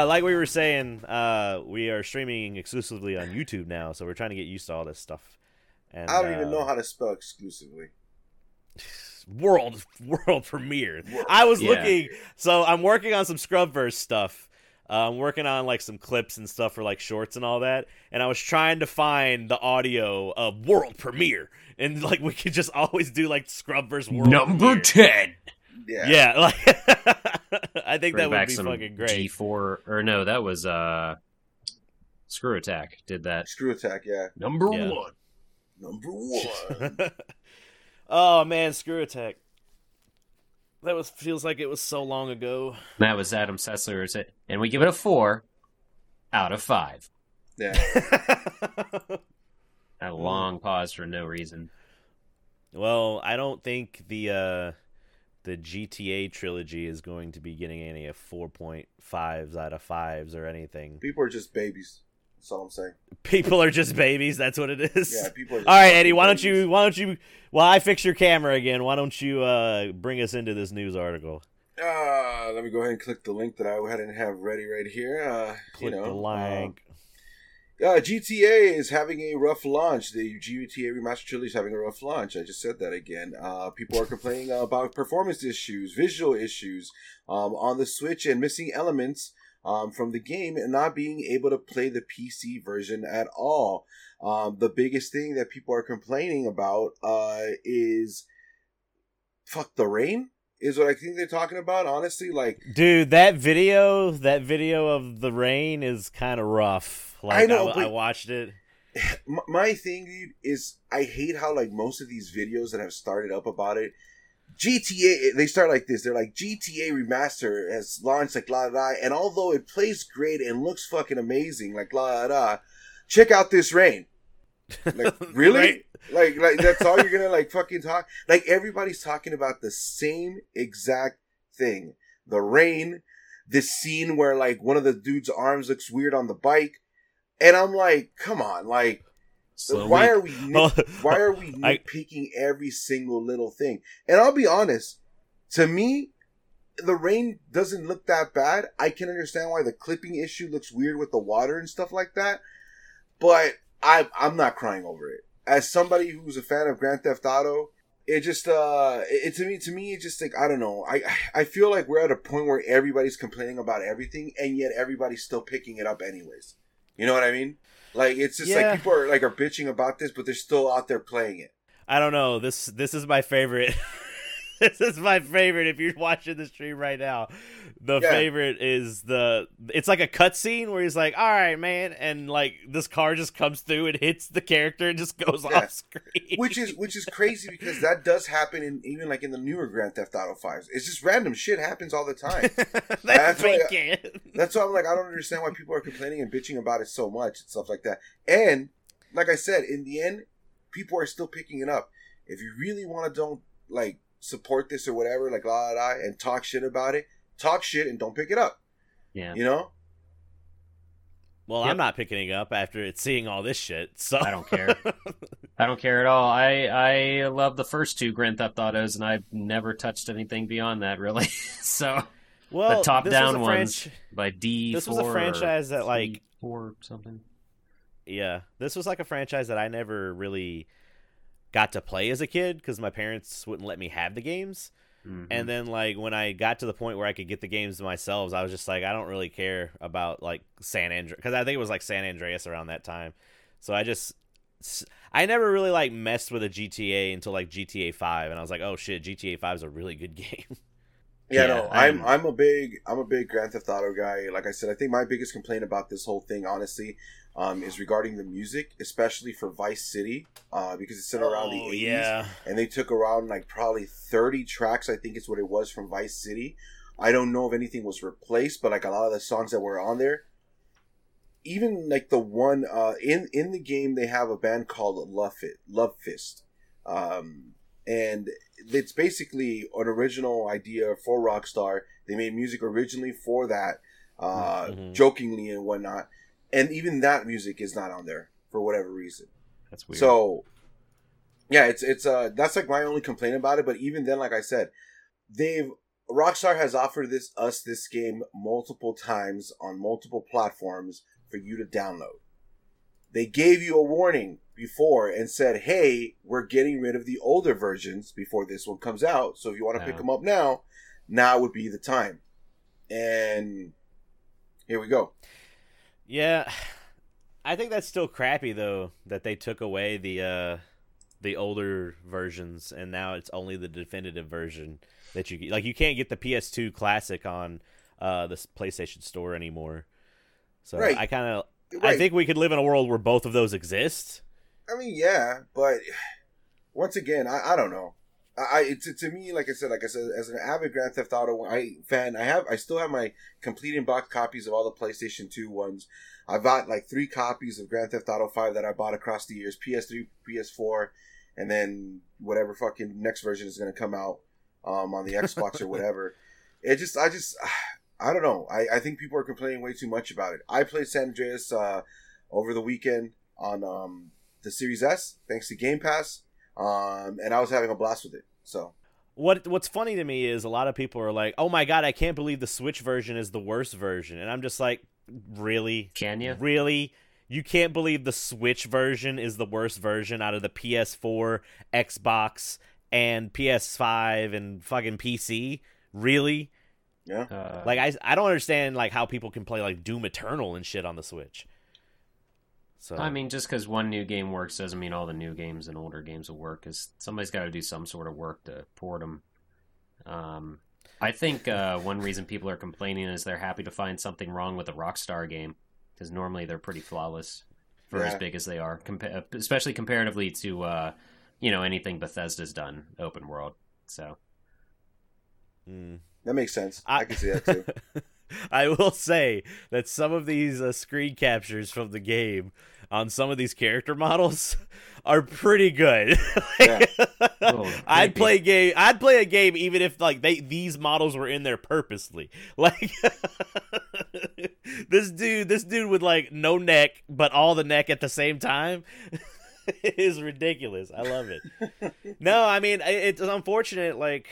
yeah, like we were saying, uh, we are streaming exclusively on YouTube now, so we're trying to get used to all this stuff. And I don't uh, even know how to spell exclusively. world world premiere. I was Yeah. looking, so I'm working on some Scrubverse stuff. Uh, I'm working on like some clips and stuff for like shorts and all that, and I was trying to find the audio of world premiere, and like we could just always do like Scrubverse world Number premiere. ten. Yeah. Yeah, like I think Bring that would back be some fucking great. G four or no, that was uh, Screw Attack did that. Screw attack. Yeah. Number Yeah. one. Number one. oh man, Screw Attack. That was feels like it was so long ago. That was Adam Sessler, is it? and we give it a four out of five. yeah. A long pause for no reason. well, I don't think the uh the GTA trilogy is going to be getting any of 4.5s out of 5s or anything. People are just babies. That's all I'm saying. People are just babies, that's what it is. Yeah. People are. Just All right, Eddie, why don't you why don't you while I fix your camera again, why don't you uh bring us into this news article? Uh, let me go ahead and click the link that I hadn't have ready right here. Uh, Click you know, the link. Uh, GTA is having a rough launch. The GTA Remastered Trilogy is having a rough launch. I just said that again. Uh, people are complaining about performance issues, visual issues um, on the Switch, and missing elements um, from the game, and not being able to play the PC version at all. Um, the biggest thing that people are complaining about uh, is fuck the rain. Is what I think they're talking about. Honestly, like Dude, that video, that video of the rain is kind of rough. Like I know, I, I watched it. My thing dude, is I hate how like most of these videos that have started up about it, GTA eh, they start like this. They're like GTA remaster has launched like la la, la and although it plays great and looks fucking amazing like la la la, check out this rain. Like really? Right? Like like that's all you're gonna like fucking talk. Like everybody's talking about the same exact thing. The rain, this scene where like one of the dude's arms looks weird on the bike, and I'm like, come on, like Slow why are we why are we I- nitpicking every single little thing? And I'll be honest, to me, the rain doesn't look that bad. I can understand why the clipping issue looks weird with the water and stuff like that, but I I'm not crying over it. As somebody who's a fan of Grand Theft Auto, it just uh it to me to me it just like I don't know. I I feel like we're at a point where everybody's complaining about everything and yet everybody's still picking it up anyways. You know what I mean? Like it's just Yeah. like people are like are bitching about this, but they're still out there playing it. I don't know. This this is my favorite. this is my favorite. If you're watching the stream right now, the Yeah. favorite is the. It's like a cutscene where he's like, "All right, man," and like this car just comes through and hits the character and just goes Yeah. off screen. Which is which is crazy because that does happen in even like in the newer Grand Theft Auto fives. It's just random shit happens all the time. That's why- it. That's why I'm like, I don't understand why people are complaining and bitching about it so much and stuff like that. And like I said, in the end, people are still picking it up. If you really want to don't like support this or whatever, like la la la, and talk shit about it, talk shit and don't pick it up. Yeah. You know? Well, Yep. I'm not picking it up after it's seeing all this shit. So I don't care. I don't care at all. I I love the first two Grand Theft Autos, and I've never touched anything beyond that, really. so well, the top down ones franch- by D. This was a franchise that, like- or something. Yeah, this was like a franchise that I never really got to play as a kid because my parents wouldn't let me have the games. Mhm. And then like when I got to the point where I could get the games myself, I was just like, I don't really care about like San Andreas because I think it was like San Andreas around that time. So I just I never really like messed with a GTA until like GTA Five, and I was like, oh shit, GTA Five is a really good game. Yeah, Yeah, no, I'm I'm- I'm a big I'm a big Grand Theft Auto guy. Like I said, I think my biggest complaint about this whole thing, honestly, um, is regarding the music, especially for Vice City, uh, because it's set around the Oh, 80s. yeah. and they took around like probably 30 tracks i think is what it was from vice city i don't know if anything was replaced but like a lot of the songs that were on there even like the one uh in in the game they have a band called love fit love fist um and it's basically an original idea for rockstar they made music originally for that uh Mhm. jokingly and whatnot and even that music is not on there for whatever reason That's weird. so, yeah, it's it's uh that's like my only complaint about it. But even then, like I said, they've Rockstar has offered this us this game multiple times on multiple platforms for you to download. They gave you a warning before and said, "Hey, we're getting rid of the older versions before this one comes out. So if you want to pick them up now, now would be the time." And here we go. Yeah, I think that's still crappy though that they took away the uh the older versions and now it's only the definitive version that you get. Like you can't get the PS2 classic on uh the PlayStation Store anymore. So Right. I kind of I think we could live in a world where both of those exist. I mean, yeah, but once again, I, I don't know. I, I to, to me, like I said, like I said, as an avid Grand Theft Auto I, fan, I have I still have my complete in box copies of all the PlayStation Two ones. I bought like three copies of Grand Theft Auto Five that I bought across the years: PS3, PS4, and then whatever fucking next version is going to come out um, on the Xbox or whatever. It just, I just, I don't know. I, I think people are complaining way too much about it. I played San Andreas uh, over the weekend on um, the Series S, thanks to Game Pass, um, and I was having a blast with it. So What what's funny to me is a lot of people are like, "Oh my god, I can't believe the Switch version is the worst version." And I'm just like, "Really? Can you? Really? You can't believe the Switch version is the worst version out of the PS4, Xbox, and PS5 and fucking PC? Really? yeah, Uh, Like I I don't understand like how people can play like Doom Eternal and shit on the Switch. So I mean, just because one new game works doesn't mean all the new games and older games will work. Because somebody's got to do some sort of work to port them. Um, I think uh, one reason people are complaining is they're happy to find something wrong with a Rockstar game because normally they're pretty flawless for as big as they are, compa- especially comparatively to uh, you know anything Bethesda's done open world. So mm. that makes sense. I, can see that too. I will say that some of these uh, screen captures from the game on some of these character models are pretty good. Yeah. Oh, I'd play game. I'd play a game even if like they these models were in there purposely. Like this dude, this dude with like no neck but all the neck at the same time is ridiculous. I love it. no, I mean it's unfortunate. Like,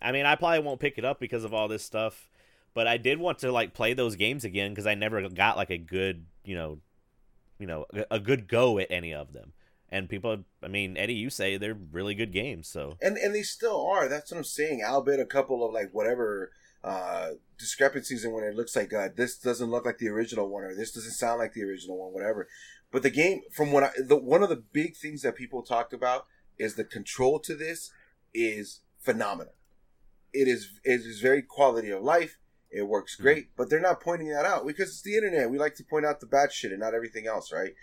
I mean, I probably won't pick it up because of all this stuff. But I did want to like play those games again because I never got like a good, you know, you know, a- good go at any of them. And people, I mean, Eddie, you say they're really good games, so and and they still are. That's what I'm saying. Albeit a couple of like whatever uh discrepancies in when it looks like uh, this doesn't look like the original one or this doesn't sound like the original one, whatever. But the game, from what I, the one of the big things that people talked about is the control to this is phenomenal. It is it is very quality of life. It works great, but they're not pointing that out because it's the internet. We like to point out the bad shit and not everything else, right?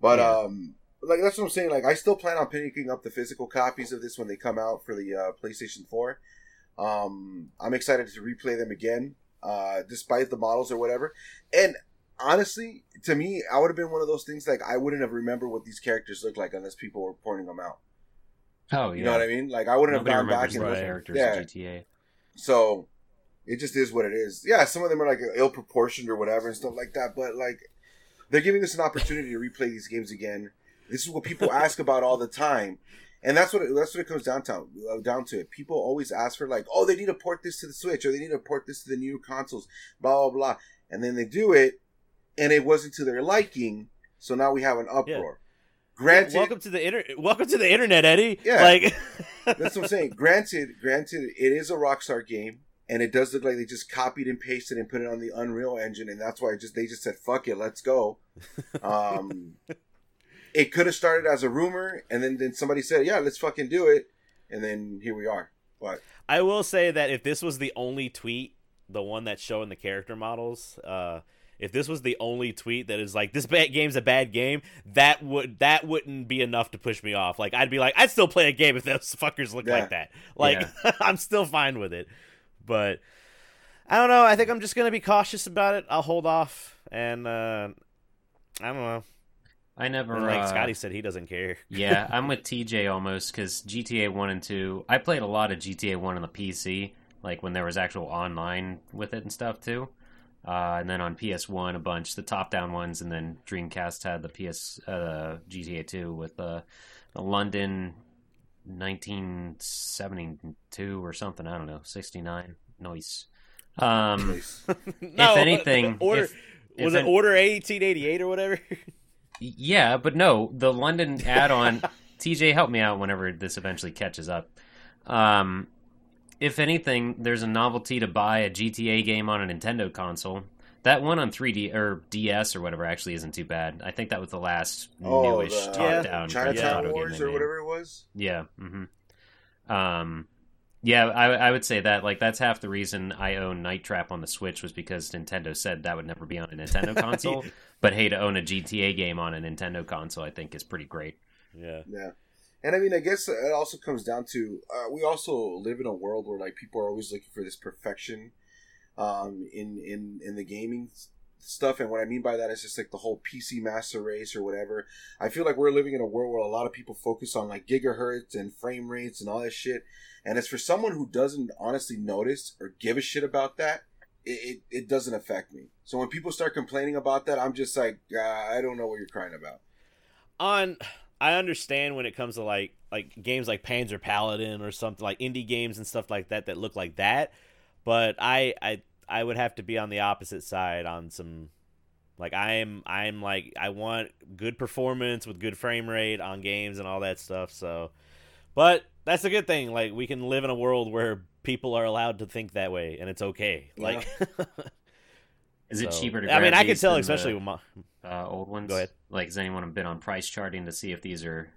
But Yeah. um, like that's what I'm saying. Like I still plan on picking up the physical copies of this when they come out for the uh, PlayStation Four. Um, I'm excited to replay them again, uh, despite the models or whatever. And honestly, to me, I would have been one of those things like I wouldn't have remembered what these characters look like unless people were pointing them out. oh, yeah, You know what I mean? Like I wouldn't Nobody have gone back and looked- characters Yeah. in GTA. so it just is what it is. Yeah, some of them are like ill proportioned or whatever and stuff like that, but like they're giving us an opportunity to replay these games again. This is what people ask about all the time. And that's what it, that's what it comes down to. uh, Down to it, people always ask for like, oh, they need to port this to the Switch, or they need to port this to the new consoles, blah blah blah, and then they do it, and it wasn't to their liking, so now we have an uproar. Granted, welcome to the inter- welcome to the internet, Eddie. Yeah. like That's what I'm saying. Granted, granted, it is a Rockstar game, and it does look like they just copied and pasted and put it on the Unreal Engine, and that's why just they just said "fuck it, let's go." Um, it could have started as a rumor, and then then somebody said, "Yeah, let's fucking do it," and then here we are. But I will say that if this was the only tweet, the one that's showing the character models, uh, if this was the only tweet that is like this bad game's a bad game, that would that wouldn't be enough to push me off. Like I'd be like, I'd still play a game if those fuckers look Yeah. like that. Like I'm still fine with it. But I don't know. I think I'm just gonna be cautious about it. I'll hold off, and uh, I don't know. I never. And like uh, Scotty said, he doesn't care. yeah, I'm with TJ almost because GTA One and Two. I played a lot of GTA One on the PC, like when there was actual online with it and stuff too. Uh, and then on PS One, a bunch the top-down ones, and then Dreamcast had the PS uh, GTA Two with uh, the London 1972 or something. I don't know, 69. Nice. Um, Nice. no, anything, order if- if was an- it order 1888 or whatever? Yeah, but no, the London add-on. TJ, help me out whenever this eventually catches up. Um, if anything, there's a novelty to buy a GTA game on a Nintendo console. That one on 3D or DS or whatever actually isn't too bad. I think that was the last Oh, newish the Yeah. top-down Grand Theft Chinatown Auto game Wars or made. whatever it was. Yeah. hmm Um, yeah, I, I would say that. Like, that's half the reason I own Night Trap on the Switch was because Nintendo said that would never be on a Nintendo console. But hey, to own a GTA game on a Nintendo console, I think is pretty great. yeah. Yeah. And I mean, I guess it also comes down to uh, we also live in a world where like people are always looking for this perfection um, in in in the gaming stuff. And what I mean by that is just like the whole PC master race or whatever. I feel like we're living in a world where a lot of people focus on like gigahertz and frame rates and all that shit. And it's for someone who doesn't honestly notice or give a shit about that. It, it, it doesn't affect me. So when people start complaining about that, I'm just like, uh, I don't know what you're crying about. on I understand when it comes to like like games like Panzer Paladin or something like indie games and stuff like that that look like that, but I I I would have to be on the opposite side on some like I am I'm like I want good performance with good frame rate on games and all that stuff. So, but that's a good thing. Like we can live in a world where people are allowed to think that way and it's okay. Like Is it so- cheaper to? I mean, I can tell especially the, with my uh, old ones. Go ahead. Like, has anyone been on price charting to see if these are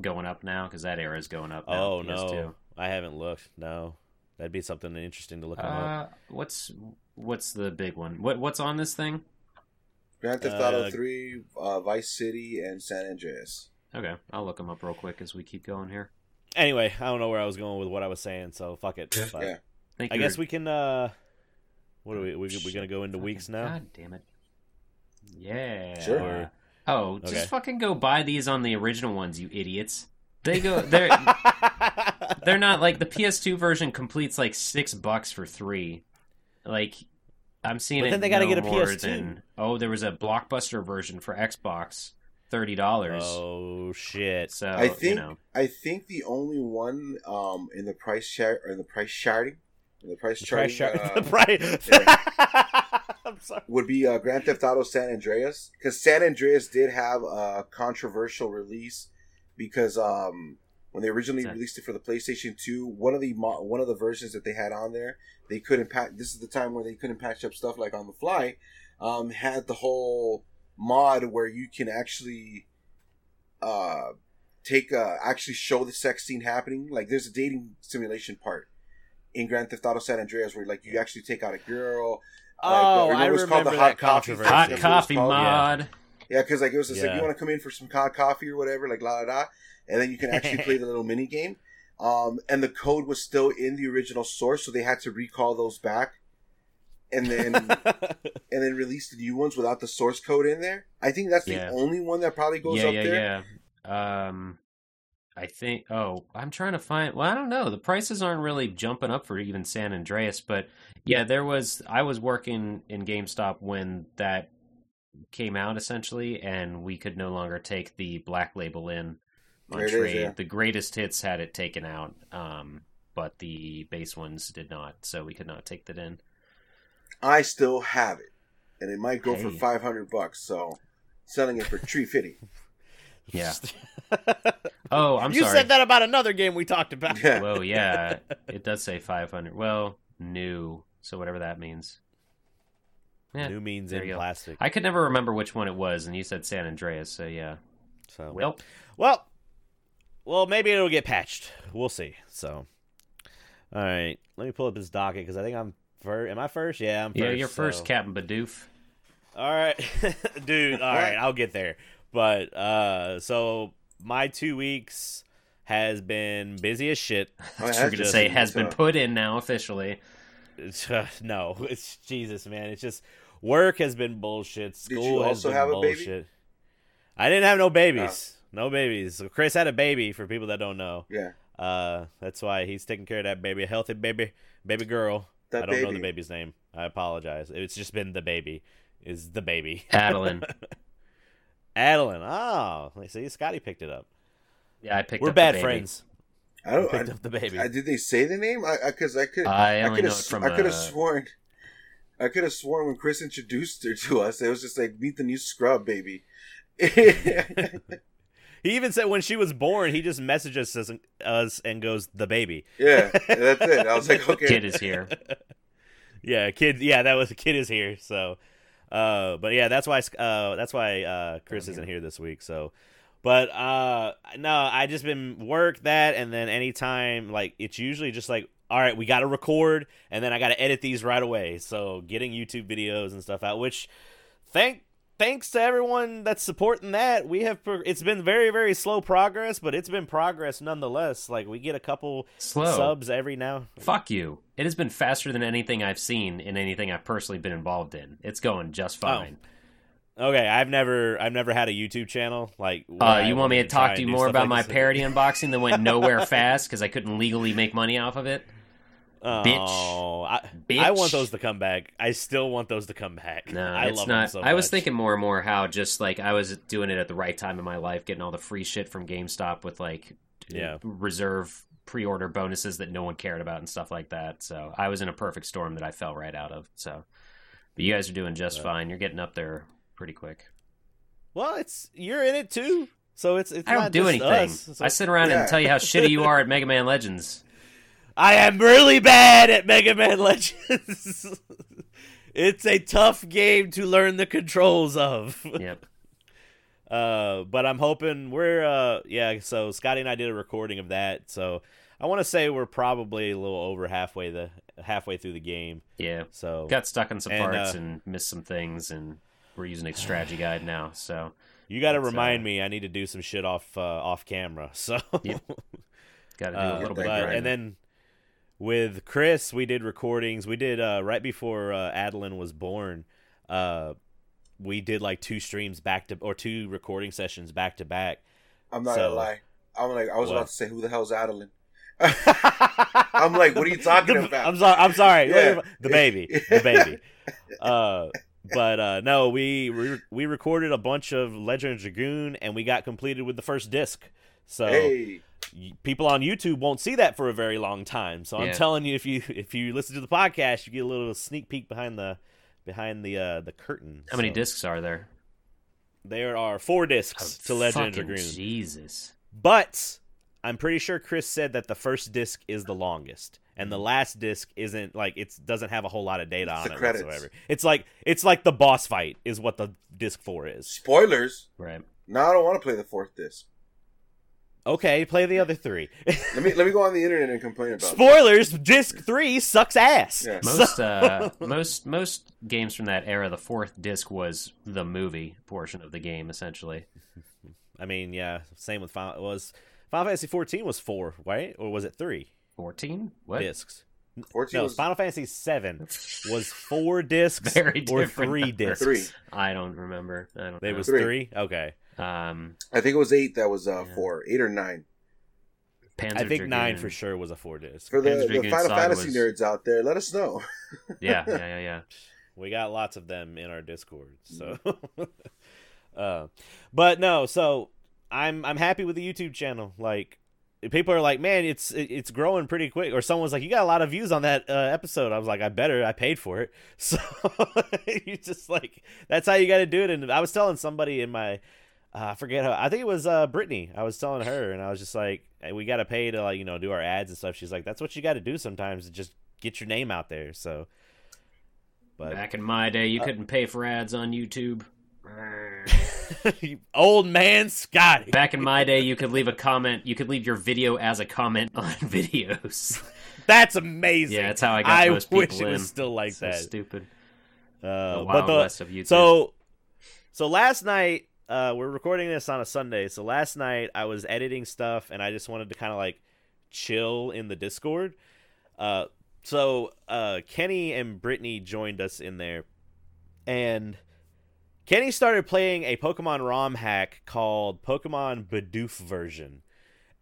going up now? Because that era is going up. Oh PS2. no, I haven't looked. No, that'd be something interesting to look them up. Uh, what's what's the big one? What what's on this thing? Grand Theft Uh, Auto 3, uh, Vice City, and San Andreas. Okay, I'll look them up real quick as we keep going here. Anyway, I don't know where I was going with what I was saying, so fuck it. But Yeah. Think I you're- guess we can. uh What are we? We we gonna go into Fucking- weeks now? God damn it! Yeah. Sure. Or- Oh, Okay. just fucking go buy these on the original ones, you idiots. They go. They're they're not like the PS2 version completes like six bucks for three. Like I'm seeing But it. then they gotta no get a PS2. Than, oh, there was a blockbuster version for Xbox, thirty dollars. oh shit! So I think you know, I think the only one um, in the price chart or in the price charting, in the price The charting, price chart- uh, the price. yeah. I'm sorry. would be uh, Grand Theft Auto San Andreas because San Andreas did have a controversial release because um, when they originally released it for the PlayStation Two, one of the mo- one of the versions that they had on there, they couldn't patch. This is the time where they couldn't patch up stuff like on the fly. Um, had the whole mod where you can actually uh, take uh, actually show the sex scene happening. Like there's a dating simulation part in Grand Theft Auto San Andreas where like you actually take out a girl. Oh, Like, uh, I remember it was called the hot coffee hot That's what it's coffee mod. Yeah, because like it was just like you want to come in for some hot coffee or whatever, like la la la, and then you can actually play the little mini game. Um, and the code was still in the original source, so they had to recall those back, and then and then release the new ones without the source code in there. I think that's Yeah. the only one that probably goes yeah, up yeah, there. yeah. Um, I think. Oh, I'm trying to find. Well, I don't know. The prices aren't really jumping up for even San Andreas, but yeah, there was. I was working in GameStop when that came out essentially, and we could no longer take the black label in on There it is, trade. yeah. The greatest hits had it taken out, um, but the base ones did not, so we could not take that in. I still have it, and it might go for five hundred bucks. So selling it for three fifty. Yeah. Oh, I'm you sorry. said that about another game we talked about. Yeah. Well, yeah, it does say 500. Well, new, so whatever that means. Yeah, New means there in you go. plastic. I could never remember which one it was, and you said San Andreas, so yeah. So Well, Well, well, maybe it'll get patched. We'll see. So, all right, let me pull up this docket because I think I'm first. Am I first? Yeah, I'm first. yeah, you're first, Captain Bidoof. All right, dude. All right, I'll get there. But uh, so my two weeks has been busy as shit. Oh, I was going to say has been put in now officially. It's, uh, no, it's Jesus, man. It's just work has been bullshit. Did you School has been have a baby? bullshit. I didn't have no babies. No babies. So Chris had a baby. For people that don't know, Yeah, uh, that's why he's taking care of that baby, a healthy baby, baby girl. that I don't know the baby's name. I apologize. It's just been the baby. Is the baby Adeline. Adeline? Oh, I see. Scotty picked it up. Yeah, I picked We're up the bad baby. friends. I don't. picked I, up the baby. I, did they say the name? I because I, could. I I only could know have. it from. I could have uh, sworn. I could have sworn when Chris introduced her to us, it was just like meet the new scrub baby. yeah, he even said when she was born, he just messages us, us and goes, "The baby." Yeah, that's it. I was like, okay, Kid is here. yeah, kid. Yeah, that was the kid is here. So, uh, but yeah, that's why. Uh, that's why uh, Chris Oh, isn't here this week. So, but uh, no, I just been work that, and then anytime like it's usually just like, all right, we got to record, and then I got to edit these right away. So, getting YouTube videos and stuff out, which thank. Thanks to everyone that's supporting that, we have. Pro- it's been very, very slow progress, but it's been progress nonetheless. Like we get a couple Slow. subs every now. Fuck you. It has been faster than anything I've seen in anything I've personally been involved in. It's going just Oh, fine. Okay, I've never I've never had a YouTube channel. Like, uh, you want me to talk to you more about like my this. parody unboxing that went nowhere fast because I couldn't legally make money off of it? Oh, I, Bitch. I want those to come back. I still want those to come back. No, I it's love not. them so I was thinking more and more how just like I was doing it at the right time in my life, getting all the free shit from GameStop with like Yeah. reserve pre-order bonuses that no one cared about and stuff like that. So I was in a perfect storm that I fell right out of. So, but you guys are doing just Right. fine. You're getting up there pretty quick. Well, it's you're in it too, so it's it's I don't not do just anything. us. So- I sit around Yeah. and tell you how shitty you are at Mega Man Legends. I am really bad at Mega Man Legends. it's a tough game to learn the controls of. Yep. Uh, but I'm hoping we're uh yeah. So Scotty and I did a recording of that. So I want to say we're probably a little over halfway the halfway through the game. Yeah. So Got stuck in some And, parts uh, and missed some things, and we're using a strategy guide now. So you got to remind uh, me. I need to do some shit off uh, off camera. So Yep. got to do Uh, a little bit. but- and then with Chris, we did recordings. We did uh, right before uh, Adeline was born. Uh, we did like two streams back to or two recording sessions back to back. I'm not So- gonna lie. I'm like, I was What? about to say, who the hell's Adeline? I'm like, what are you talking The- about? I'm sorry. I'm sorry. Yeah. The baby. The baby. Uh, but uh, no, we we we recorded a bunch of Legend of Dragoon, and we got completed with the first disc. So hey, people on YouTube won't see that for a very long time. So I'm telling you, if you if you listen to the podcast, you get a little sneak peek behind the behind the uh, the curtain. how many discs are there? There are four discs to Legend of Fucking Dragoon, Jesus. but I'm pretty sure Chris said that the first disc is the longest, and the last disc isn't like it doesn't have a whole lot of data It's on it credits. whatsoever. It's like it's like the boss fight is what the disc four is. spoilers. Right. Now I don't want to play the fourth disc. Okay, play the other three. Let me let me go on the internet and complain about. it. Spoilers: Disc three sucks ass. Yeah. Most uh, most most games from that era, the fourth disc was the movie portion of the game, essentially. I mean, yeah. Same with Final. Was Final Fantasy 14 was four, right? Or was it three Fourteen? What? discs? Fourteen No, was Final Fantasy 7 was four discs Very or three discs. three. I don't remember. I don't They know. was Three. three. Okay, um, I think it was eight. That was uh Yeah. four, eight or nine. Panzer I think nine for sure was a four disc. For the, the Final Fantasy was- nerds out there, let us know. Yeah, yeah, yeah, yeah. We got lots of them in our Discord. So, uh, but no. So I'm I'm happy with the YouTube channel. Like people are like, man, it's it's growing pretty quick. Or someone was like, you got a lot of views on that uh, episode. I was like, I better. I paid for it. So you just like that's how you got to do it. And I was telling somebody in my. Uh, I forget how. I think it was uh, Brittany. I was telling her, and I was just like, hey, "We got to pay to like you know do our ads and stuff." She's like, "That's what you got to do sometimes. to Just get your name out there." So, but Back in my day, you couldn't pay for ads on YouTube. old man Scotty. Back in my day, you could leave a comment. You could leave your video as a comment on videos. That's amazing. Yeah, that's how I got I most people wish it in. was still like so that. stupid. Uh, the but the west of YouTube. so so last night uh, we're recording this on a Sunday. So last night I was editing stuff and I just wanted to kind of like chill in the Discord. Uh, so uh, Kenny and Brittany joined us in there, and Kenny started playing a Pokemon ROM hack called Pokemon Bidoof version,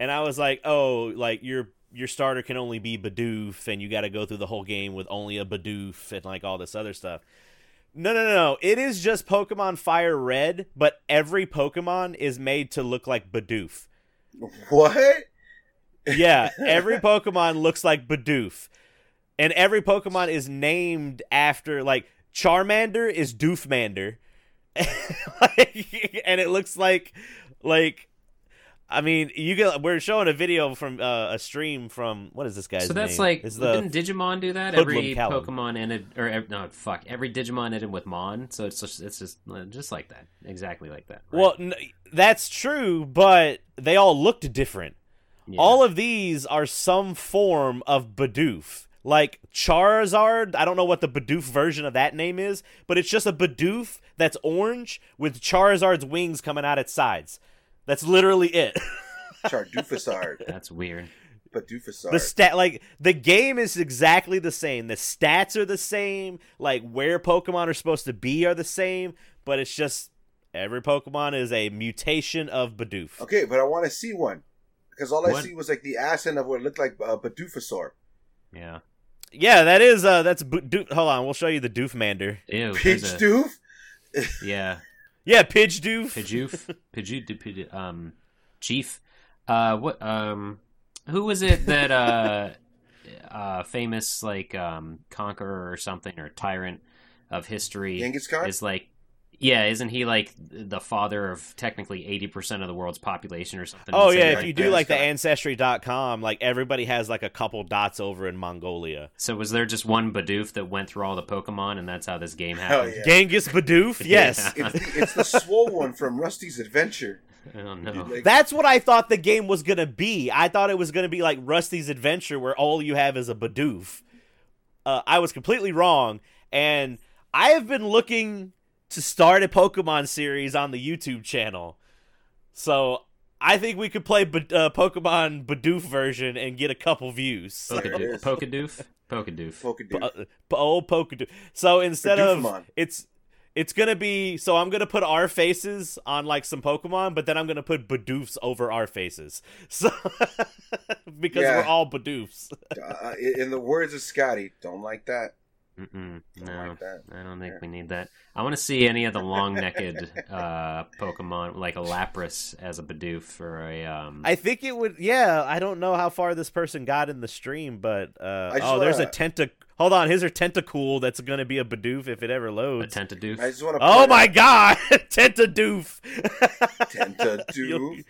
and I was like, "Oh, like your your starter can only be Bidoof, and you got to go through the whole game with only a Bidoof and like all this other stuff." No, no, no, no. It is just Pokemon Fire Red, but every Pokemon is made to look like Bidoof. what? Yeah, every Pokemon looks like Bidoof. And every Pokemon is named after like Charmander is Doofmander. like, and it looks like like I mean, you get we're showing a video from uh, a stream from what is this guy's So that's name? like It's the didn't Digimon do that? Every Callum. Pokemon ended or no fuck every Digimon ended with Mon. So it's just it's just just like that, exactly like that. right? Well, n- that's true, but they all looked different. Yeah. All of these are some form of Bidoof. Like Charizard, I don't know what the Bidoof version of that name is, but it's just a Bidoof that's orange with Charizard's wings coming out its sides. That's literally it. Char Chardoofusard, that's weird. but Doofusard. the stat like the game is exactly the same. The stats are the same, like where Pokemon are supposed to be are the same, but it's just every Pokemon is a mutation of Bidoof. Okay, but I want to see one because all I What? see was like the ass end of what looked like uh, Badoofusaur. Yeah. Yeah, that is uh that's Bo- Doof- hold on, we'll show you the Doofmander. Ew. Pidge there's a- Doof. Yeah. Yeah, Pidge Doof. Pidgeoof. Pidgeo. Pidge, um, Chief. Uh, what? Um, who was it that uh, uh, famous like um conqueror or something or tyrant of history Genghis Khan. is like. Yeah, isn't he like the father of technically eighty percent of the world's population or something? Oh yeah, if you do like the Scott. ancestry.com, like everybody has like a couple dots over in Mongolia. So was there just one Bidoof that went through all the Pokemon, and that's how this game happened? yeah. Genghis Bidoof? Yes. Yeah. It's the, it's the swole one from Rusty's Adventure. I don't know. Dude, like- That's what I thought the game was gonna be. I thought it was gonna be like Rusty's Adventure, where all you have is a Bidoof. Uh, I was completely wrong, and I have been looking to start a Pokemon series on the YouTube channel. So I think we could play Bid- uh, Pokemon Bidoof version and get a couple views. There it Pokadoof. is. Pokadoof. Pokadoof. Pokadoof. uh, p- old Pokadoo. So instead of it's it's gonna be so I'm gonna put our faces on like some Pokemon, but then I'm gonna put Bidoofs over our faces. So because Yeah. we're all Bidoofs. Uh, in the words of Scotty, don't like that. Mm-mm, no, like that. I don't think Yeah. we need that. I want to see any of the long-necked uh, Pokemon, like a Lapras as a Bidoof or a. Um, I think it would. Yeah, I don't know how far this person got in the stream, but uh, oh, there's a wanna- tentac. Hold on, here's a tentacool that's gonna be a Bidoof if it ever a loads. Tentadoof. I just want to. Oh my god, Tentadoof! Tentadoof.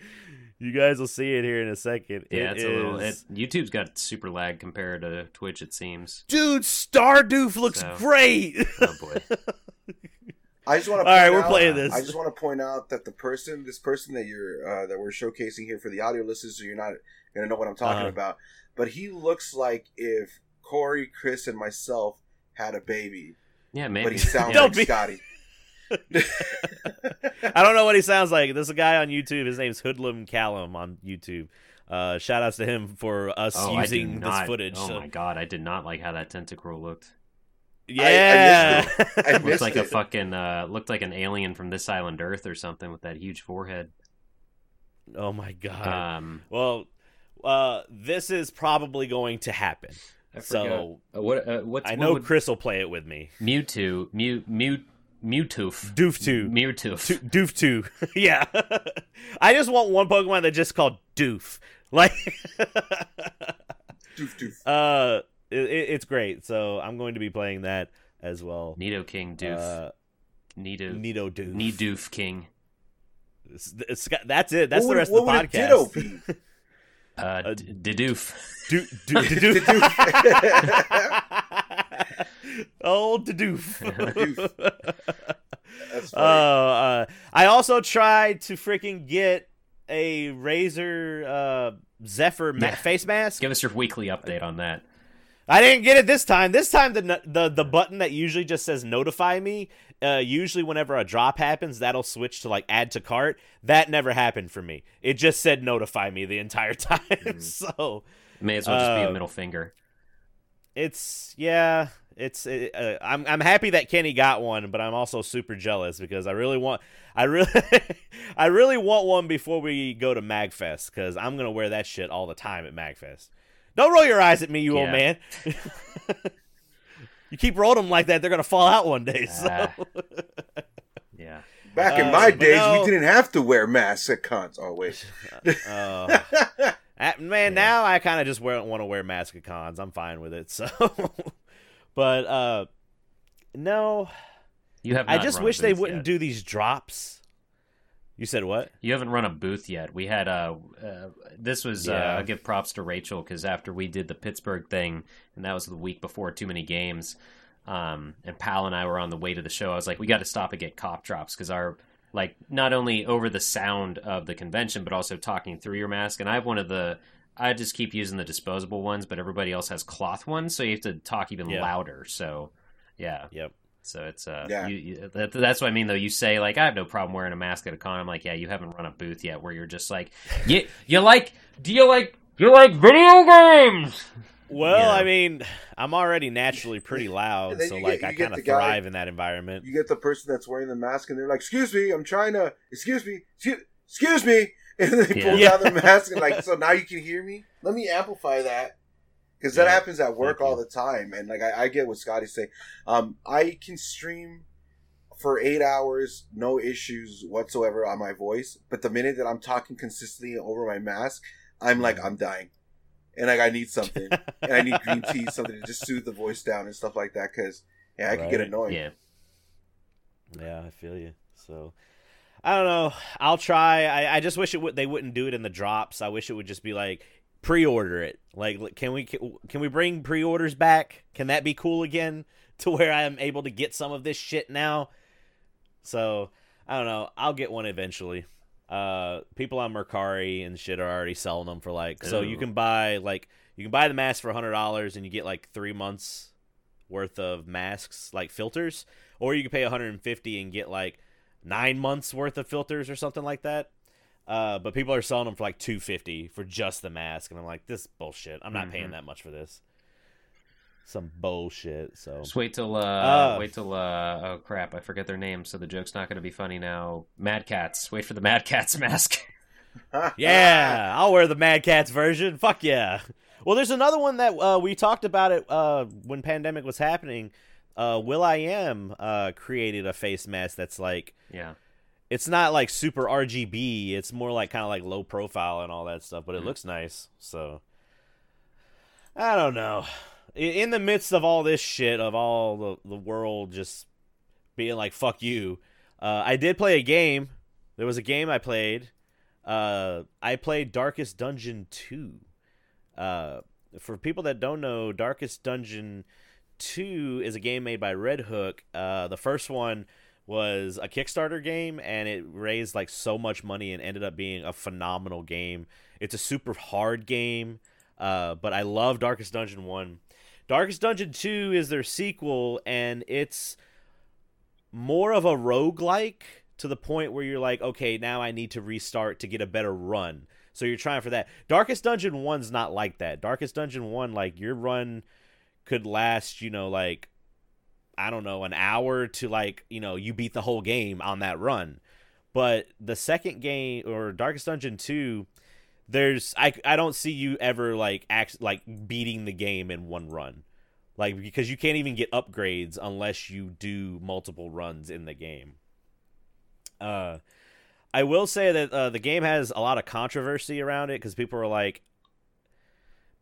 You'll- guys will see it here in a second. yeah, It it's a little. It, is- YouTube's got super lag compared to Twitch. It seems. Dude, Stardoof looks So- great. Oh boy. I just want to. All right, we're playing this. I just want to point out that the person, this person that you're uh, that we're showcasing here for the audio listeners, so you're not gonna know what I'm talking Uh-huh. about. But he looks like if Corey, Chris, and myself had a baby, Yeah, maybe. but he sounds yeah. Don't like be- Scotty. I don't know what he sounds like. There's a guy on YouTube. His name's Hoodlum Callum on YouTube. Uh, shout outs to him for us Oh, using not, this footage. Oh So- my god, I did not like how that Tentacruel looked. yeah. I Looked missed like a it. fucking uh, looked like an alien from this island Earth or something with that huge forehead. oh my god. Um, well, uh, this is probably going to happen. I. So Uh, what? Uh, what's I what know would- Chris will play it with me. Mewtwo, Mew, Mew, Mewtoof, Doof two. Mewtoof. Doof two. yeah. I just want one Pokemon that's just called Doof. Like, Doof doof. uh, it, it- it's great. So I'm going to be playing that as well. Nido King Doof, Uh, Nido, Nido Doof. Nidoof King, It's- it's that's it. That's What the rest what of the a Ditto podcast. be? uh, Uh, D- Didoof. Do, do, do, Old Doof. That's Uh, uh, I also tried to freaking get a Razer uh, Zephyr ma- Yeah. face mask. Give us your weekly update on that. I didn't get it this time. This time, the the the button that usually just says notify me. Uh, usually, whenever a drop happens, that'll switch to like add to cart. That never happened for me. It just said notify me the entire time. so May as well just be Uh, a middle finger. it's yeah. It's it, uh, I'm I'm happy that Kenny got one, but I'm also super jealous because I really want I really I really want one before we go to Magfest because I'm gonna wear that shit all the time at Magfest. Don't roll your eyes at me, you old man. you keep rolling them like that, they're gonna fall out one day. So. Ah. Yeah. Back in uh, my days, no. we didn't have to wear masks at cons. Oh wait, Uh, Uh, man, Yeah. now I kind of just want to wear masks at cons. I'm fine with it. So, but uh, no, You have. I just wish they wouldn't yet. do these drops. You said what? You haven't run a booth yet. We had uh, uh this was uh, Yeah. I'll give props to Rachel because after we did the Pittsburgh thing, and that was the week before too many games, um, and Pal and I were on the way to the show. I was like, we got to stop and get cop drops because our like not only over the sound of the convention, but also talking through your mask. And I have one of the I just keep using the disposable ones, but everybody else has cloth ones, so you have to talk even Yeah. louder. So yeah, Yep. so it's uh, Yeah. you, you, that, that's what I mean though. You say like I have no problem wearing a mask at a con. I'm like, yeah, you haven't run a booth yet where you're just like, you you like, do you like, do you like video games? Well, Yeah. I mean, I'm already naturally pretty loud, so you like I kind of the guy- thrive in that environment. You get the person that's wearing the mask and they're like, "Excuse me, I'm trying to. Excuse me, excuse, excuse me," and then they pull Yeah. down the mask and like, so now you can hear me. Let me amplify that because that Yeah. happens at work all the time. And like, I, I get what Scotty's saying. Um, I can stream for eight hours, no issues whatsoever on my voice. But the minute that I'm talking consistently over my mask, I'm like, I'm dying. And like I need something, and I need green tea, something to just soothe the voice down and stuff like that. Because yeah, I can get Right. annoying. Yeah, Yeah, I feel you. So I don't know. I'll try. I, I just wish it would. They wouldn't do it in the drops. I wish it would just be like pre-order it. Like, can we can we bring pre-orders back? Can that be cool again? To where I am able to get some of this shit now. So I don't know. I'll get one eventually. Uh, people on Mercari and shit are already selling them for like. So you can buy like you can buy the mask for hundred dollars and you get like three months worth of masks like filters, or you can pay 150 and get like nine months worth of filters or something like that. Uh, but people are selling them for like 250 for just the mask, and I'm like, this bullshit. I'm not paying Mhm. that much for this. Some bullshit. So just wait till uh, Uh. wait till uh, oh crap, I forget their name, so the joke's not going to be funny now. Mad Catz, wait for the Mad Catz mask. yeah, I'll wear the Mad Catz version. Fuck yeah. Well, there's another one that uh, we talked about it uh, when pandemic was happening. Uh, will.i.am uh, created a face mask that's like yeah, it's not like super RGB. It's more like kind of like low profile and all that stuff, but it Mhm. looks nice. So I don't know. In the midst of all this shit of all the the world just being like fuck you, uh, I did play a game. There was a game I played. Uh, I played Darkest Dungeon two. Uh, for people that don't know, Darkest Dungeon two is a game made by Red Hook. Uh, the first one was a Kickstarter game and it raised like so much money and ended up being a phenomenal game. It's a super hard game, uh, but I love Darkest Dungeon 1. Darkest Dungeon 2 is their sequel and it's more of a roguelike to the point where you're like, okay, now I need to restart to get a better run. So you're trying for that. Darkest Dungeon 1's not like that. Darkest Dungeon 1 like your run could last, you know, like I don't know, an hour to like, you know, you beat the whole game on that run. But the second game or Darkest Dungeon 2, there's I I don't see you ever like act like beating the game in one run. Like because you can't even get upgrades unless you do multiple runs in the game. Uh I will say that uh, the game has a lot of controversy around it because people are like,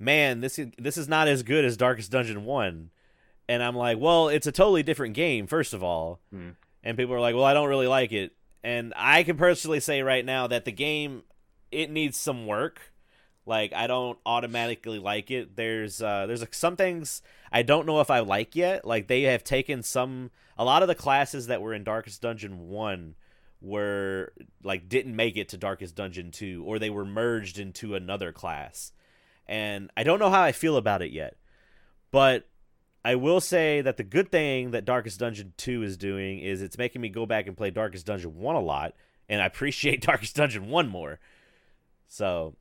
"Man, this is this is not as good as Darkest Dungeon One," and I'm like, "Well, it's a totally different game, first of all." Hmm. And people are like, "Well, I don't really like it," and I can personally say right now that the game it needs some work. Like I don't automatically like it. There's uh, there's like, some things I don't know if I like yet. Like they have taken some a lot of the classes that were in Darkest Dungeon one were like didn't make it to Darkest Dungeon 2 or they were merged into another class. And I don't know how I feel about it yet. But I will say that the good thing that Darkest Dungeon 2 is doing is it's making me go back and play Darkest Dungeon 1 a lot and I appreciate Darkest Dungeon 1 more. So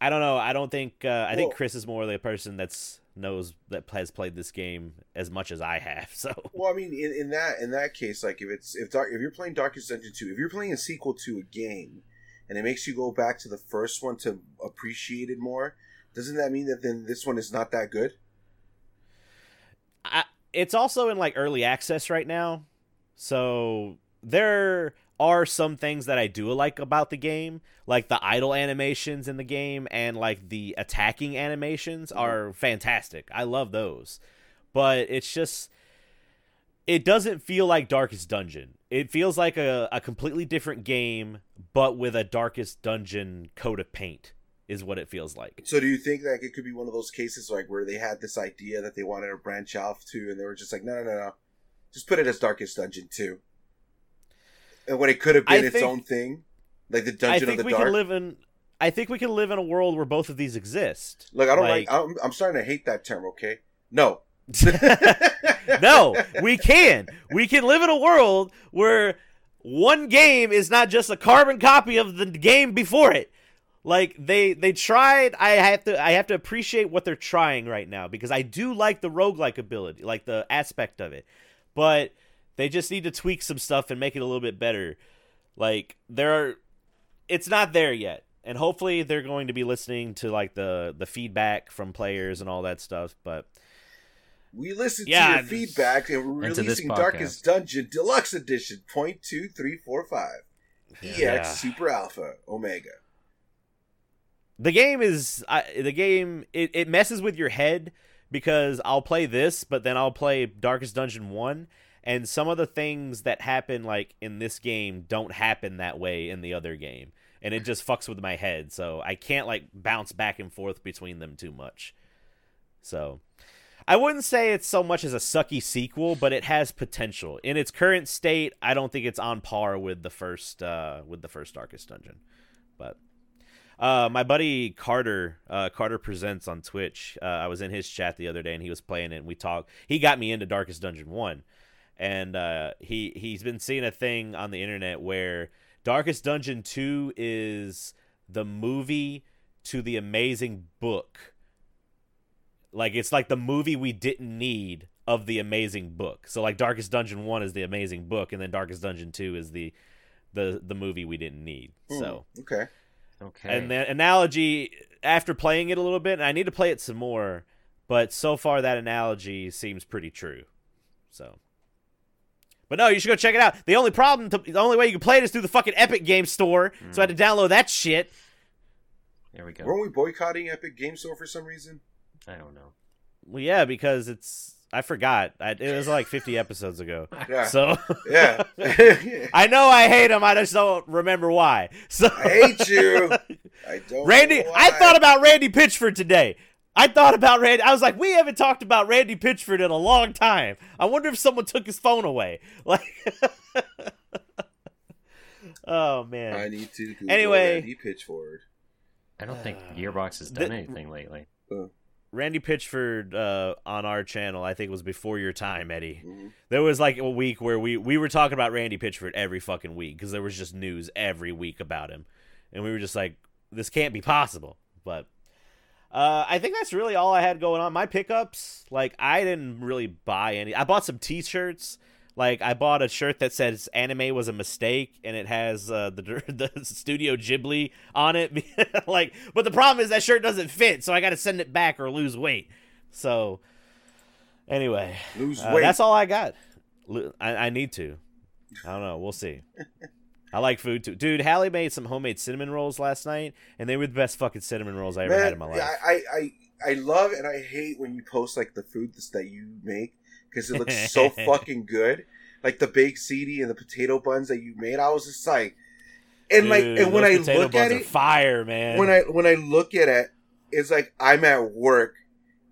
I don't know. I don't think uh, I think Chris is more the person that's knows that has played this game as much as I have. So Well, I mean, in, in that in that case, like if it's if dark if you're playing Darkest Dungeon two, if you're playing a sequel to a game, and it makes you go back to the first one to appreciate it more, doesn't that mean that then this one is not that good? I, it's also in like early access right now. So there are some things that I do like about the game, like the idle animations in the game and like the attacking animations mm-hmm. are fantastic. I love those. But it's just it doesn't feel like Darkest Dungeon. It feels like a, a completely different game, but with a Darkest Dungeon coat of paint, is what it feels like. So, do you think like it could be one of those cases like where they had this idea that they wanted to branch off to, and they were just like, no, no, no, no, just put it as Darkest Dungeon two, and when it could have been I its think- own thing, like the Dungeon of think the we Dark. can live in. I think we can live in a world where both of these exist. Look, I don't like- like. I'm, I'm starting to hate that term. Okay, no, no, we can. We can live in a world where one game is not just a carbon copy of the game before it. Like they they tried I have to I have to appreciate what they're trying right now because I do like the roguelike ability, like the aspect of it. But they just need to tweak some stuff and make it a little bit better. Like there are it's not there yet. And hopefully they're going to be listening to like the the feedback from players and all that stuff, but We listened Yeah, to your feedback and we're and to this releasing. Darkest Dungeon Deluxe Edition point two three four five EX Yeah. Super Alpha Omega. The game is I, the game it, it messes with your head because i'll play this but then i'll play darkest dungeon 1 and some of the things that happen like in this game don't happen that way in the other game and it just fucks with my head so i can't like bounce back and forth between them too much. So i wouldn't say it's so much as a sucky sequel but it has potential. In its current state i don't think it's on par with the first uh with the first darkest dungeon but uh, my buddy Carter, uh, Carter presents on Twitch. Uh, I was in his chat the other day, and he was playing it. and We talked. He got me into Darkest Dungeon One, and uh, he he's been seeing a thing on the internet where Darkest Dungeon Two is the movie to the amazing book. Like it's like the movie we didn't need of the amazing book. So like Darkest Dungeon One is the amazing book, and then Darkest Dungeon Two is the the the movie we didn't need. Hmm, So. okay, Okay. And the analogy after playing it a little bit, and I need to play it some more, but so far that analogy seems pretty true. So, but no, you should go check it out. The only problem, to, the only way you can play it is through the fucking Epic Game Store. So I had to mm. download that shit. there we go. weren't we boycotting Epic Game Store for some reason? I don't know. Well, yeah, because it's I forgot. I, it was like 50 episodes ago. Yeah, So yeah. I know I hate him. I just don't remember why. So I hate you. I don't. Randy, know I thought about Randy Pitchford today. I thought about Randy. I was like, we haven't talked about Randy Pitchford in a long time. I wonder if someone took his phone away. Like, oh man. I need to. Google Anyway. Randy Pitchford. I don't think Uh, Gearbox has done the- anything lately. Randy Pitchford uh, on our channel, I think, it was before your time, Eddie. Mhm. There was like a week where we we were talking about Randy Pitchford every fucking week because there was just news every week about him, and we were just like, this can't be possible. But uh, I think that's really all I had going on. My pickups, like I didn't really buy any. I bought some T-shirts. Like I bought a shirt that says "anime was a mistake" and it has uh, the the Studio Ghibli on it. like, but the problem is that shirt doesn't fit, so I got to send it back or lose weight. So, anyway, Lose uh, weight. that's all I got. I, I need to. I don't know. We'll see. I like food too, dude. Hallie made some homemade cinnamon rolls last night, and they were the best fucking cinnamon rolls I ever had in my life. I, I, I, I love and I hate when you post like the food that you make because it looks so fucking good. Like the baked ziti and the potato buns that you made. I was just like, and like, and when I look at it, fire, man. when I when I look at it, it's like I'm at work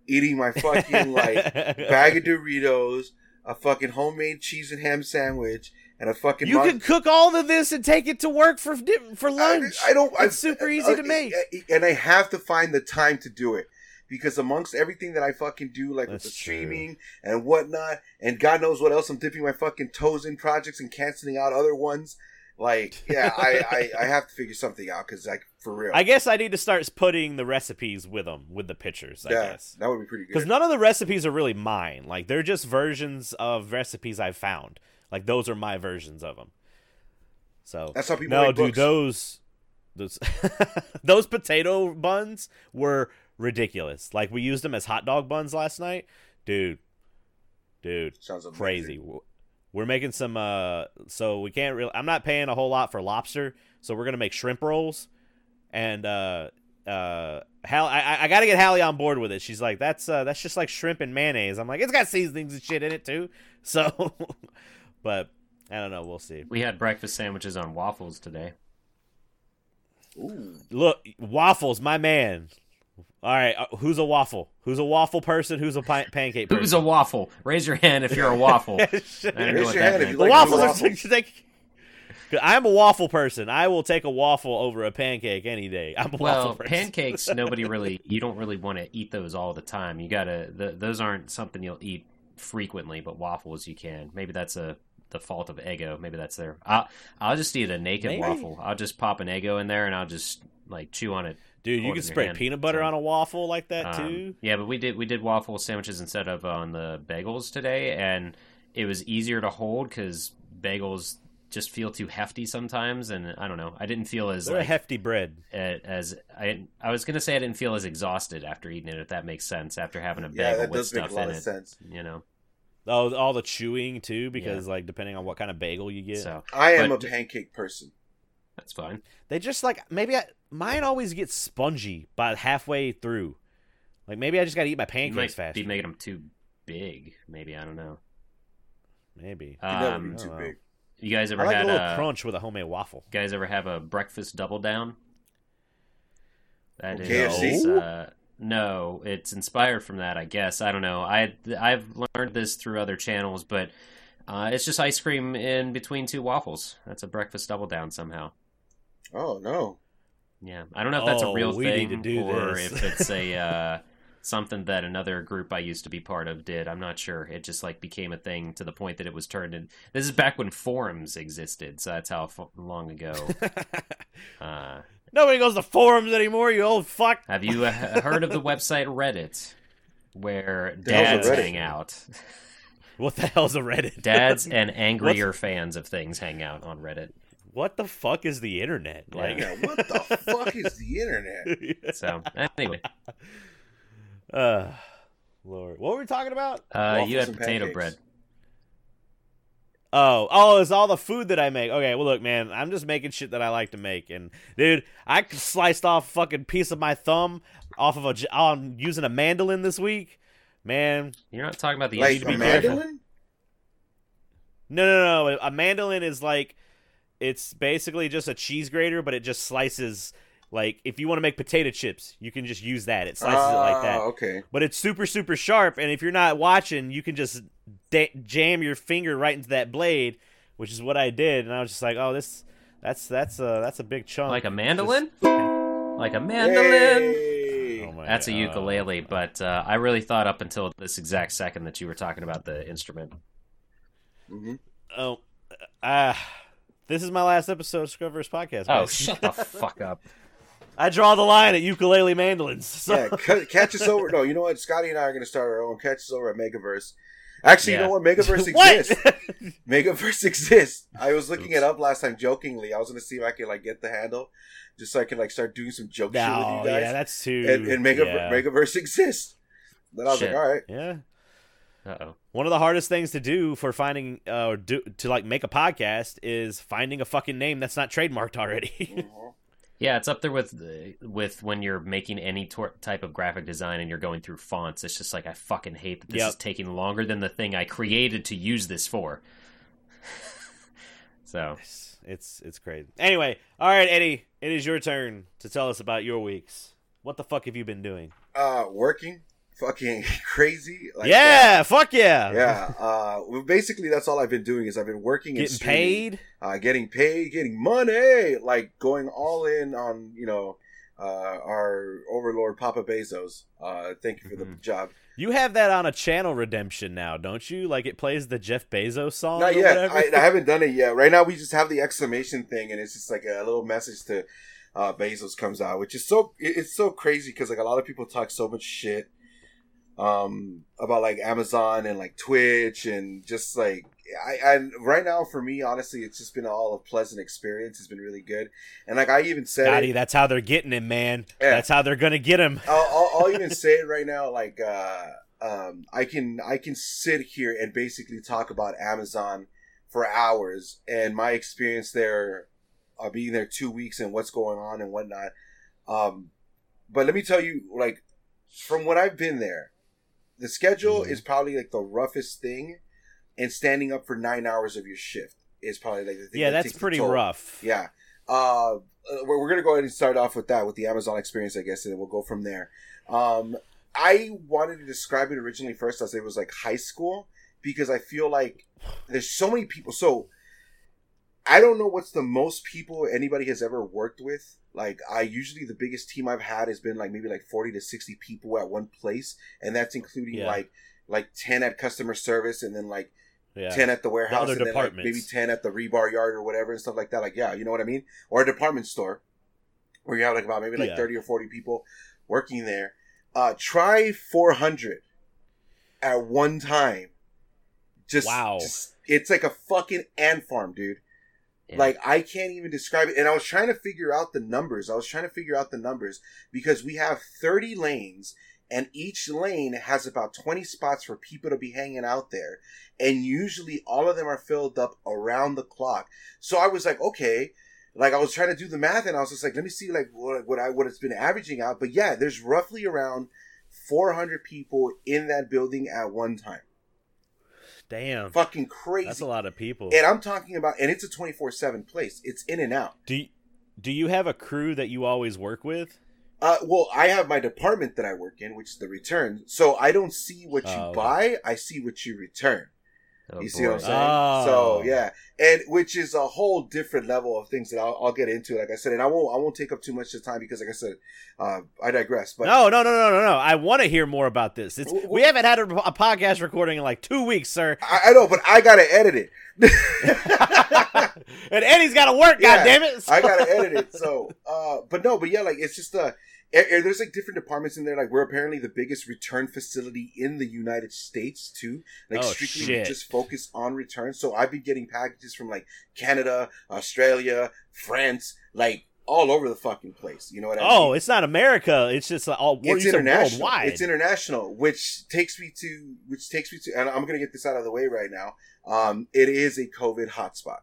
eating my fucking like bag of Doritos, a fucking homemade cheese and ham sandwich, and a fucking. you mon- can cook all of this and take it to work for for lunch. I, I don't. I, It's super easy to uh, make. and I have to find the time to do it because amongst everything that I fucking do, like with That's the true. streaming and whatnot, and God knows what else, I'm dipping my fucking toes in projects and canceling out other ones. Like, yeah, I, I, I have to figure something out because, like, for real, I guess I need to start putting the recipes with them with the pictures. I yeah, guess that would be pretty because none of the recipes are really mine. Like they're just versions of recipes I've found. Like those are my versions of them. So That's how people no, dude, books. those those those potato buns were ridiculous. Like we used them as hot dog buns last night, dude. Dude, Sounds amazing. crazy. we're making some. Uh, so we can't really. I'm not paying a whole lot for lobster, so we're gonna make shrimp rolls, and uh, uh, Hal, I, I got to get Hallie on board with it. She's like, that's uh, that's just like shrimp and mayonnaise. I'm like, it's got seasonings and shit in it too. So, but I don't know. We'll see. We had breakfast sandwiches on waffles today. Ooh. Look, waffles, my man. All right, uh, who's a waffle? Who's a waffle person? Who's a pi- pancake person? Who's a waffle? Raise your hand if you're a waffle. Raise your hand if you waffles like waffles. Are so, like, I'm a waffle person. I will take a waffle over a pancake any day. I'm a Well, waffle person. pancakes, nobody really. You don't really want to eat those all the time. You gotta. The, those aren't something you'll eat frequently, but waffles you can. Maybe that's a the fault of Eggo. Maybe that's their. I'll, I'll just eat a naked Maybe. waffle. I'll just pop an Eggo in there and I'll just like chew on it. Dude, you can spray hand, peanut butter so- on a waffle like that Um, too. Yeah, but we did we did waffle sandwiches instead of on the bagels today, and it was easier to hold because bagels just feel too hefty sometimes, and I don't know. I didn't feel as They're a hefty bread. uh, as I I was gonna say I didn't feel as exhausted after eating it. If that makes sense, after having a Yeah, bagel that with does make stuff a lot in of it, sense. you know. Oh, all the chewing too, because like depending on what kind of bagel you get, So I am But- a pancake person. That's fine. they just like maybe I, mine always gets spongy by halfway through. Like maybe I just got to eat my You pancakes might faster. be making them too big. Maybe I don't know. maybe. You Um, too oh, big. you guys I ever like a had little a crunch with a homemade waffle. You guys ever have a breakfast double down? That is KFC? uh, no, it's inspired from that, I guess. I don't know. I I've learned this through other channels, but uh, it's just ice cream in between two waffles. That's a breakfast double down somehow. Oh no. Yeah, I don't know if that's Oh, a real we thing to do or this. if it's a uh, something that another group I used to be part of did. I'm not sure. It just like became a thing to the point that it was turned in. This is back when forums existed, so that's how f- long ago. Uh, Nobody goes to forums anymore. You old fuck. have you uh, heard of the website Reddit, where dads hang out? What the hell's a Reddit? Dads and angrier fans of things hang out on Reddit. What the fuck is the internet? Yeah. Like, Yeah, what the fuck is the internet? So anyway, uh, Lord, what were we talking about? uh, you had potato pancakes. bread. Oh, oh, it's all the food that I make. Okay, well, look, man, I'm just making shit that I like to make, and dude, I sliced off a fucking piece of my thumb off of a. j- I'm using a mandolin this week, man. You're not talking about the like to be a instrument. careful. mandolin? No, no, no. A mandolin is like, it's basically just a cheese grater, but it just slices. Like, if you want to make potato chips, you can just use that. It slices it like that. Ah, Okay. But it's super, super sharp, and if you're not watching, you can just da- jam your finger right into that blade, which is what I did. And I was just like, oh, this, that's that's a that's a big chunk. Like a mandolin? Just- Like a mandolin? Yay! Oh my That's a ukulele, but uh, I really thought up until this exact second that you were talking about the instrument. Mhm. Oh, ah, this is my last episode of Scrubverse podcast. Oh, guys. shut the fuck up. I draw the line at ukulele mandolins. So. Yeah, ca- catch us over. No, you know what? Scotty and I are going to start our own. Catch us over at Megaverse. Actually, Yeah. you know what? Megaverse What? exists. Megaverse exists. I was looking it up last time jokingly. I was going to see if I could like get the handle, just so I could like start doing some joke shit with you guys. yeah, that's too. and and Mega, yeah. Megaverse exists. Then I was Shit. like, all right. yeah. Uh oh. One of the hardest things to do for finding uh, or do to like make a podcast is finding a fucking name that's not trademarked already. Yeah, it's up there with with when you're making any tor- type of graphic design and you're going through fonts. It's just like I fucking hate that this Yep. is taking longer than the thing I created to use this for. so it's, it's it's crazy. Anyway, all right, Eddie, it is your turn to tell us about your weeks. What the fuck have you been doing? Uh, working, fucking crazy. Like, yeah, fuck yeah. yeah. Uh, well, basically, that's all I've been doing is I've been working Getting paid. uh, getting paid, getting money, like going all in on you know uh, our overlord Papa Bezos. Uh, thank you for the Mhm. job. You have that on a channel redemption now, don't you? Like it plays the Jeff Bezos song. Not or yet. I, I haven't done it yet. Right now, we just have the exclamation thing, and it's just like a little message to uh, Bezos comes out, which is so it's so crazy because like a lot of people talk so much shit um about like Amazon and like Twitch and just like I and right now for me honestly it's just been all a pleasant experience it's been really good and like I even said it- that's how they're getting him, man. Yeah. That's how they're gonna get him. I'll, I'll, I'll even say it right now. Like, uh, um, I can I can sit here and basically talk about Amazon for hours, and my experience there, uh, being there two weeks and what's going on and whatnot. Um, but let me tell you, like, from what I've been there, the schedule Mhm. is probably like the roughest thing, and standing up for nine hours of your shift is probably like the thing. Yeah, that that's pretty rough. Yeah. Uh, we're, we're gonna go ahead and start off with that with the Amazon experience, I guess, and then we'll go from there. Um, I wanted to describe it originally first as it was like high school because I feel like there's so many people. So I don't know what's the most people anybody has ever worked with. Like I usually the biggest team I've had has been like maybe like forty to sixty people at one place, and that's including Yeah. like like ten at customer service, and then like Yeah. 10 at the warehouse other and then like maybe 10 at the rebar yard or whatever and stuff like that like yeah you know what i mean or a department store where you have like about maybe like Yeah. 30 or 40 people working there uh try 400 at one time just Wow. just- it's like a fucking ant farm dude Like I can't even describe it. And I was trying to figure out the numbers. I was trying to figure out the numbers because we have 30 lanes and each lane has about 20 spots for people to be hanging out there. And usually all of them are filled up around the clock. So I was like, okay, like I was trying to do the math and I was just like, let me see like what, what I, what it's been averaging out. But yeah, there's roughly around 400 people in that building at one time. Damn. Fucking crazy. That's a lot of people. And I'm talking about, and it's a 24 7 place. It's in and out. Do you, do you have a crew that you always work with? Uh, well, I have my department that I work in, which is the return. So I don't see what you Oh. buy; I see what you return. Oh, you see what I'm saying? Oh. So yeah, and which is a whole different level of things that I'll, I'll get into. Like I said, and I won't I won't take up too much of the time because, like I said, uh, I digress. But no, no, no, no, no, no. I want to hear more about this. It's, W- we haven't had a, a podcast recording in like two weeks, sir. I, I know, but I gotta edit it. and Eddie's got to work. Yeah, God damn it! I gotta edit it. So, uh, but no, but yeah, like it's just uh, eh, eh, there's like different departments in there. Like we're apparently the biggest return facility in the United States too. Like Oh, strictly shit. just focus on returns. So I've been getting packages from like Canada, Australia, France, like all over the fucking place. You know what I Oh, mean? Oh, it's not America. It's just like, all it's international. worldwide. It's international, which takes me to which takes me to, and I'm gonna get this out of the way right now. Um, it is a COVID hotspot.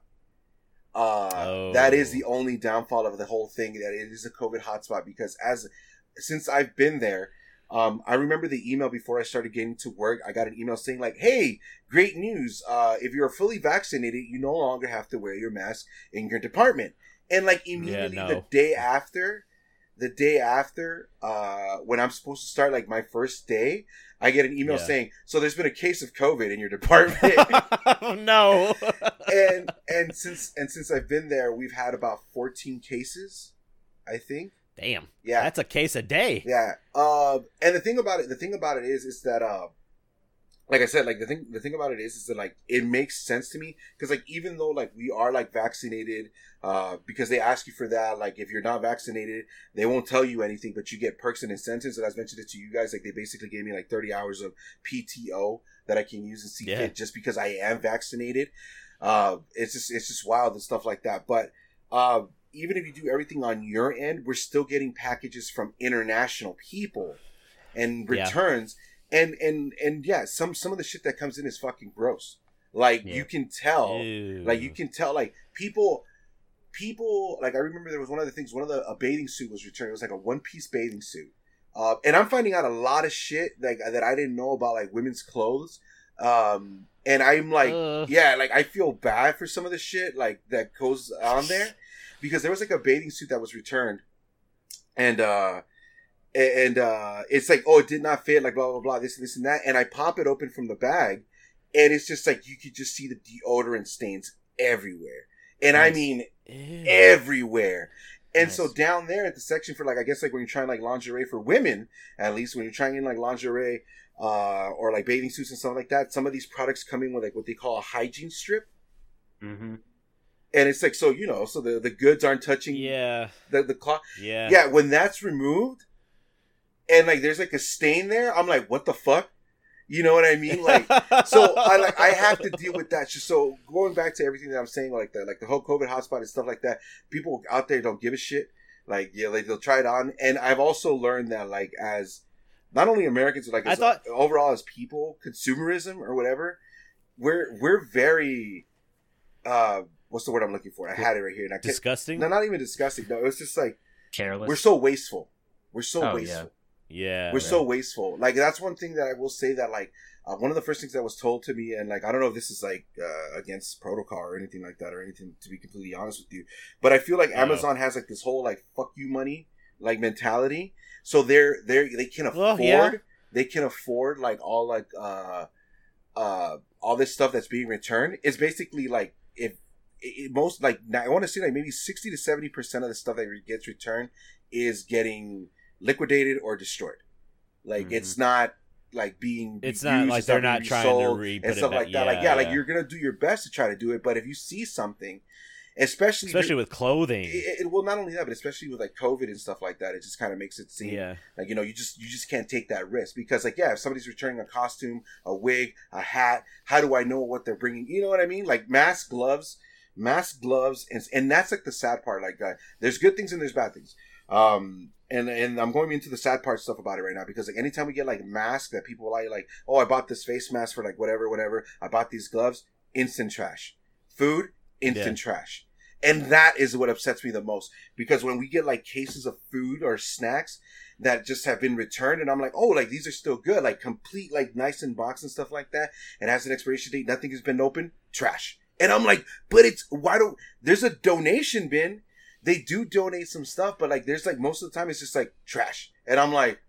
Uh, Oh. that is the only downfall of the whole thing. That it is a COVID hotspot because as since I've been there, um, I remember the email before I started getting to work. I got an email saying like, "Hey, great news! Uh, if you're fully vaccinated, you no longer have to wear your mask in your department." And like immediately no. the day after, the day after, uh, when I'm supposed to start like my first day, I get an email Yeah. saying, "So there's been a case of COVID in your department." oh no! and and since and since I've been there, we've had about 14 cases, I think. Damn, Yeah, that's a case a day. yeah. Um, and the thing about it, the thing about it is, is that, uh, like I said, like the thing, the thing about it is, is that like it makes sense to me because like even though like we are like vaccinated, uh, because they ask you for that, like if you're not vaccinated, they won't tell you anything, but you get perks and incentives. And I've mentioned it to you guys, like they basically gave me like 30 hours of PTO that I can use and see Yeah. just because I am vaccinated. Uh, it's just it's just wild and stuff like that. But uh, even if you do everything on your end, we're still getting packages from international people and Yeah. And and and yeah, some some of the shit that comes in is fucking gross. Like Yeah. you can tell, Ew. like you can tell, like people. People like I remember there was one of the things one of the a bathing suit was returned. It was like a one piece bathing suit, uh, and I'm finding out a lot of shit like that I didn't know about like women's clothes. Um, and I'm like, Ugh. yeah, like I feel bad for some of the shit like that goes on there because there was like a bathing suit that was returned, and uh, and uh, it's like, oh, it did not fit, like blah blah blah, this this and that, and I pop it open from the bag, and it's just like you could just see the deodorant stains everywhere, and I mean Ew. everywhere. And so down there at the section for like I guess like when you're trying like lingerie for women, at least when you're trying in like lingerie uh or like bathing suits and stuff like that, some of these products come in with like what they call a hygiene strip. Mm-hmm. And it's like so you know, so the, the goods aren't touching Yeah, the, the cloth. yeah, Yeah, when that's removed and like there's like a stain there, I'm like, what the fuck? You know what I mean? Like so I like I have to deal with that. So going back to everything that I'm saying, like the like the whole COVID hotspot and stuff like that, people out there don't give a shit. Like yeah, like they'll try it on, and I've also learned that like as not only Americans, but like I as, thought- overall as people, consumerism or whatever, we're we're very uh, what's the word I'm looking for? I had it right here. And I can't, Disgusting. no, not even disgusting. No, it was just like Careless. we're so wasteful. We're so Oh, wasteful. Yeah. Yeah, we're so wasteful. Like that's one thing that I will say that like uh, one of the first things that was told to me, and like I don't know if this is like uh, against protocol or anything like that or anything. To be completely honest with you, but I feel like Uh-oh. Amazon has like this whole like fuck you money like mentality. So they're they're they can Well, afford yeah. they can afford like all like uh uh all this stuff that's being returned. It's basically like if it, most like now, I want to say like maybe sixty to seventy percent of the stuff that gets returned is getting liquidated or destroyed. Like Mhm. it's not like being It's not like they're not trying to re- and stuff like that. like yeah, yeah, like you're gonna do your best to try to do it, but if you see something, especially Especially with clothing. it, it, well, not only that, but especially with like COVID and stuff like that, it just kind of makes it seem yeah. like you know you just you just can't take that risk because like yeah, if somebody's returning a costume, a wig, a hat, how do I know what they're bringing? You know what I mean? Like mask, gloves, mask, gloves, and and that's like the sad part. Like uh, there's good things and there's bad things. Um, and and I'm going into the sad part stuff about it right now because like anytime we get like masks that people like like oh I bought this face mask for like whatever whatever. I bought these gloves. Instant trash. Food instant trash. And that is what upsets me the most because when we get like cases of food or snacks that just have been returned and I'm like oh like these are still good. Like complete like nice in box and stuff like that. And has an expiration date. Nothing has been opened trash. And I'm like but it's why don't there's a donation bin they do donate some stuff, but like there's like most of the time it's just like trash. And I'm like,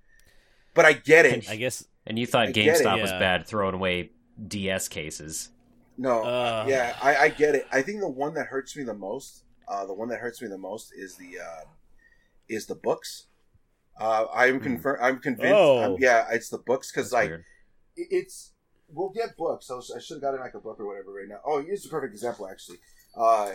but I get it. I guess. and you thought I get it. GameStop was Yeah. bad throwing away DS cases. No, Uh. yeah, I, I get it. I think the one that hurts me the most, uh, the one that hurts me the most is the uh, is the books. Uh, I'm Hmm. confirm. I'm convinced. Oh. I'm- yeah, it's the books because like weird. it's we'll get books. I, was, I should have gotten like a book or whatever right now. Oh, here's the perfect example actually. Uh,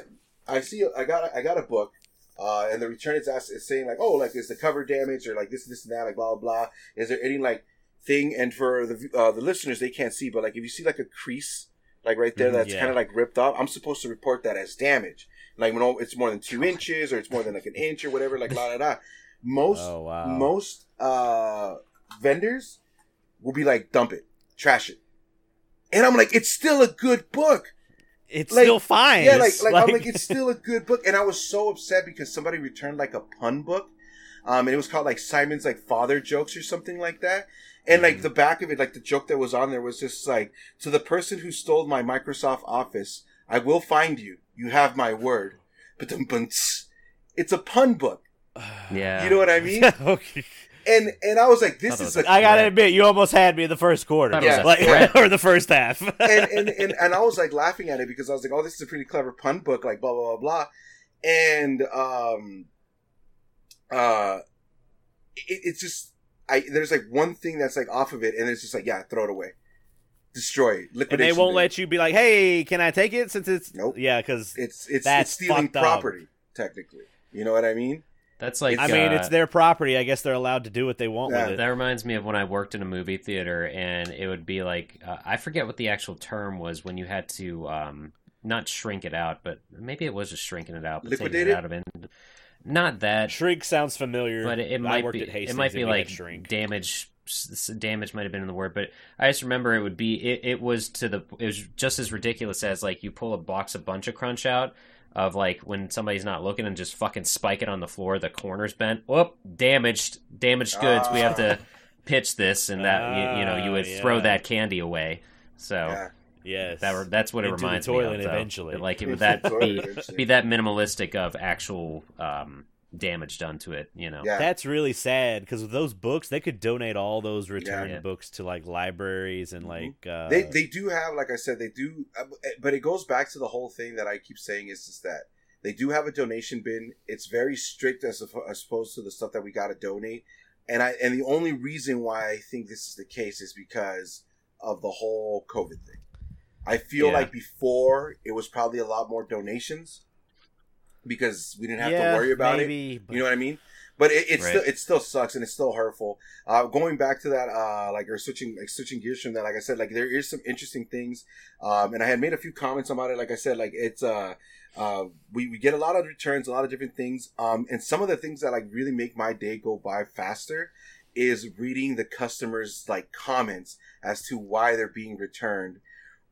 I see. I got. I got a book. Uh, and the return is asked is saying like, oh, like is the cover damaged or like this, this, and that, like blah blah blah. Is there any like thing? And for the uh, the listeners, they can't see, but like if you see like a crease, like right there, Mhm, that's yeah. kind of like ripped off, I'm supposed to report that as damage. Like when it's more than two inches or it's more than like an inch or whatever, like la da da. Most Oh wow. most uh vendors will be like dump it trash it and i'm like it's still a good book it's like- still fine. yeah like, It's like i'm like it's still a good book and i was so upset because somebody returned like a pun book um and it was called like simon's like father jokes or something like that and like Mhm. the back of it like the joke that was on there was just like to the person who stole my microsoft office i will find you you have my word but then, it's a pun book Yeah. you know what i mean okay. And and i was like this Thought it is was a I gotta threat. admit, you almost had me in the first quarter, Thought it was a Like- or the first half. and, and, and and I was like laughing at it because I was like, oh, this is a pretty clever pun book, like blah blah blah blah, and um, uh, it, it's just I there's like one thing that's like off of it, and it's just like yeah, throw it away, destroy it, and they won't bin. let you be like, "Hey, can I take it?" Since it's Nope. yeah, because It's it's it's stealing fucked up. property technically. You know what I mean? That's like I mean, uh, it's their property. I guess they're allowed to do what they want Yeah. with it. That reminds me of when I worked in a movie theater, and it would be like uh, I forget what the actual term was when you had to um, not shrink it out, but maybe it was just shrinking it out, but taking Liquidate it it? out of it. Not that, Shrink sounds familiar, but it, it I might worked be at Hastings it might be like shrink. damage. Damage might have been in the word, but I just remember it would be it, it was to the it was just as ridiculous as like you pull a box of Buncha Crunch out of like when somebody's not looking and just fucking spike it on the floor, the corners bent. Whoop, damaged, damaged goods. We have to pitch this, and that you, you know you Ah, would throw that candy away. So Yeah. Yes, that that's what it Into the reminds toilet me of. though. eventually. That, Like it would that be be that minimalistic of actual um, damage done to it. You know. Yeah. That's really sad because with those books, they could donate all those returned Yeah. books to like libraries and Mhm. like uh, they they do have like I said they do, uh, but it goes back to the whole thing that I keep saying is just that they do have a donation bin. It's very strict as, oppo- as opposed to the stuff that we got to donate, and I and the only reason why I think this is the case is because of the whole COVID thing. I feel Yeah. like before it was probably a lot more donations because we didn't have yeah, to worry about it. but- You know what I mean? But it, it Right. still it still sucks and it's still hurtful. Uh, going back to that, uh, like or switching like switching gears from that, like I said, like there is some interesting things. Um, and I had made a few comments about it. Like I said, like it's uh, uh, we we get a lot of returns, a lot of different things. Um, and some of the things that like really make my day go by faster is reading the customers like comments as to why they're being returned.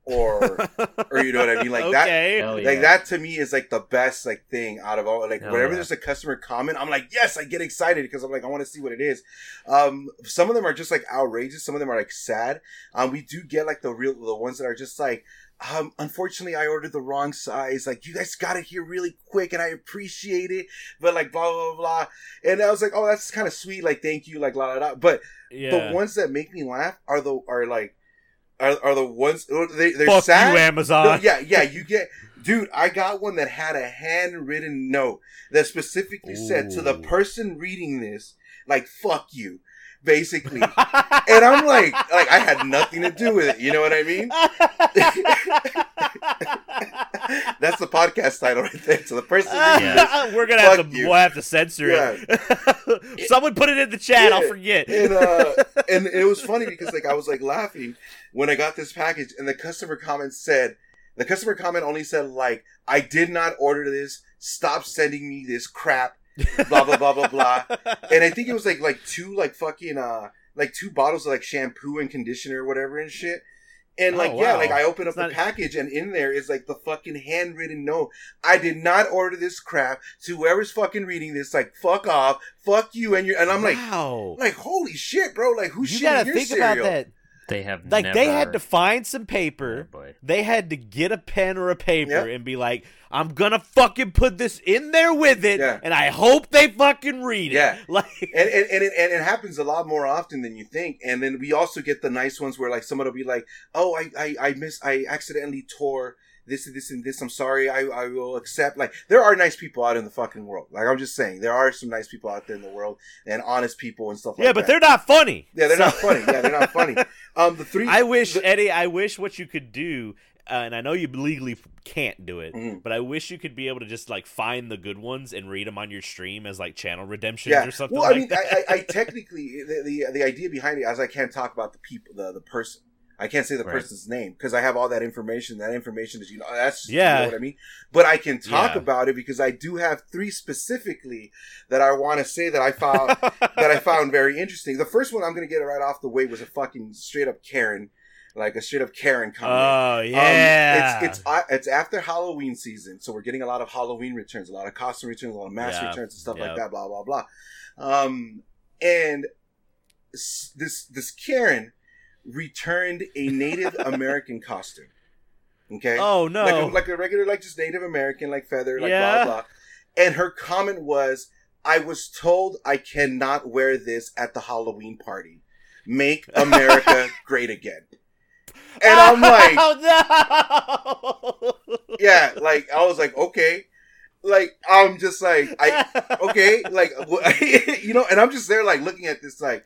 Or, or You know what I mean? Like that. okay. Hell Like that to me is like the best like thing out of all. Like Hell whenever yeah. there's a customer comment, I'm like, yes, I get excited because I'm like, I want to see what it is. Um, some of them are just like outrageous. Some of them are like sad. Um, we do get like the real the ones that are just like. Um, unfortunately, I ordered the wrong size. Like, you guys got it here really quick, and I appreciate it. But like, blah blah blah. And I was like, oh, that's kind of sweet. Like, thank you. Like, blah blah blah. But Yeah. the ones that make me laugh are the are like are, are the ones oh, they they're Fuck sad. you, Amazon. No, yeah, yeah, you get dude, I got one that had a handwritten note that specifically said to the person reading this, like, fuck you, basically. and I'm like, like I had nothing to do with it, you know what I mean? That's the podcast title right there. So the person this We're gonna have to. you. We'll have to censor it. Someone put it in the chat. I'll forget. and uh and it was funny because like I was like laughing when I got this package and the customer comment said the customer comment only said like I did not order this stop sending me this crap blah blah blah blah blah and I think it was like like two like fucking uh like two bottles of like shampoo and conditioner or whatever and shit and like Oh, yeah like I open up It's the package and in there is like the fucking handwritten note I did not order this crap to whoever's fucking reading this like fuck off fuck you and you and I'm like wow. like holy shit, bro! Like who's you gotta your think cereal? about that. They have Like they had to find some Oh, paper. boy. They had to get a pen or a paper Yep. and be like, "I'm gonna fucking put this in there with it, Yeah. and I hope they fucking read it." Yeah. Like, And and and it, and it happens a lot more often than you think. And then we also get the nice ones where like someone will be like, "Oh, I I I miss I accidentally tore." This and this and this. I'm sorry. I, I will accept. Like there are nice people out in the fucking world. Like I'm just saying, there are some nice people out there in the world and honest people and stuff like yeah, that. but they're not funny. yeah, they're So- not funny. Yeah, they're not funny. Um, the three. I wish the- Eddie. I wish what you could do, uh, and I know you legally can't do it, Mhm. but I wish you could be able to just like find the good ones and read them on your stream as like channel redemptions yeah. or something. Well, like I mean. I, I, I technically the, the the idea behind it is I can't talk about the people, the the person. I can't say the Right. person's name because I have all that information. That information is, you know, that's Yeah. you know what I mean. But I can talk Yeah. about it because I do have three specifically that I want to say that I found that I found very interesting. The first one I'm going to get it right off the way was a fucking straight up Karen, like a straight up Karen comment. Oh Um, yeah, it's it's uh, it's after Halloween season, so we're getting a lot of Halloween returns, a lot of costume returns, a lot of mask Yeah. returns and stuff Yeah. like that. Blah blah blah. Um, and this this Karen returned a Native American costume. Okay, oh no, like a, like a regular, like just Native American, like feather, like Yeah. blah blah. And her comment was, "I was told I cannot wear this at the Halloween party. Make America great again." And I'm oh, like, oh no, yeah, like I was like, okay, like I'm just like, I okay, like you know, and I'm just there like looking at this like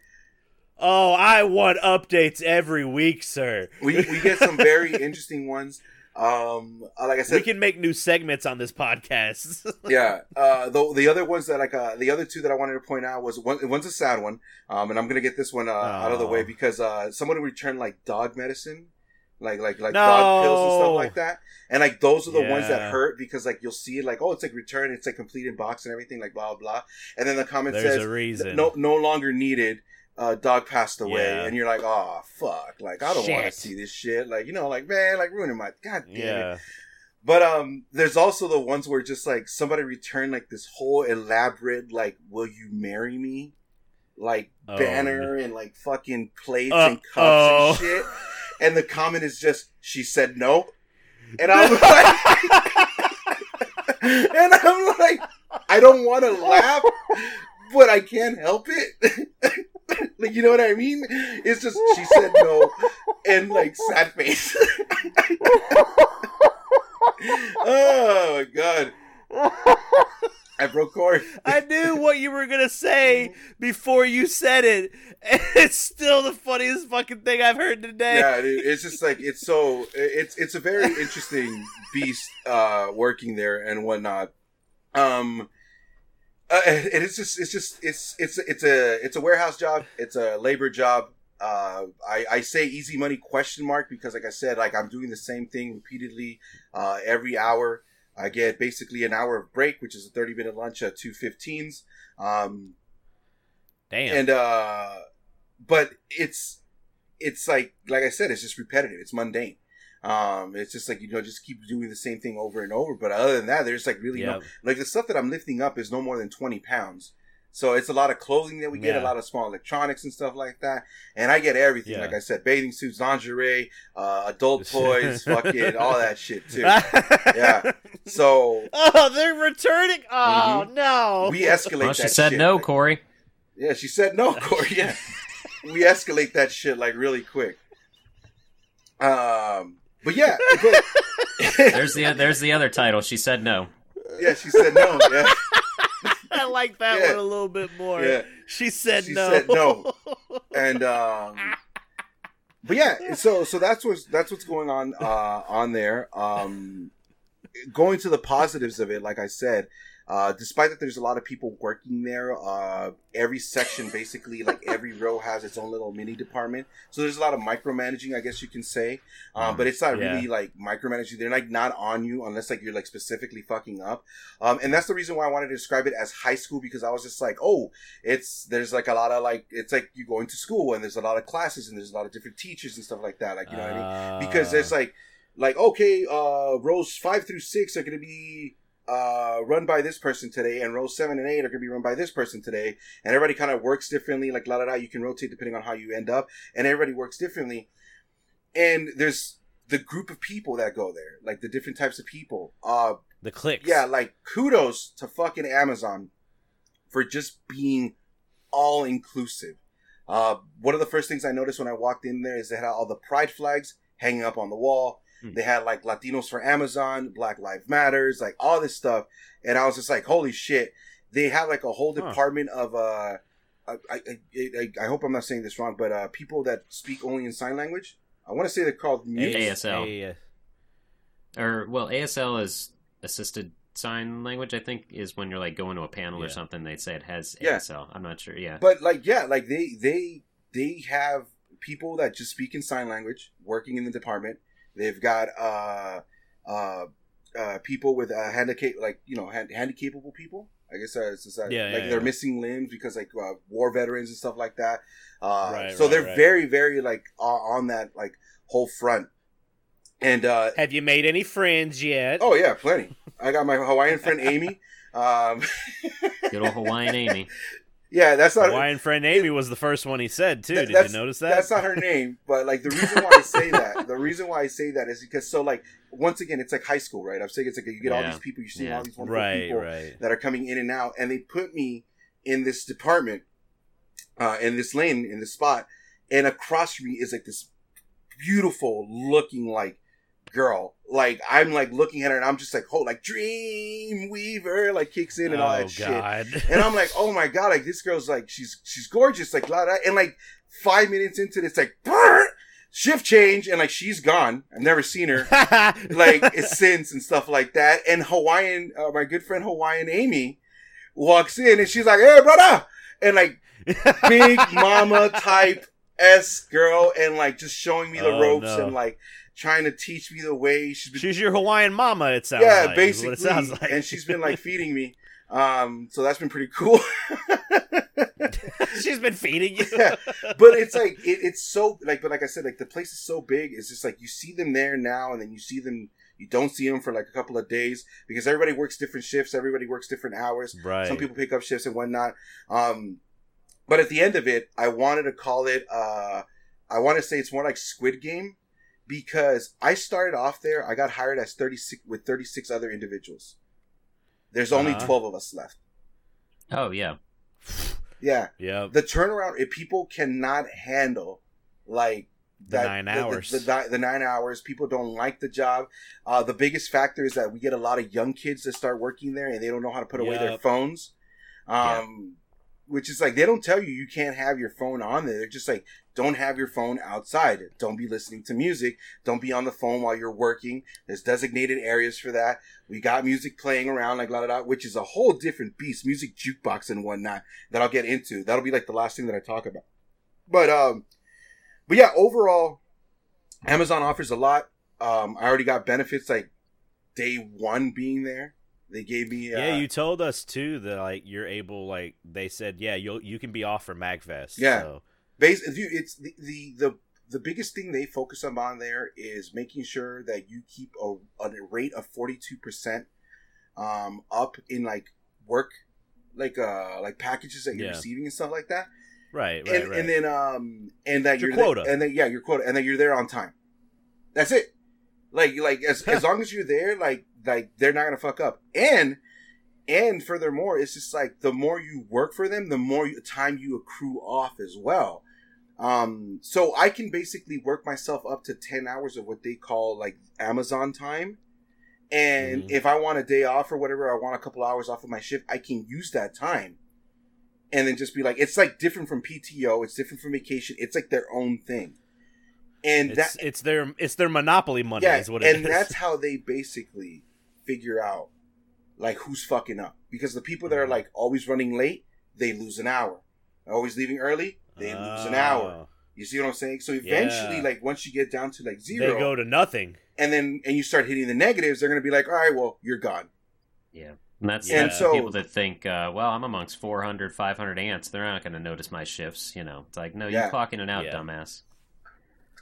Oh, I want updates every week, sir. we we get some very interesting ones. Um, uh, like I said, We can make new segments on this podcast. yeah. Uh, the the other ones that like uh the other two that I wanted to point out was one one's a sad one. Um, and I'm gonna get this one uh, out of the way because uh someone returned like dog medicine. Like like like dog pills and stuff like that, and like those are the ones that hurt because like you'll see it like oh it's like return it's like complete in box and everything like blah blah blah, and then the comment There's says a reason. no no longer needed. Uh, dog passed away, Yeah. and you're like, oh fuck, like I don't want to see this shit, like you know, like man, like ruining my god damn it. Yeah. But um, there's also the ones where just like somebody returned like this whole elaborate like, "Will you marry me?" like Oh, banner and like fucking plates Uh, and cups oh. and shit, and the comment is just, "She said no," and I'm like, and I'm like, I don't want to laugh, but I can't help it. like you know what I mean? It's just she said no, and like sad face. oh my god. I broke cord. I knew what you were gonna say before you said it. And it's still the funniest fucking thing I've heard today. Yeah, dude, it's just like it's so it's it's a very interesting beast uh working there and whatnot. Um uh, it's just it's just it's it's it's a it's a warehouse job, it's a labor job. Uh I, I say easy money question mark because like I said, like I'm doing the same thing repeatedly uh every hour. I get basically an hour of break, which is a 30 minute lunch at two fifteens. Um Damn. and uh but it's it's like like i said it's just repetitive it's mundane Um, it's just like you know, just keep doing the same thing over and over. But other than that, there's like really no like the stuff that I'm lifting up is no more than 20 pounds. So it's a lot of clothing that we get, a lot of small electronics and stuff like that. And I get everything, Yeah. like I said, bathing suits, lingerie, uh, adult toys, fucking all that shit too. yeah. So Oh, they're returning. Oh no. we escalate Well, that she said shit. no, Like- Corey. Yeah, she said no, Corey. Yeah. we escalate that shit like really quick. Um, but yeah, but, There's the there's the other title. She said no. yeah, she said no. Yeah, I like that Yeah. one a little bit more. yeah. She said no. She no. said no. and um but yeah so so that's what's that's what's going on uh on there um going to the positives of it like i said uh despite that there's a lot of people working there uh every section basically like every row has its own little mini department. So there's a lot of micromanaging i guess you can say. Um but it's not Yeah. really like micromanaging. They're like not on you unless like you're like specifically fucking up. Um and that's the reason why i wanted to describe it as high school because i was just like oh it's there's like a lot of like it's like you going to school and there's a lot of classes and there's a lot of different teachers and stuff like that like you know what i mean? Because there's like like okay uh rows five through six are gonna be uh run by this person today and rows seven and eight are gonna be run by this person today and everybody kind of works differently like la la la you can rotate depending on how you end up and everybody works differently and there's the group of people that go there like the different types of people uh the clicks. yeah, like kudos to fucking Amazon for just being all inclusive. Uh, one of the first things I noticed when I walked in there is they had all the pride flags hanging up on the wall. Hmm. They had like Latinos for Amazon, Black Lives Matters, like all this stuff, and I was just like, holy shit! They have like a whole Huh. department of uh, I, I, I, I hope I'm not saying this wrong, but uh, people that speak only in sign language. I want to say they're called mutes. ASL. Or well, ASL is assisted sign language. I think is when you're like going to a panel or something. They say it has Yeah. ASL. I'm not sure. Yeah. But like, yeah, like they they they have people that just speak in sign language working in the department. They've got uh uh uh people with uh handicap like you know hand, handicapable people. I guess uh, it's just, uh, Yeah, like yeah, they're yeah. missing limbs because like uh, war veterans and stuff like that. Uh, Right, so right, they're right. very very like uh, on that like whole front. And uh, Have you made any friends yet? oh yeah, plenty. I got my Hawaiian friend Amy. Um, Good old Hawaiian Amy. yeah, that's not Hawaiian friend Amy was the first one he said too. Th- Did you notice that? That's not her name, but like the reason why I say that, the reason why I say that is because so like once again, it's like high school, right? I'm saying it's like you get all these people, you see Yeah. all these wonderful right, people right. that are coming in and out, and they put me in this department, uh, in this lane, in this spot, and across from me is like this beautiful looking like girl. Like I'm like looking at her, and I'm just like, oh, like Dream Weaver, like kicks in and all oh that shit. And I'm like, oh my god, like this girl's like she's she's gorgeous, like la da. And like five minutes into this, like brrr, shift change, and like she's gone. I've never seen her like since and stuff like that. And Hawaiian, uh, my good friend Hawaiian Amy walks in, and she's like, hey brother, and like big mama type s girl, and like just showing me the Oh, ropes no. and like trying to teach me the way. She's been She's your Hawaiian mama. It sounds yeah, like, basically. it sounds like. And she's been like feeding me. Um, so that's been pretty cool. she's been feeding you. Yeah, but it's like it, it's so like, but like I said, like the place is so big. It's just like you see them there now, and then you see them. You don't see them for like a couple of days because everybody works different shifts. Everybody works different hours. right. Some people pick up shifts and whatnot. Um, but at the end of it, I wanted to call it. Uh, I want to say it's more like Squid Game because I started off there. I got hired as thirty six with thirty six other individuals. There's only Uh-huh. twelve of us left. Oh yeah. Yeah, Yeah. the turnaround. If people cannot handle like The nine hours. the, the, the nine hours, people don't like the job. Uh, the biggest factor is that we get a lot of young kids that start working there and they don't know how to put away their Yep. phones. Yeah. Um, which is like they don't tell you you can't have your phone on there. They're just like, don't have your phone outside. Don't be listening to music. Don't be on the phone while you're working. There's designated areas for that. We got music playing around like la da da, which is a whole different beast. Music jukebox and whatnot that I'll get into. That'll be like the last thing that I talk about. But um, but yeah, overall, Amazon offers a lot. Um, I already got benefits like day one being there. They gave me uh, yeah, you told us too that like you're able like they said yeah you you can be off for Magfest. Yeah. So. Bas- dude, it's the, the the the biggest thing they focus on there is making sure that you keep a, a rate of 42% um, up in like work like uh like packages that you're Yeah. receiving and stuff like that Right, right, and, right. and then um and that Your you're there- quota. and then yeah your quota and then you're there on time that's it like like as, as long as you're there like like they're not gonna fuck up and and furthermore it's just like the more you work for them the more time you accrue off as well um so i can basically work myself up to 10 hours of what they call like amazon time and Mhm. if i want a day off or whatever i want a couple hours off of my shift i can use that time and then just be like it's like different from pto it's different from vacation it's like their own thing and it's, that it's their it's their monopoly money yeah, is what it and is. that's how they basically figure out like who's fucking up because the people that are Mhm. like always running late, they lose an hour. Always leaving early, they lose an hour. Oh. You see what I'm saying? So eventually, Yeah. like once you get down to like zero, They zero, go to nothing. and then and you start hitting the negatives, they're gonna be like, all right, well, you're gone. Yeah. And that's, And so- people that think, uh, well, I'm amongst 400, 500 ants. They're not going to notice my shifts. You know, it's like, no, Yeah. you clock in and out, Yeah. dumbass.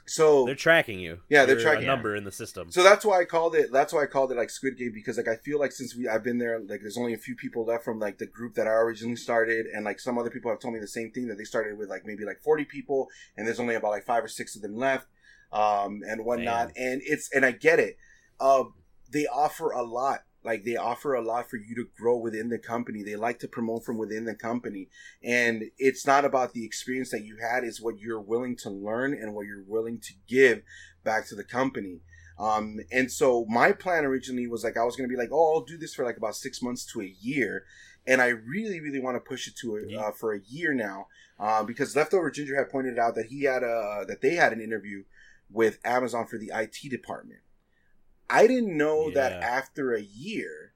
So They're tracking you. Yeah, they're You're tracking- a number in the system. So that's why I called it. That's why I called it like Squid Game because like I feel like since we I've been there, like there's only a few people left from like the group that I originally started, and like some other people have told me the same thing that they started with like maybe like 40 people, and there's only about like five or six of them left, um, and whatnot. And it's and I get it. Uh, they offer a lot. Like they offer a lot for you to grow within the company. They like to promote from within the company, and it's not about the experience that you had; is what you're willing to learn and what you're willing to give back to the company. Um, and so my plan originally was like I was gonna be like, oh, I'll do this for like about six months to a year, and I really, really want to push it to a, uh, for a year now, uh, because leftover ginger had pointed out that he had a that they had an interview with Amazon for the IT department. I didn't know that after a year,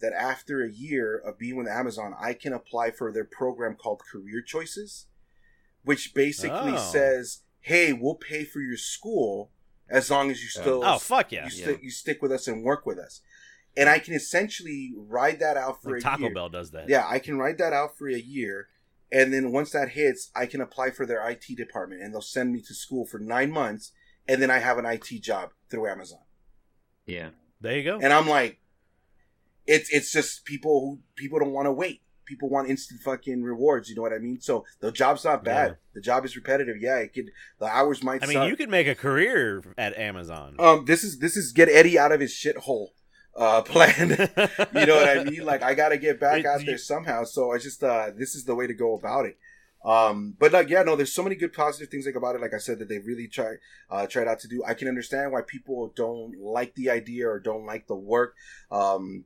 that after a year of being with Amazon, I can apply for their program called Career Choices, which basically Oh. says, "Hey, we'll pay for your school as long as you still Oh fuck yeah! you, stick you stick with us and work with us." And I can essentially ride that out for Like a Taco year. Bell does that. Yeah, I can ride that out for a year, and then once that hits, I can apply for their IT department, and they'll send me to school for nine months, and then I have an IT job through Amazon. Yeah. There you go. And I'm like, it's it's just people who people don't want to wait. People want instant fucking rewards. You know what I mean? So the job's not bad. Yeah. The job is repetitive. Yeah, it could. The hours might. I mean, suck. you could make a career at Amazon. Um, this is this is get Eddie out of his shithole uh plan. you know what I mean? Like I got to get back It- out you- there somehow. So I just uh this is the way to go about it. Um, but like yeah, no, there's so many good positive things like about it. Like I said, that they really try uh tried out to do. I can understand why people don't like the idea or don't like the work. Um.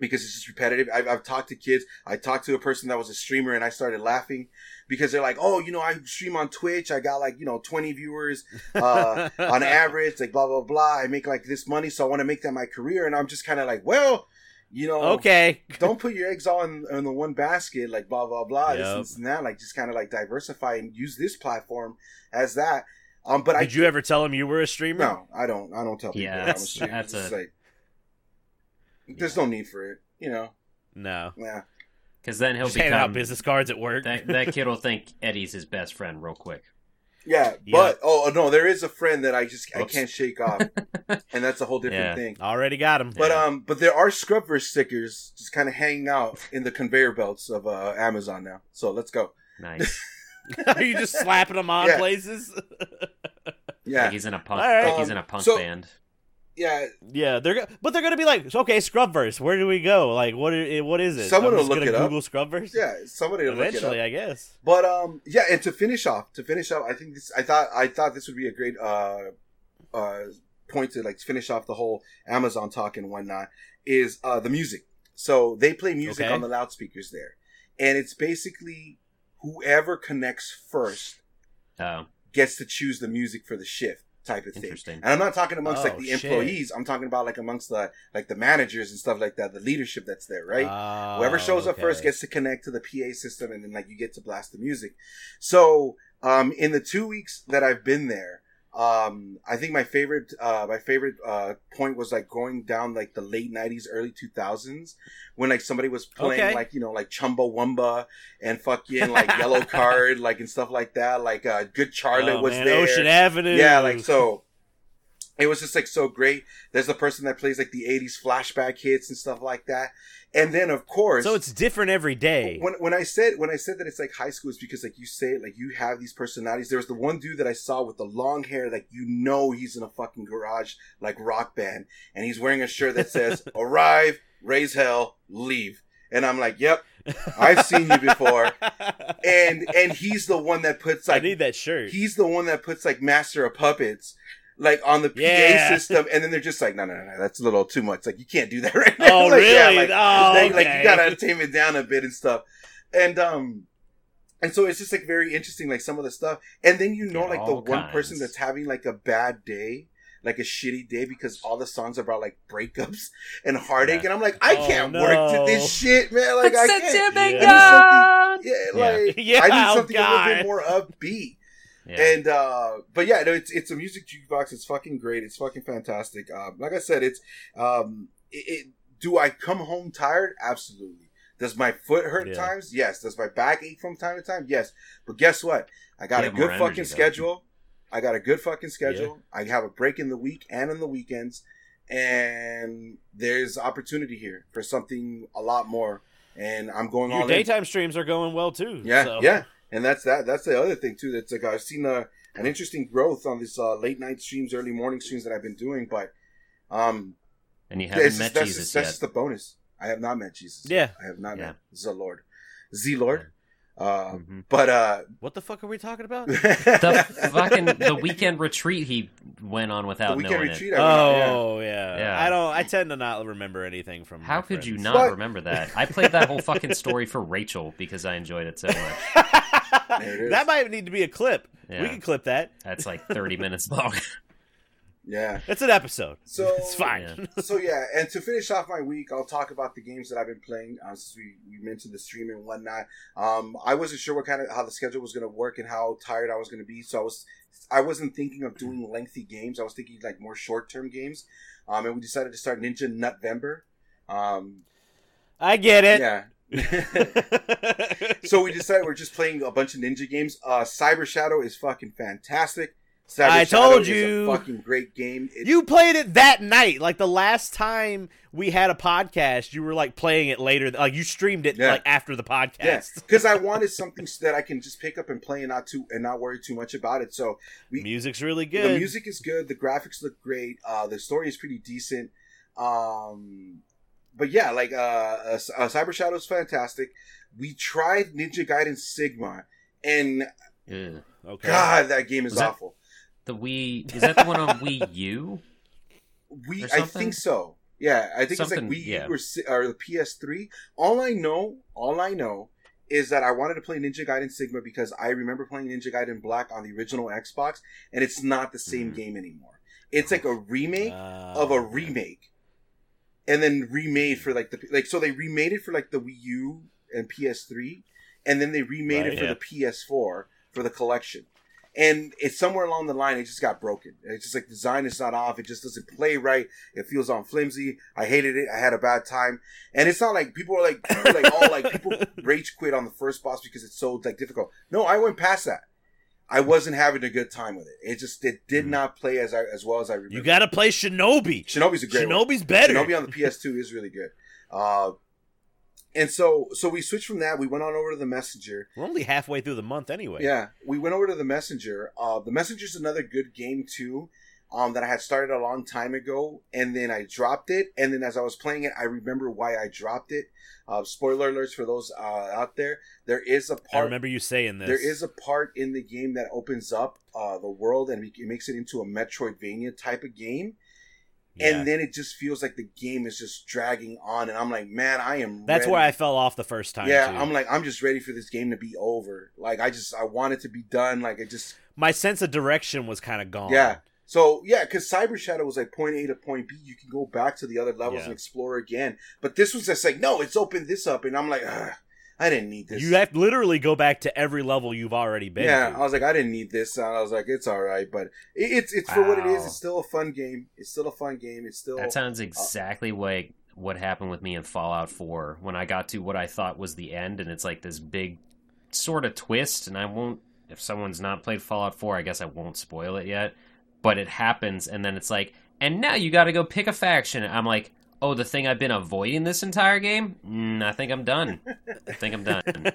Because it's just repetitive. I've, I've talked to kids. I talked to a person that was a streamer, and I started laughing because they're like, "Oh, you know, I stream on Twitch. I got like you know 20 viewers uh, on average, like blah blah blah. I make like this money, so I want to make that my career. And I'm just kind of like, well, you know, okay. don't put your eggs all in, in the one basket, like blah blah blah. This, Yep. and this and that. Like just kind of like diversify and use this platform as that. Um, but I Did you ever tell him you were a streamer? no, I don't. I don't tell people. Yeah, that I'm a streamer. that's a- like, there's no need for it. You know, No. yeah. Because then he'll Just handing out business cards at work. That, that kid will think Eddie's his best friend real quick. Yeah, Yeah. but oh no, there is a friend that I just I can't shake off, and that's a whole different Yeah. thing. Already got him. But um, but there are Scrubverse stickers just kind of hanging out in the conveyor belts of uh, Amazon now. So let's go. Nice. Are you just slapping them on Yeah. places? Yeah, Like he's in a punk. All right. Like he's in a Um, punk so- band. Yeah. yeah, they're but they're gonna be like, okay, Scrubverse. Where do we go? Like, what? i- What is it? Someone I'm will look it up. Google Scrubverse. Yeah, somebody will look it Eventually. I guess. But um, yeah, and to finish off, to finish off, I think this. I thought I thought this would be a great uh, uh, point to like finish off the whole Amazon talk and whatnot. Is uh the music? So they play music Okay. on the loudspeakers there, and it's basically whoever connects first Oh, gets to choose the music for the shift type of thing. And I'm not talking amongst Oh, like the shit. employees. I'm talking about like amongst the like the managers and stuff like that, the leadership that's there, right? Oh, Whoever shows up first gets to connect to the PA system, and then like you get to blast the music. So, um, in the two weeks that I've been there, Um, I think my favorite, uh, my favorite uh, point was like going down like the late '90s, early 2000s, when like somebody was playing Okay. like you know like Chumbawamba and fucking like Yellow Card, like and stuff like that. Like uh, Good Charlotte Oh, was man, there. Ocean Avenue. Yeah, like so. It was just like so great. There's the person that plays like the '80s flashback hits and stuff like that, and then of course, So it's different every day. when when I said when I said that it's like high school, it's because like you say it, like you have these personalities. There was the one dude that I saw with the long hair, like you know he's in a fucking garage like rock band, and he's wearing a shirt that says "Arrive, raise hell, leave," and I'm like, "Yep, I've seen you before." and and he's the one that puts like I need that shirt. he's the one that puts like Master of Puppets. Like on the PA Yeah. system, and then they're just like, no, no, no, no, that's a little too much. Like you can't do that right now. Oh, like, yeah, really? like, Oh, like, like, you gotta tame it down a bit and stuff. And um, and so it's just like very interesting, like some of the stuff. And then you know, Yeah, like the all one person that's having like a bad day, like a shitty day, because all the songs are about like breakups and heartache. Yeah. And I'm like, I Oh, can't no. work to this shit, man. Like I can't. a big Yeah. God. Yeah, Yeah. like Yeah, I need oh, something a little bit more upbeat. Yeah. And uh but yeah, no, it's it's a music jukebox. It's fucking great. It's fucking fantastic. Um, like I said, it's um, it, it. Do I come home tired? Absolutely. Does my foot hurt Yeah. times? Yes. Does my back ache from time to time? Yes. But guess what? I got a good energy, fucking though. schedule. I got a good fucking schedule. I have a break in the week and on the weekends, and there's opportunity here for something a lot more. And I'm going Your all in. daytime streams are going well too. Yeah, so. yeah, and that's that. That's the other thing too. That's like I've seen a, an interesting growth on this uh, late night streams, early morning streams that I've been doing. But um, and you that's, haven't just, met that's, Jesus just, that's yet. just the bonus. I have not met Jesus. Yeah. I have not Yeah. met the Lord, Z Lord. Uh, Mhm. but uh, What the fuck are we talking about? The fucking the weekend retreat he went on without the weekend knowing retreat. it. I went on, yeah. Oh yeah. Yeah. I don't. I tend to not remember anything from. How my could you not But- remember that? I played that whole fucking story for Rachel because I enjoyed it so much. There it is. that might need to be a clip. We Yeah. can clip that. That's like 30 minutes long. Yeah. It's an episode. So It's fine. so yeah, and to finish off my week, I'll talk about the games that I've been playing. Uh, since we, we mentioned the stream and whatnot, um, I wasn't sure what kind of how the schedule was going to work and how tired I was going to be. So I was I wasn't thinking of doing lengthy games. I was thinking like more short term games. Um, and we decided to start Ninja Nutvember. Um, I get it. yeah. so we decided we're just playing a bunch of ninja games. Uh, Cyber Shadow is fucking fantastic. Cyber I Shadow told is you. a fucking great game. It- You played it that night. Like the last time we had a podcast, you were like playing it later. Like you streamed it Yeah. like after the Yeah, podcast. because I wanted something so that I can just pick up and play and not too and not worry too much about it. So we, Music's really good. the music is good, the graphics look great, uh, the story is pretty decent. Um, but yeah, like uh, uh, uh, Cyber Shadow is fantastic. We tried Ninja Gaiden Sigma, and Ugh. Okay. God, that game is Was awful. The Wii is that the one on Wii U? We, I think so. Yeah, I think it's like Wii U yeah. or, or the PS3. All I know, all I know, is that I wanted to play Ninja Gaiden Sigma because I remember playing Ninja Gaiden Black on the original Xbox, and it's not the same Mhm. game anymore. It's like a remake Uh, of a remake, and then remade for like the like. So they remade it for like the Wii U and PS3, and then they remade Right, it for yeah. the PS4 for the collection. And it's somewhere along the line, it just got broken. It's just like the design is not off. It just doesn't play right. It feels on flimsy. I hated it. I had a bad time. And it's not like people are like, people are like, all like people rage quit on the first boss because it's so like difficult. No, I went past that. I wasn't having a good time with it. It just it did Mhm. not play as I, as well as I remember. You gotta play Shinobi. Shinobi's a great one. Shinobi's better. Shinobi on the PS2 is really good. Uh, and so so we switched from that. We went on over to the Messenger. We're only halfway through the month anyway. Yeah, we went over to the Messenger. Uh, the Messenger's another good game too. Um, that I had started a long time ago, and then I dropped it. And then as I was playing it, I remember why I dropped it. Uh, spoiler alerts for those uh, out there. There is a part. I remember you saying this. There is a part in the game that opens up uh, the world and it makes it into a Metroidvania type of game Yeah. and then it just feels like the game is just dragging on and i'm like man i am That's ready. where I fell off the first time. yeah too. i'm like i'm just ready for this game to be over like i just i want it to be done like it just my sense of direction was kind of gone. yeah so yeah because cyber shadow was like point a to point b you can go back to the other levels Yeah. and explore again but this was just like no it's opened this up and i'm like Ugh. I didn't need this. You have to literally go back to every level you've already been. yeah, to. I was like, I didn't need this. And I was like, it's all right, but it, it's it's for what it is. It's still a fun game. It's still a fun game. It's still That sounds exactly like what happened with me in Fallout 4 when I got to what I thought was the end, and it's like this big sort of twist. And I won't, if someone's not played Fallout 4, I guess I won't spoil it yet. But it happens, and then it's like, and now you got to go pick a faction. I'm like, oh, the thing I've been avoiding this entire game? Mm, I think I'm done. I think I'm done.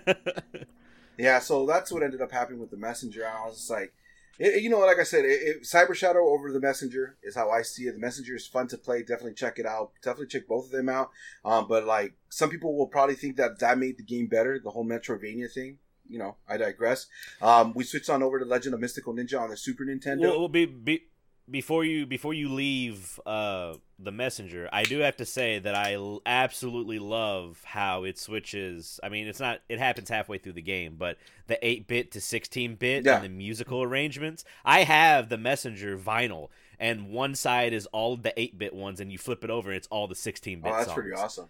Yeah, so that's what ended up happening with the messenger. I was just like, it, you know, like I said, it, it, Cyber Shadow over the messenger is how I see it. The messenger is fun to play. Definitely check it out. Definitely check both of them out. Um, but like some people will probably think that that made the game better. The whole Metroidvania thing. You know, I digress. Um, we switched on over to Legend of Mystical Ninja on the Super Nintendo. well, well, be, be, before you before you leave uh, the messenger, I do have to say that I l- absolutely love how it switches. I mean, it's not it happens halfway through the game, but the eight bit to sixteen bit Yeah. and the musical arrangements. I have the messenger vinyl, and one side is all the eight bit ones, and you flip it over, and it's all the sixteen bit. oh, that's songs. pretty awesome.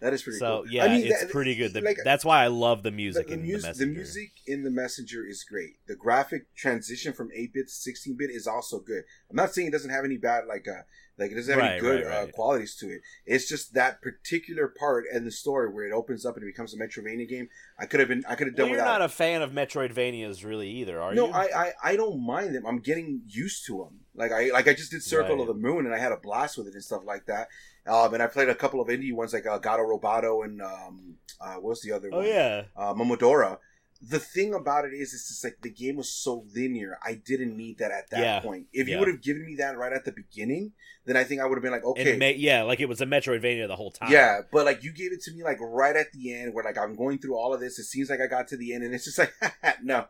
That is pretty So cool. yeah, I mean, it's that- pretty good. The, like, that's why I love the the, music the, in mus- the the music in the messenger is great. The graphic transition from 8 bit to 16 bit is also good. I'm not saying it doesn't have any bad like uh like it doesn't have any good right, Uh, qualities to it. It's just that particular part and the story where it opens up and it becomes a Metroidvania game. I could have been I could have Well, done you're without. not a fan of Metroidvanias, really, either, are no, you? I, I I don't mind them. I'm getting used to them. Like I like I just did Circle Right. of the Moon and I had a blast with it and stuff like that. Um, and I played a couple of indie ones like uh, Gato Roboto and um, uh, what's the other oh one? yeah. uh, Momodora. The thing about it is, it's just like the game was so linear. I didn't need that at that Yeah. point. If you would have given me that right at the beginning, then I think I would have been like, okay, ma- yeah, like it was a Metroidvania the whole time. yeah. But like you gave it to me like right at the end, where like I'm going through all of this. It seems like I got to the end, and it's just like no.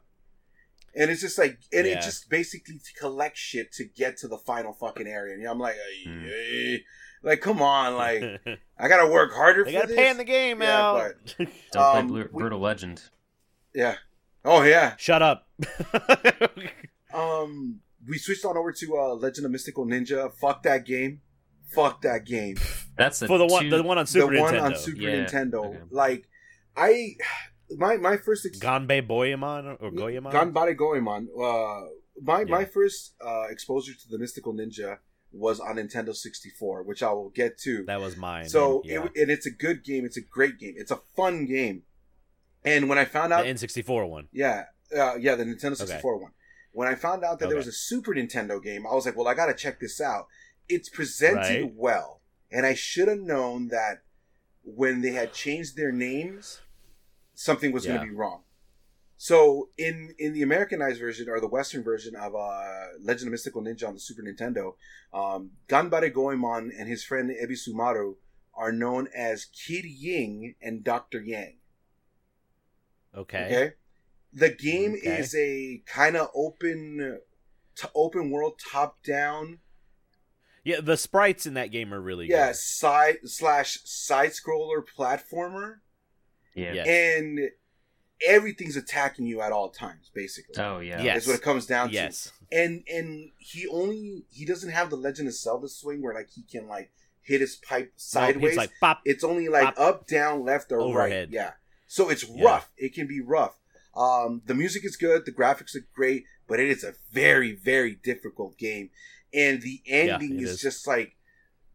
And it's just like, and Yeah. it just basically to collect shit to get to the final fucking area. And I'm like, ay, Hmm. ay. like come on, like I gotta work harder. they for gotta this. pay in the game Yeah, out. Don't Um, play Blu- we- Brutal Legend. Yeah. Oh yeah. Shut up. Um, we switched on over to uh, Legend of Mystical Ninja. Fuck that game. Fuck that game. That's the For the one, the one on Super Nintendo. the one on Super Yeah, Nintendo. okay. Like, I my my first ex- Ganbei Boyamon or Goyamon. Ganbare Goemon. Uh, my my first uh, exposure to the Mystical Ninja was on Nintendo 64, which I will get to. that was mine. so yeah. it, and it's a good game. It's a great game. It's a fun game. And when I found out the N64 one. yeah, uh, yeah, the Nintendo 64 one. When I found out that there was a Super Nintendo game, I was like, well, I got to check this out. It's presented Right. well, and I should have known that when they had changed their names, something was going to be wrong. So in in the Americanized version or the Western version of uh, Legend of Mystical Ninja on the Super Nintendo, um, Ganbare Goemon and his friend Ebisumaru are known as Kid Ying and Doctor Yang. Okay. Okay. The game Okay. is a kind of open, t- open world, top down. Yeah, the sprites in that game are really good. Yeah, good. side slash side scroller platformer, Yeah. Yeah. and everything's attacking you at all times. Basically, Oh yeah. Yeah. that's what it comes down to. Yes. And and he only he doesn't have the Legend of Zelda swing where like he can like hit his pipe sideways. It's like pop. It's only like Pop. up, down, left, or Overhead. right. Yeah. So it's Yeah. rough. It can be rough. Um, the music is good. The graphics are great, but it is a very, very difficult game. And the ending it is, is. just like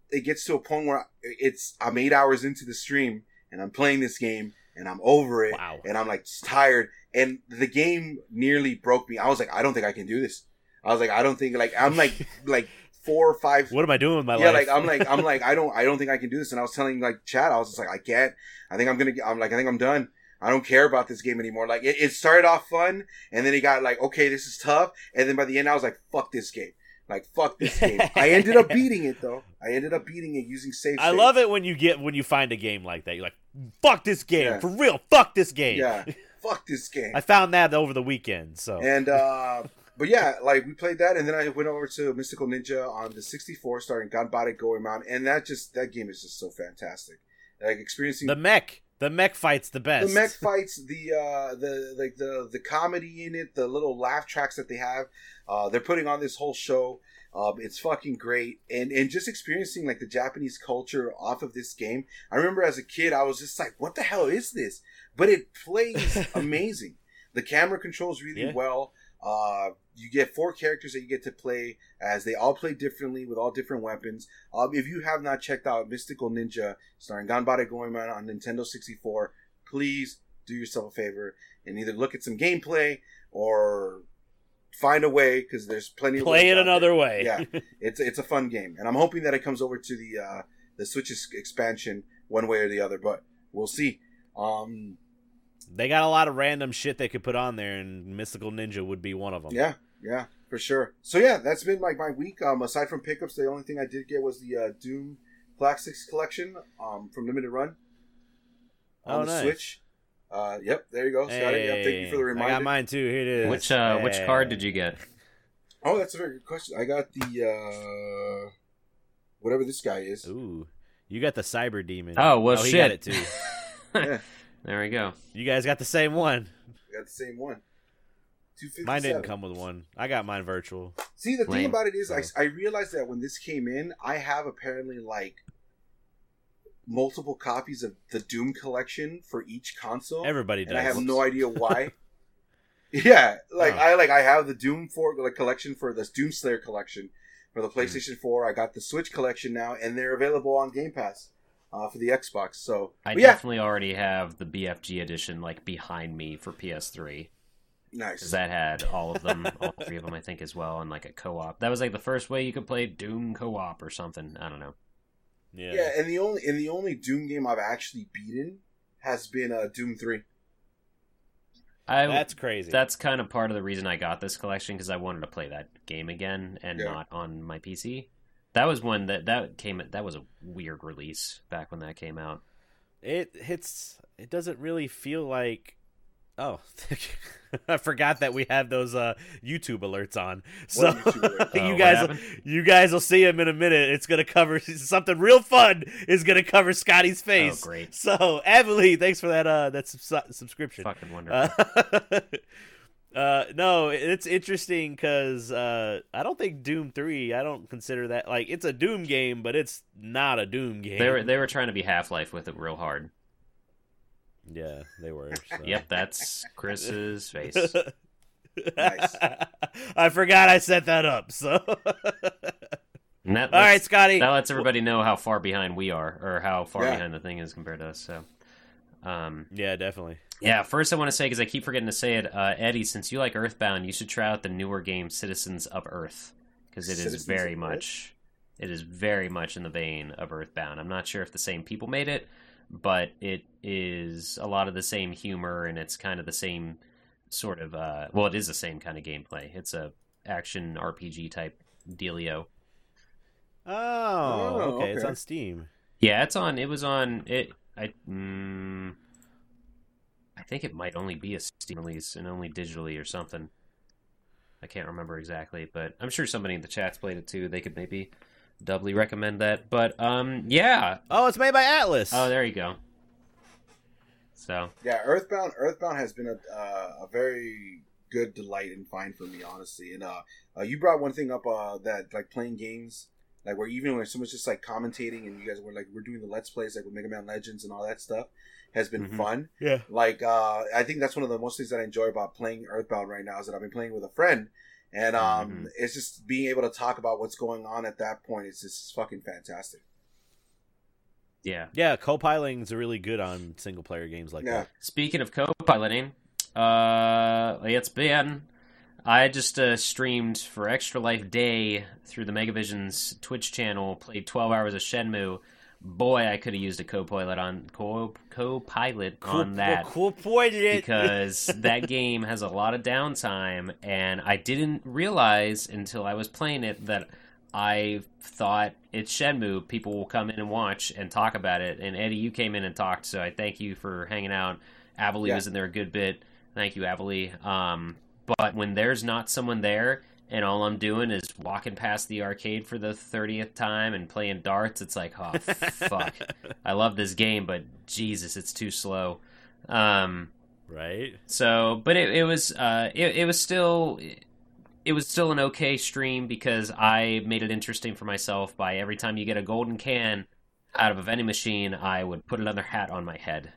it gets to a point where it's I'm eight hours into the stream and I'm playing this game and I'm over it Wow. and I'm like tired. And the game nearly broke me. I was like, I don't think I can do this. I was like, I don't think like I'm like like four or five What am I doing with my yeah, life? Yeah, like I'm like I'm like I don't I don't think I can do this. And I was telling like Chad, I was just like I can't. I think I'm gonna. I'm like I think I'm done. I don't care about this game anymore. Like it, it started off fun, and then it got like okay, this is tough, and then by the end I was like fuck this game. Like fuck this game. I ended up beating it though. I ended up beating it using save. I love it when you get when you find a game like that. You're like, fuck this game Yeah. for real. Fuck this game. Yeah, fuck this game. I found that over the weekend. So And uh but yeah, like we played that, and then I went over to Mystical Ninja on the 64, starting Ganbare Goemon, and that just that game is just so fantastic. Like experiencing the mech, the mech fights the best. the mech fights, the uh, the like the the comedy in it, the little laugh tracks that they have. Uh, they're putting on this whole show. Um, it's fucking great, and and just experiencing like the Japanese culture off of this game. I remember as a kid, I was just like, "What the hell is this?" But it plays amazing. The camera controls really Yeah. well. Uh, you get four characters that you get to play as they all play differently with all different weapons. Um, if you have not checked out Mystical Ninja, starring Ganbare Goemon on Nintendo 64, please do yourself a favor and either look at some gameplay or find a way because there's plenty of Play it another there. way. Yeah, it's it's a fun game, and I'm hoping that it comes over to the uh, the Switch's expansion one way or the other, but we'll see. Um, They got a lot of random shit they could put on there, and Mystical Ninja would be one of them. yeah, yeah, for sure. So yeah, that's been like my week. Um, aside from pickups, the only thing I did get was the uh, Doom Classics collection um, from Limited Run on Oh, the nice. Switch. Uh, yep, there you go, Scotty. Yep, thank you for the reminder. I got mine too. Here it is. Which uh, which card did you get? Oh, that's a very good question. I got the uh, whatever this guy is. Ooh, you got the Cyber Demon. Oh well, he shit. got it too. Yeah, there we go. You guys got the same one. I got the same one. Two fifty. Mine didn't come with one. I got mine virtual. See, the thing about it is, I, So- I realized that when this came in, I have apparently like multiple copies of the Doom collection for each console, Everybody and does. I have no idea why. yeah, like Oh. I like I have the Doom for like collection for this Doom Slayer collection for Hmm. the PlayStation Four. I got the Switch collection now, and they're available on Game Pass uh, for the Xbox. So, I yeah, definitely already have the BFG edition like behind me for PS3 nice. because that had all of them, all three of them, I think, as well, and like a co-op. That was like the first way you could play Doom co-op or something. I don't know. Yeah. yeah, and the only and the only Doom game I've actually beaten has been uh, Doom Three. I That's crazy. that's kind of part of the reason I got this collection because I wanted to play that game again and Yeah. not on my PC. That was one that that came. That was a weird release back when that came out. it hits. It doesn't really feel like. Oh, I forgot that we have those uh, YouTube alerts on. So What YouTube alert? Oh, you what guys, you guys will see him in a minute. It's gonna cover something real fun. Is gonna cover Scotty's face. Oh, great! So, Emily, thanks for that uh that subs- subscription. Fucking wonderful. Uh, uh, no, it's interesting because uh, I don't think Doom Three. I don't consider that like it's a Doom game, but it's not a Doom game. they were they were trying to be Half Life with it real hard. yeah, they were. so. Yep, that's Chris's face. Nice. I forgot I set that up. So, all And that, right, lets- Scotty. that lets everybody know how far behind we are, or how far Yeah. behind the thing is compared to us. So, um, Yeah, definitely. Yeah. First, I want to say because I keep forgetting to say it, uh, Eddie. Since you like Earthbound, you should try out the newer game Citizens of Earth because it is Citizens very much, it is very much in the vein of Earthbound. I'm not sure if the same people made it, but it is a lot of the same humor and it's kind of the same sort of. Uh, well, it is the same kind of gameplay. It's a action RPG type dealio. Oh, Oh, okay. It's on Steam. Yeah, it's on. It was on. It. I. Mm, I think it might only be a Steam release and only digitally or something. I can't remember exactly, but I'm sure somebody in the chat's played it too. They could maybe doubly recommend that. But um, yeah. Oh, it's made by Atlus. Oh, there you go. So Yeah, Earthbound. Earthbound has been a uh, a very good delight and find for me, honestly. And uh, uh, you brought one thing up uh, that like playing games, like where even when someone's just like commentating and you guys were like we're doing the let's plays like with Mega Man Legends and all that stuff, has been Mhm. fun. yeah. Like uh, I think that's one of the most things that I enjoy about playing Earthbound right now is that I've been playing with a friend. And um, Mhm. it's just being able to talk about what's going on at that point. It's just fucking fantastic. yeah. Yeah, co-piloting's really good on single player games like Yeah. that. Speaking of co-piloting, uh, it's been. I just uh, streamed for Extra Life Day through the Megavision's Twitch channel. Played 12 hours of Shenmue. Boy, I could have used a co-pilot on co co-pilot on that it. because that game has a lot of downtime, and I didn't realize until I was playing it that I thought it's Shenmue. People will come in and watch and talk about it. And Eddie, you came in and talked, so I thank you for hanging out. Avalie Yeah. was in there a good bit. Thank you, Avalie. Um, but when there's not someone there, and all I'm doing is walking past the arcade for the thirtieth time and playing darts, it's like, oh fuck. I love this game, but Jesus, it's too slow. Um, right? so, but it, it was uh, it, it was still it was still an okay stream because I made it interesting for myself by every time you get a golden can out of a vending machine, I would put another hat on my head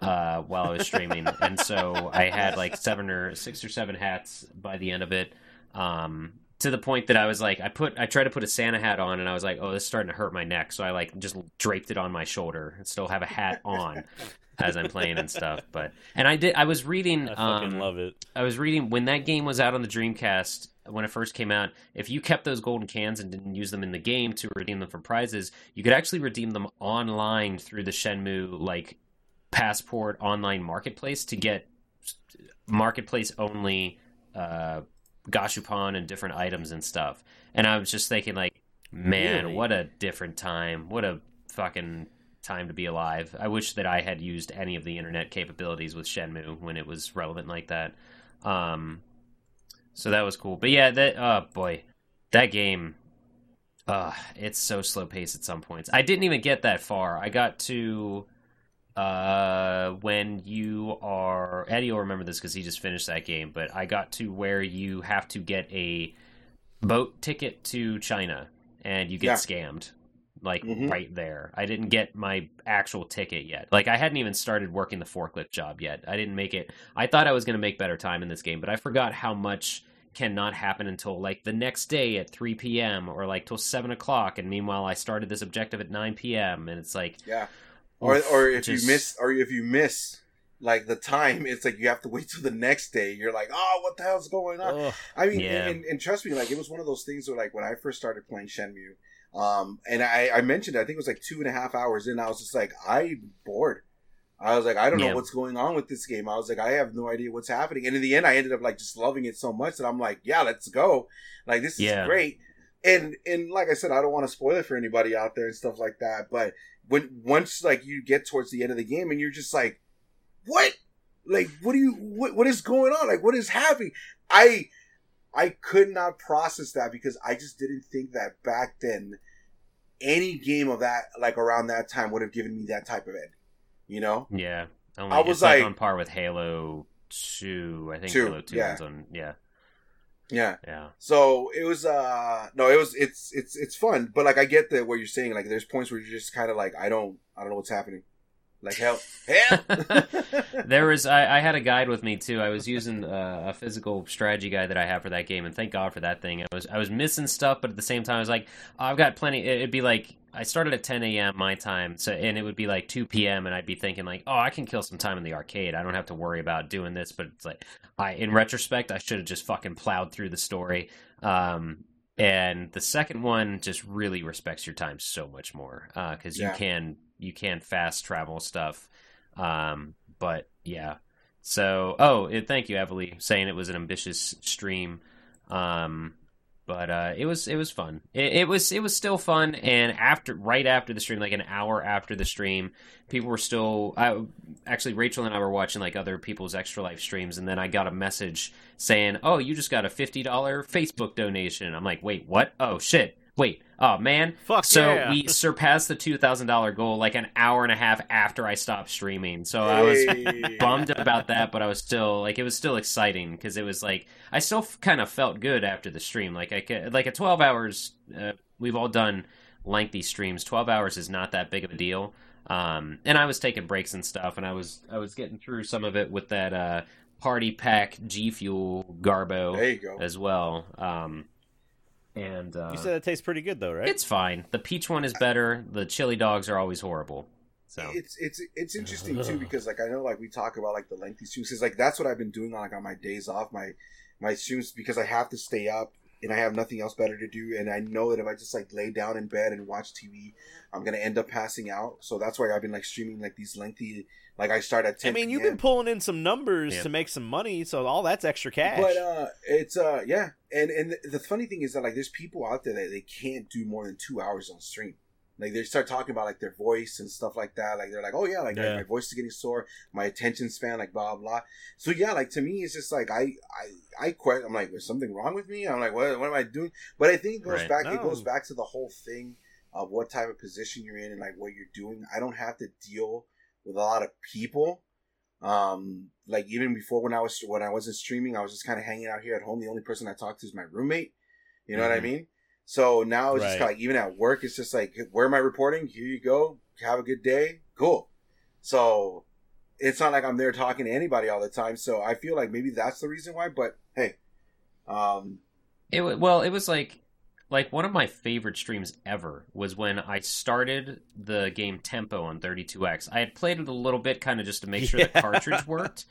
uh, while I was streaming, and so I had like seven or six or seven hats by the end of it. Um, to the point that I was like, I put, I tried to put a Santa hat on, and I was like, oh, this is starting to hurt my neck, so I like just draped it on my shoulder and still have a hat on as I'm playing and stuff. But and I did, I was reading, I fucking um, love it. I was reading when that game was out on the Dreamcast when it first came out. If you kept those golden cans and didn't use them in the game to redeem them for prizes, you could actually redeem them online through the Shenmue like passport online marketplace to get marketplace only uh, Gashapon and different items and stuff. And I was just thinking, like, man, Really? what a different time! What a fucking time to be alive. I wish that I had used any of the internet capabilities with Shenmue when it was relevant like that. Um, so that was cool. But yeah, that oh boy, that game. Uh, it's so slow paced at some points. I didn't even get that far. I got to uh when you are Eddie will remember this because he just finished that game, but I got to where you have to get a boat ticket to China and you get Yeah. scammed like Mhm. right there. I didn't get my actual ticket yet. Like I hadn't even started working the forklift job yet. I didn't make it. I thought I was going to make better time in this game, but I forgot how much cannot happen until like the next day at 3 p.m. or like till 7 o'clock. And meanwhile, I started this objective at 9 p.m. And it's like, Yeah. Or oof, or if just- you miss or if you miss like the time, it's like you have to wait till the next day. You're like, oh, what the hell's going on? Ugh. I mean, Yeah. and, and trust me, like it was one of those things where like when I first started playing Shenmue, um, and I, I mentioned I think it was like two and a half hours in, I was just like, I'm bored. I was like, I don't Yeah. know what's going on with this game. I was like, I have no idea what's happening. And in the end, I ended up like just loving it so much that I'm like, yeah, let's go. Like this is Yeah. great. And and like I said, I don't want to spoil it for anybody out there and stuff like that. But when once like you get towards the end of the game and you're just like, what? Like, what do you? What what is going on? Like, what is happening? I I could not process that because I just didn't think that back then any game of that like around that time would have given me that type of end. You know? yeah. Only, I was like, like- on par with Halo 2. I think Two, Halo 2 yeah. on. Yeah. Yeah. Yeah. So it was uh no, it was it's it's it's fun, but like I get the what you're saying. Like there's points where you're just kind of like I don't I don't know what's happening. Like help, help. there was I, I had a guide with me too. I was using uh, a physical strategy guide that I have for that game, and thank God for that thing. I was I was missing stuff, but at the same time, I was like, oh, I've got plenty. it- It'd be like I started at 10 a.m. my time, so and it would be like 2 p.m. and I'd be thinking like, oh, I can kill some time in the arcade. I don't have to worry about doing this. But it's like, I in retrospect, I should have just fucking plowed through the story. Um, and the second one just really respects your time so much more because Yeah. you can you can fast travel stuff. Um, but yeah. So, oh, it, thank you, Evely, saying it was an ambitious stream. Um, but uh, it was it was fun. It, it was it was still fun. And after right after the stream, like an hour after the stream, people were still. I, actually, Rachel and I were watching like other people's extra life streams, and then I got a message saying, "Oh, you just got a fifty dollar Facebook donation." I'm like, "Wait, what? Oh shit! Wait, oh man!" Fuck So yeah. we surpassed the two thousand dollar goal like an hour and a half after I stopped streaming. So I was bummed about that, but I was still like it was still exciting because it was like I still f- kind of felt good after the stream. Like I ca- like at twelve hours, uh, we've all done lengthy streams. Twelve hours is not that big of a deal. Um, and I was taking breaks and stuff, and I was I was getting through some of it with that uh, party pack G Fuel Garbo There you go. as well. Um, and uh, you said it tastes pretty good though, right? it's fine. The peach one is better. The chili dogs are always horrible. So It's it's it's interesting too because like I know like we talk about like the lengthy streams because like that's what I've been doing on like on my days off my my streams because I have to stay up and I have nothing else better to do and I know that if I just like lay down in bed and watch TV I'm gonna end up passing out so that's why I've been like streaming like these lengthy like I start at ten. I mean, you've been pulling in some numbers Yeah. to make some money, so all that's extra cash. But uh, it's uh, yeah, and and the, the funny thing is that like there's people out there that they can't do more than two hours on stream. Like they start talking about like their voice and stuff like that. Like they're like, oh yeah, like Yeah. my voice is getting sore, my attention span, like blah blah. So yeah, like to me, it's just like I I I quit. I'm like, is something wrong with me? I'm like, what what am I doing? But I think it goes Right. back. It goes back to the whole thing of what type of position you're in and like what you're doing. I don't have to deal with a lot of people Um, like even before when I was when I wasn't streaming, I was just kind of hanging out here at home. The only person I talked to is my roommate. You know mm-hmm. what I mm-hmm. mean? So now it's right. just kind of like even at work, it's just like, where am I reporting? Here you go. Have a good day. Cool. So it's not like I'm there talking to anybody all the time. So I feel like maybe that's the reason why. But hey, um, it well, it was like like one of my favorite streams ever was when I started the game Tempo on 32x. I had played it a little bit, kind of just to make sure yeah. the cartridge worked,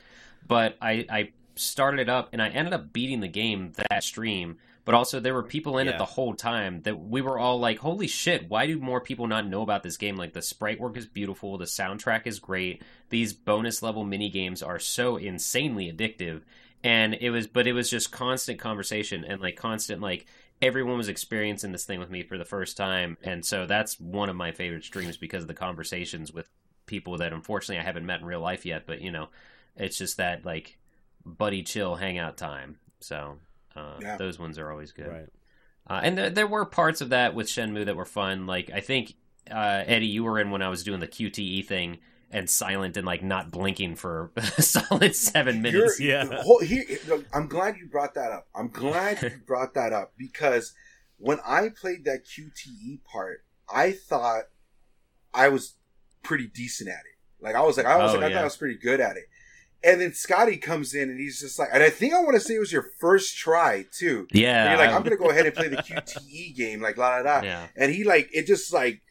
but I, I started it up and I ended up beating the game that stream. But also, there were people in yeah. it the whole time that we were all like, "Holy shit! Why do more people not know about this game?" Like the sprite work is beautiful, the soundtrack is great. These bonus level mini games are so insanely addictive, and it was, but it was just constant conversation and like constant like everyone was experiencing this thing with me for the first time. And so that's one of my favorite streams because of the conversations with people that unfortunately I haven't met in real life yet. But you know it's just that like buddy chill hangout time. So uh, yeah. those ones are always good. Right. uh, and there, there were parts of that with Shenmue that were fun. Like I think uh, Eddie you were in when I was doing the QTE thing and silent and like not blinking for a solid seven minutes. You're, yeah. here, I'm glad you brought that up. I'm glad you brought that up because when I played that QTE part, I thought I was pretty decent at it. Like I was like I was oh, like I thought I was pretty good at it. And then Scotty comes in and he's just like, and I think I want to say it was your first try too. Yeah. And you're like, I'm gonna go ahead and play the QTE game, like la la la. Yeah. And he like it just like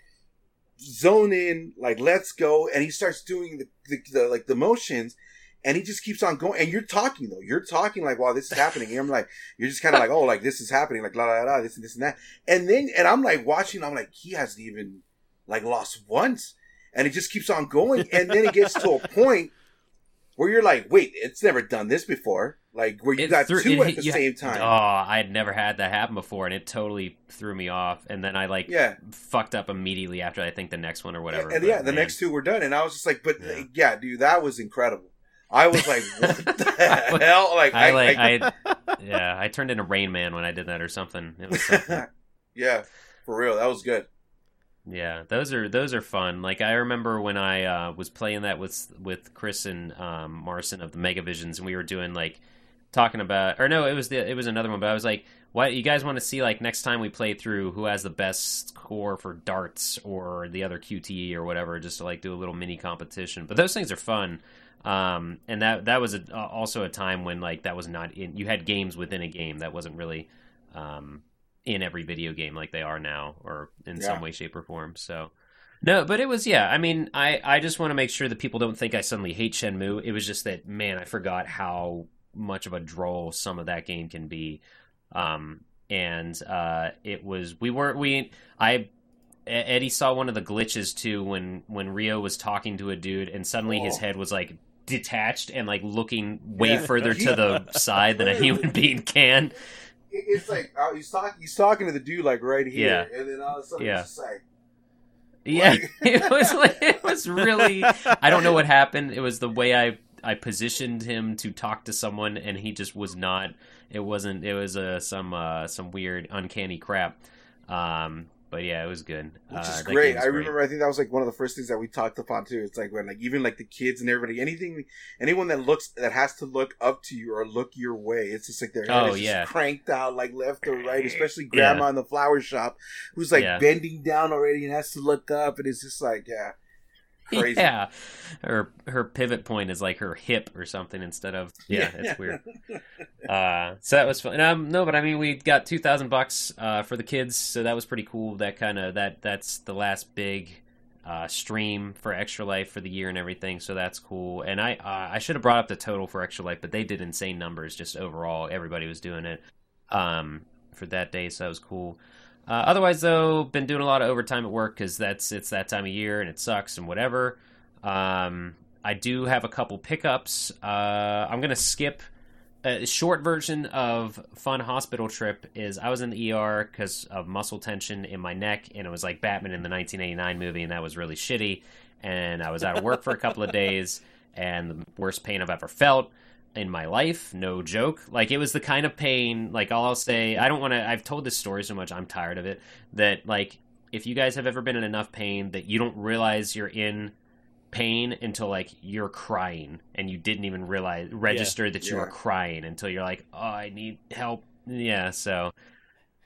zone in, like let's go, and he starts doing the, the, the, like the motions, and he just keeps on going. And you're talking though, you're talking like while this is happening. And I'm like, you're just kind of like, oh, like this is happening, like la la la, this and this and that. And then, and I'm like watching, I'm like, he hasn't even like lost once, and it just keeps on going. And then it gets to a point where you're like, wait, it's never done this before. Like where you it got threw, two it, at the same time. Oh, I had never had that happen before, and it totally threw me off. And then I like yeah. fucked up immediately after I think the next one or whatever. Yeah, and but, yeah, the man. next two were done, and I was just like, but yeah, yeah dude, that was incredible. I was like, what the hell? Like I, I like I, I, yeah, I turned into Rain Man when I did that or something. It was something. yeah, for real, that was good. Yeah, those are those are fun. Like I remember when I uh, was playing that with with Chris and um, Marson of the Megavisions, and we were doing like talking about or no it was the it was another one but i was like what you guys want to see like next time we play through who has the best score for darts or the other qte or whatever just to like do a little mini competition but those things are fun um, and that that was a, also a time when like that was not in you had games within a game that wasn't really um, in every video game like they are now or in yeah. some way shape or form so no, but it was yeah. I mean, I I just want to make sure that people don't think I suddenly hate Shenmue. It was just that man, I forgot how much of a droll some of that game can be. Um, and uh, it was we weren't we I Eddie saw one of the glitches too when when Ryo was talking to a dude and suddenly his head was like detached and like looking way yeah. further to the side than a human being can. It's like uh, he's talking he's talking to the dude like right here, yeah. and then all of a sudden yeah. it's like. Yeah, it was like it was really. I don't know what happened. It was the way I I positioned him to talk to someone, and he just was not. It wasn't. It was uh, some uh, some weird, uncanny crap. Um, but yeah, it was good. Which is uh, great. I remember. I think that was like one of the first things that we talked upon too. It's like when like even like the kids and everybody, anything, anyone that looks that has to look up to you or look your way, it's just like their head oh, is yeah. cranked out like left or right. Especially grandma yeah. in the flower shop, who's like yeah. bending down already and has to look up, and it's just like yeah. Crazy. Yeah, her her pivot point is like her hip or something instead of yeah, yeah. it's weird. uh, so that was fun. Um, no, but I mean, we got two thousand bucks uh, for the kids, so that was pretty cool. That kind of that that's the last big uh, stream for Extra Life for the year and everything, so that's cool. And I uh, I should have brought up the total for Extra Life, but they did insane numbers. Just overall, everybody was doing it um, for that day, so that was cool. Uh, otherwise, though, been doing a lot of overtime at work because that's it's that time of year and it sucks and whatever. Um, I do have a couple pickups. Uh, I'm gonna skip a short version of fun hospital trip. Is I was in the ER because of muscle tension in my neck, and it was like Batman in the 1989 movie, and that was really shitty. And I was out of work for a couple of days, and the worst pain I've ever felt in my life no joke like it was the kind of pain like all i'll say i don't want to i've told this story so much i'm tired of it that like if you guys have ever been in enough pain that you don't realize you're in pain until like you're crying and you didn't even realize register that you were crying until you're like, oh, I need help. Yeah, so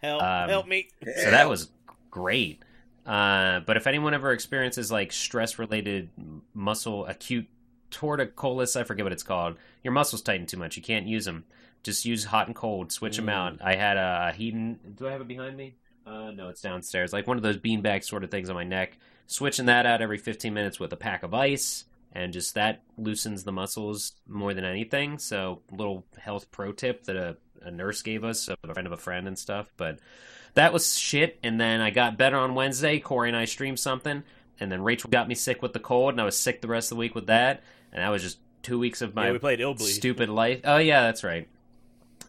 Help, Um, help me. so that was great. Uh, but if anyone ever experiences like stress related muscle acute torticollis, I forget what it's called. Your muscles tighten too much. You can't use them. Just use hot and cold. Switch them Mm. out. I had a Heaton. Do I have it behind me? Uh, no, it's downstairs. Like one of those beanbag sort of things on my neck. Switching that out every 15 minutes with a pack of ice, and just that loosens the muscles more than anything. So, little health pro tip that a, a nurse gave us, a friend of a friend and stuff. But that was shit. And then I got better on Wednesday. Corey and I streamed something, and then Rachel got me sick with the cold, and I was sick the rest of the week with that. And that was just two weeks of my yeah, we played Illbleed. stupid life. Oh yeah, that's right.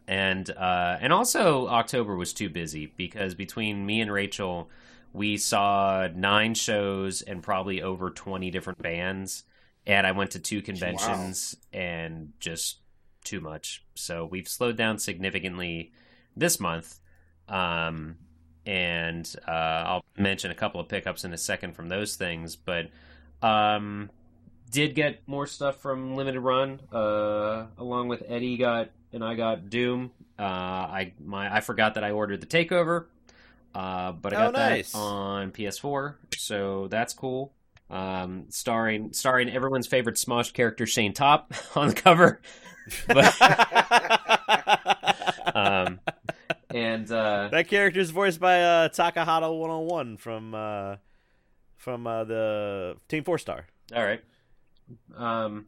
And uh, and also October was too busy because between me and Rachel, we saw nine shows and probably over twenty different bands, and I went to two conventions and just too much. So we've slowed down significantly this month. Um, and uh, I'll mention a couple of pickups in a second from those things, but um, did get more stuff from Limited Run. Uh, along with Eddie got and I got Doom. Uh, I my I forgot that I ordered the Takeover, uh, but I Oh, got nice. that on PS4, so that's cool. Um, starring starring everyone's favorite Smosh character Shayne Topp on the cover, but um, and uh, that is voiced by uh, Takahata 101 from uh, from uh, the Team Four Star. all right. Um,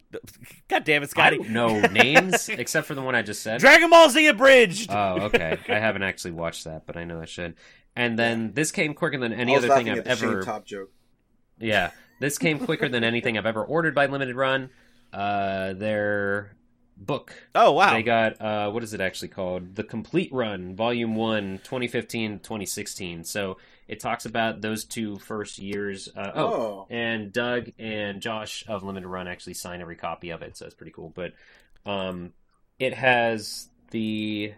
God damn it, I Scotty! don't know names except for the one I just said. Dragon Ball Z abridged. Oh, okay. I haven't actually watched that, but I know I should. And then this came quicker than any other thing laughing I've the ever. Shayne Topp joke. Yeah, this came quicker than anything I've ever ordered by Limited Run. Uh, their book. oh wow! They got uh, what is it actually called? The Complete Run, Volume One, 2015, 2016. So it talks about those two first years. Uh, oh, Oh, and Doug and Josh of Limited Run actually sign every copy of it, so it's pretty cool. But um, it has the.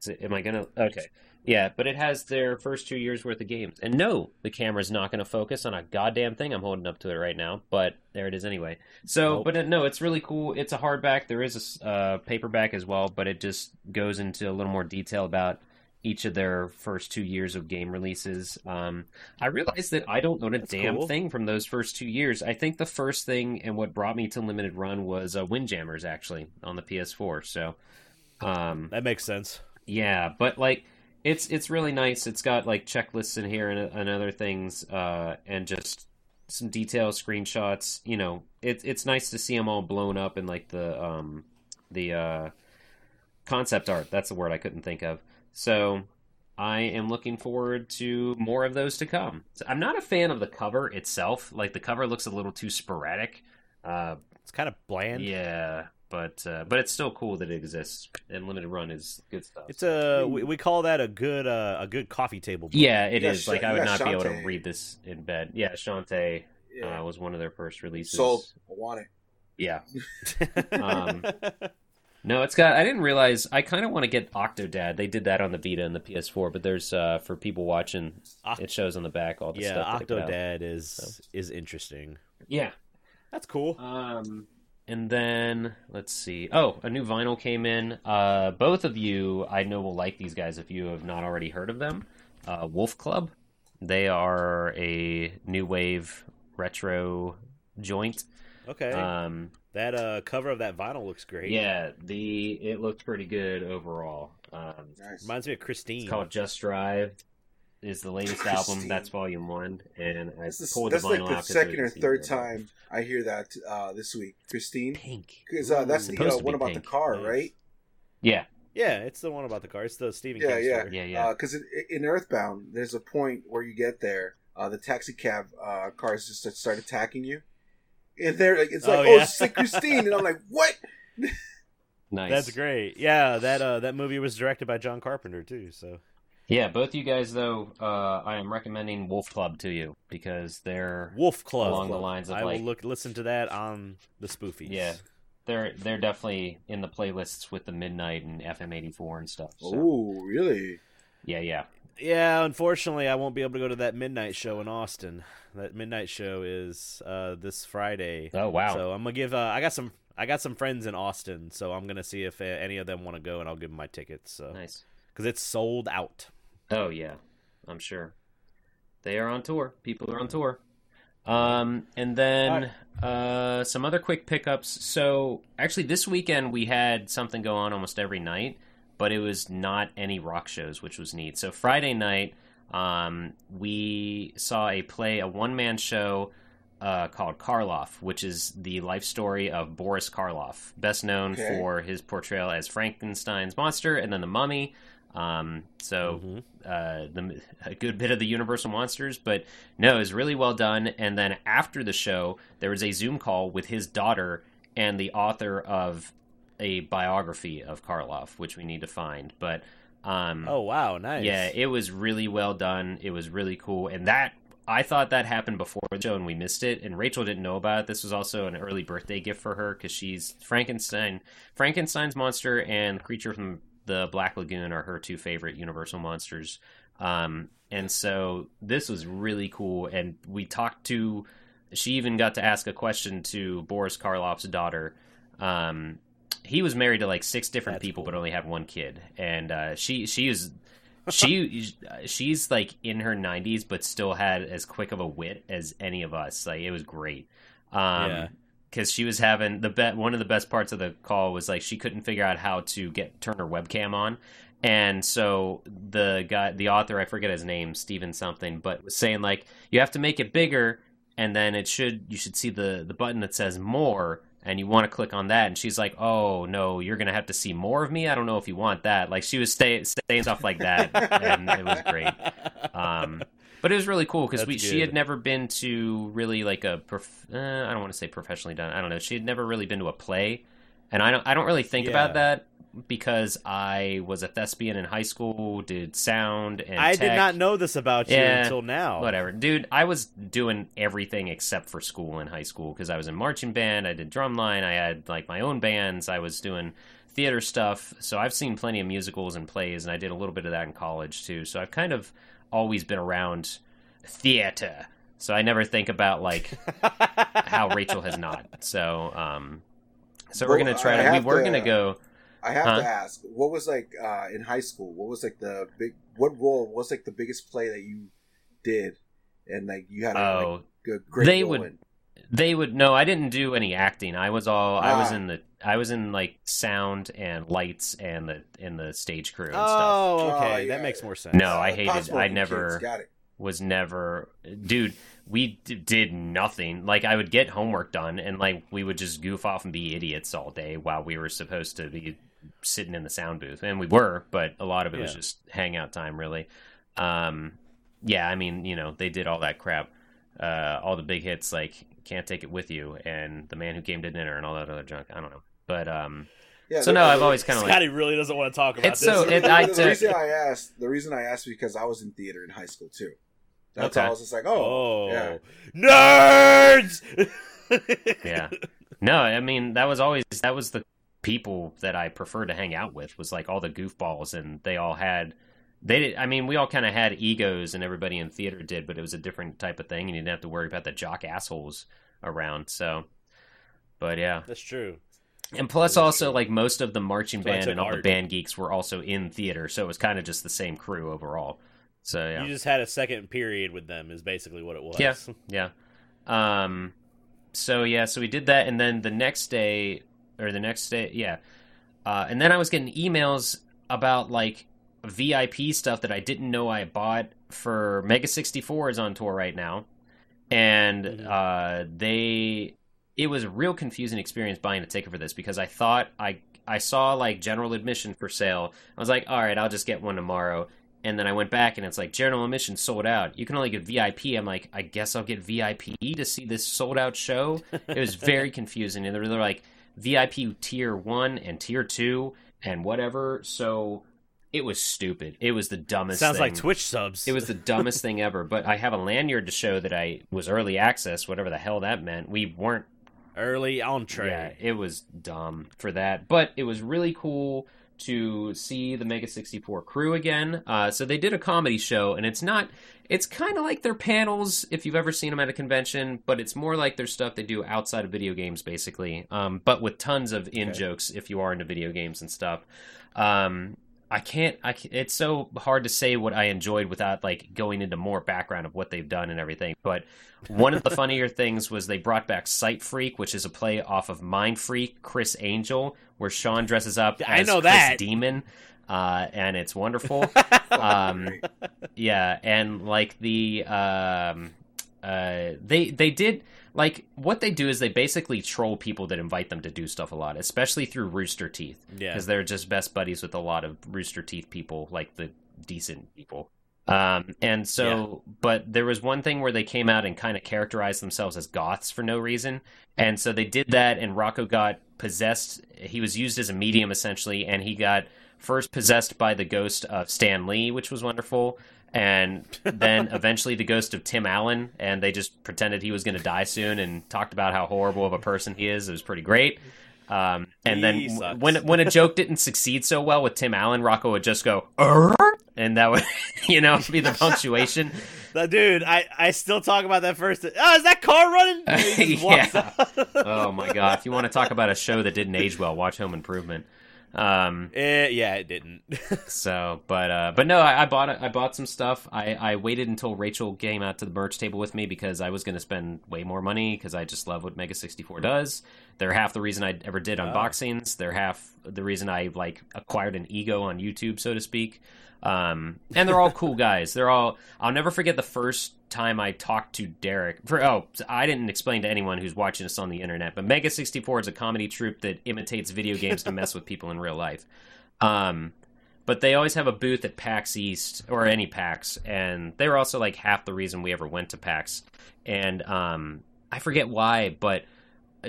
Is it, am I gonna? Okay, yeah, but it has their first two years worth of games. And no, the camera's not going to focus on a goddamn thing. I'm holding up to it right now, but there it is anyway. So, Nope. but uh, no, it's really cool. It's a hardback. There is a uh, paperback as well, but it just goes into a little more detail about each of their first two years of game releases. Um, I realized that I don't own a That's damn cool. thing from those first two years. I think the first thing and what brought me to Limited Run was uh, Windjammers actually on the PS4. So, um, that makes sense. yeah, but like it's it's really nice. It's got like checklists in here and, and other things, uh, and just some detail screenshots. You know, it's it's nice to see them all blown up and like the um the uh, concept art. That's the word I couldn't think of. So I am looking forward to more of those to come. So I'm not a fan of the cover itself. Like the cover looks a little too sporadic. Uh, It's kind of bland. yeah, but uh, but it's still cool that it exists. And limited run is good stuff. It's a we, we call that a good uh, a good coffee table. Book. Yeah, it Yeah, is. Sh- like I would yeah, not be able to read this in bed. Yeah, Shantae yeah. uh, was one of their first releases. Sold. I want it. Yeah. Um, No, it's got. I didn't realize. I kind of want to get Octodad. They did that on the Vita and the PS4, but there's uh for people watching. Oct- it shows on the back all the yeah, stuff. that they put out. Octodad is is interesting. Yeah. That's cool. Um, and then let's see. Oh, a new vinyl came in. Uh, both of you, I know, will like these guys if you have not already heard of them. Uh, Wolf Club. They are a new wave retro joint. Okay, Um, that uh, cover of that vinyl looks great. yeah, the it looked pretty good overall. Um, Nice. reminds me of Christine. it's called Just Drive. Is the latest album. That's volume one, and I That's, the, pulled that's the like vinyl the out. 'cause second there or third CD. time I hear that uh, this week. Christine, Pink. because uh, that's the uh, one about pink. the car, Nice. right? Yeah, Yeah, it's the one about the car. It's the Stephen Yeah, King yeah. story. yeah, yeah. Because in, in Earthbound, there's a point where you get there, uh, the taxi cab uh, cars just start attacking you, and they're like, it's like, Oh, oh, yeah. it's like Christine, and I'm like, what? nice. That's great. Yeah, that uh, that movie was directed by John Carpenter too. So Yeah, both you guys though, uh, I am recommending Wolf Club to you because they're Wolf Club Along the lines of, I like- will look listen to that on the spoofies. yeah, they're they're definitely in the playlists with the Midnight and FM eighty four and stuff. So, Oh, really? yeah, yeah. Yeah, unfortunately, I won't be able to go to that midnight show in Austin. That midnight show is uh, this Friday. Oh wow! So I'm gonna give. Uh, I got some. I got some friends in Austin, so I'm gonna see if uh, any of them want to go, and I'll give them my tickets. So nice because it's sold out. Oh yeah, I'm sure. They are on tour. People are on tour. Um, and then uh, some other quick pickups. So actually, this weekend we had something go on almost every night, but it was not any rock shows, which was neat. So Friday night, um, we saw a play, a one man show. Uh, called Karloff, which is the life story of Boris Karloff, best known Okay. for his portrayal as Frankenstein's monster and then the mummy. Um, so Mhm. uh, the a good bit of the Universal monsters, but no, it was really well done. And then after the show, there was a Zoom call with his daughter and the author of a biography of Karloff, which we need to find. But um, Oh wow, nice. yeah, it was really well done. It was really cool, and that I thought that happened before the show, and we missed it. And Rachel didn't know about it. This was also an early birthday gift for her because she's Frankenstein, Frankenstein's monster, and creature from the Black Lagoon are her two favorite Universal monsters. Um, and so this was really cool, and we talked to. She even got to ask a question to Boris Karloff's daughter. Um, he was married to like six different That's people, cool. but only had one kid, and uh, she she is she she's like in her 90s but still had as quick of a wit as any of us like it was great um Yeah. because she was having the bet one of the best parts of the call was like she couldn't figure out how to get turn her webcam on and so the guy the author i forget his name steven something but was saying like you have to make it bigger and then it should you should see the the button that says more and you want to click on that and she's like oh no you're gonna have to see more of me i don't know if you want that like she was stay, saying stuff like that and it was great um but it was really cool because we she had never been to really like a prof- uh, I don't want to say professionally done. I don't know. She had never really been to a play, and I don't I don't really think Yeah. about that because I was a thespian in high school, did sound and I did not know this about you Yeah, until now. Whatever, dude. I was doing everything except for school in high school because I was in marching band. I did drumline. I had like my own bands. I was doing theater stuff. So I've seen plenty of musicals and plays, and I did a little bit of that in college too. So I've kind of always been around theater. So I never think about like how Rachel has not. So um, so we're Well, gonna try to. We have were to- gonna go. I have Huh? to ask, what was like uh, in high school? What was like the big? What role was like the biggest play that you did, and like you had a, Oh, like, a great they role would- in? They would no, I didn't do any acting. I was all I was Ah. in the I was in like sound and lights and the in the stage crew and stuff. Oh, okay, Oh, yeah. that makes more sense. No, I hated- Possible I never- got it. Was never dude, we d- did nothing. Like I would get homework done and like we would just goof off and be idiots all day while we were supposed to be sitting in the sound booth. And we were, but a lot of it was just hangout time really. Um yeah, I mean, you know, they did all that crap. Uh all the big hits like Can't Take It With You and The Man Who Came to Dinner and all that other junk. I don't know. But um Yeah, so the- no, I've always kind of like Scotty really doesn't want to talk about It's this. so- the, it- I- the reason I asked, the reason I asked because I was in theater in high school too. That's Okay. why I was just like, oh, oh, yeah. nerds. yeah no i mean that was always that was the people that i preferred to hang out with was like all the goofballs and they all had they did i mean we all kind of had egos and everybody in theater did but it was a different type of thing and you didn't have to worry about the jock assholes around so but yeah That's true. and plus That's also true. like most of the marching That's band and all the band geeks were also in theater so it was kind of just the same crew overall so yeah You just had a second period with them, is basically what it was. Yeah. Yeah. Um so yeah, so we did that and then the next day or the next day, yeah. Uh and then I was getting emails about like VIP stuff that I didn't know I bought for Mega 64 is on tour right now. And Mhm. uh they it was a real confusing experience buying a ticket for this because I thought I I saw like general admission for sale. I was like, "All right, I'll just get one tomorrow." And then I went back and it's like general admission sold out. You can only get VIP. I'm like, I guess I'll get VIP to see this sold out show. It was very confusing. And they were like VIP tier one and tier two and whatever. So it was stupid. It was the dumbest Sounds thing. like Twitch subs. It was the dumbest thing ever. But I have a lanyard to show that I was early access, whatever the hell that meant. We weren't early entree. yeah, it was dumb for that, but it was really cool to see the Mega 64 crew again. Uh, so they did a comedy show, and it's not. It's kind of like their panels if you've ever seen them at a convention, but it's more like their stuff they do outside of video games, basically. Um, but with tons of in jokes if you are into video games and stuff. Um, I can't. I can't, it's so hard to say what I enjoyed without like going into more background of what they've done and everything. But one of the funnier things was they brought back Sight Freak, which is a play off of Mind Freak, Criss Angel, where Sean dresses up I as know Chris that. Demon, uh, and it's wonderful. um, yeah, and like the um, uh, they they did like what they do is they basically troll people that invite them to do stuff a lot, especially through Rooster Teeth Yeah. because they're just best buddies with a lot of Rooster Teeth people, like the decent people. Um, and so, but there was one thing where they came out and kind of characterized themselves as goths for no reason. And so they did that, and Rocco got possessed. He was used as a medium essentially, and he got first possessed by the ghost of Stan Lee, which was wonderful. And then eventually the ghost of Tim Allen, and they just pretended he was going to die soon and talked about how horrible of a person he is. It was pretty great. Um, and then He w- sucks. when when a joke didn't succeed so well with Tim Allen, Rocco would just go, "Er?" and that would you know be the punctuation. Dude, I, I still talk about that first. Oh, is that car running? And he just walks Yeah. oh my god! If you want to talk about a show that didn't age well, watch Home Improvement. Um, Eh, yeah, it didn't. so, but uh, but no, I, I bought I bought some stuff. I, I waited until Rachel came out to the merch table with me because I was going to spend way more money because I just love what Mega sixty four does. They're half the reason I ever did Oh. unboxings. They're half the reason I like acquired an ego on YouTube, so to speak. Um, and they're all cool guys. They're all. I'll never forget the first time I talked to Derek. For oh, I didn't explain to anyone who's watching this on the internet, but Mega sixty four is a comedy troupe that imitates video games to mess with people in real life. Um, but they always have a booth at PAX East or any PAX, and they were also like half the reason we ever went to PAX. And um, I forget why, but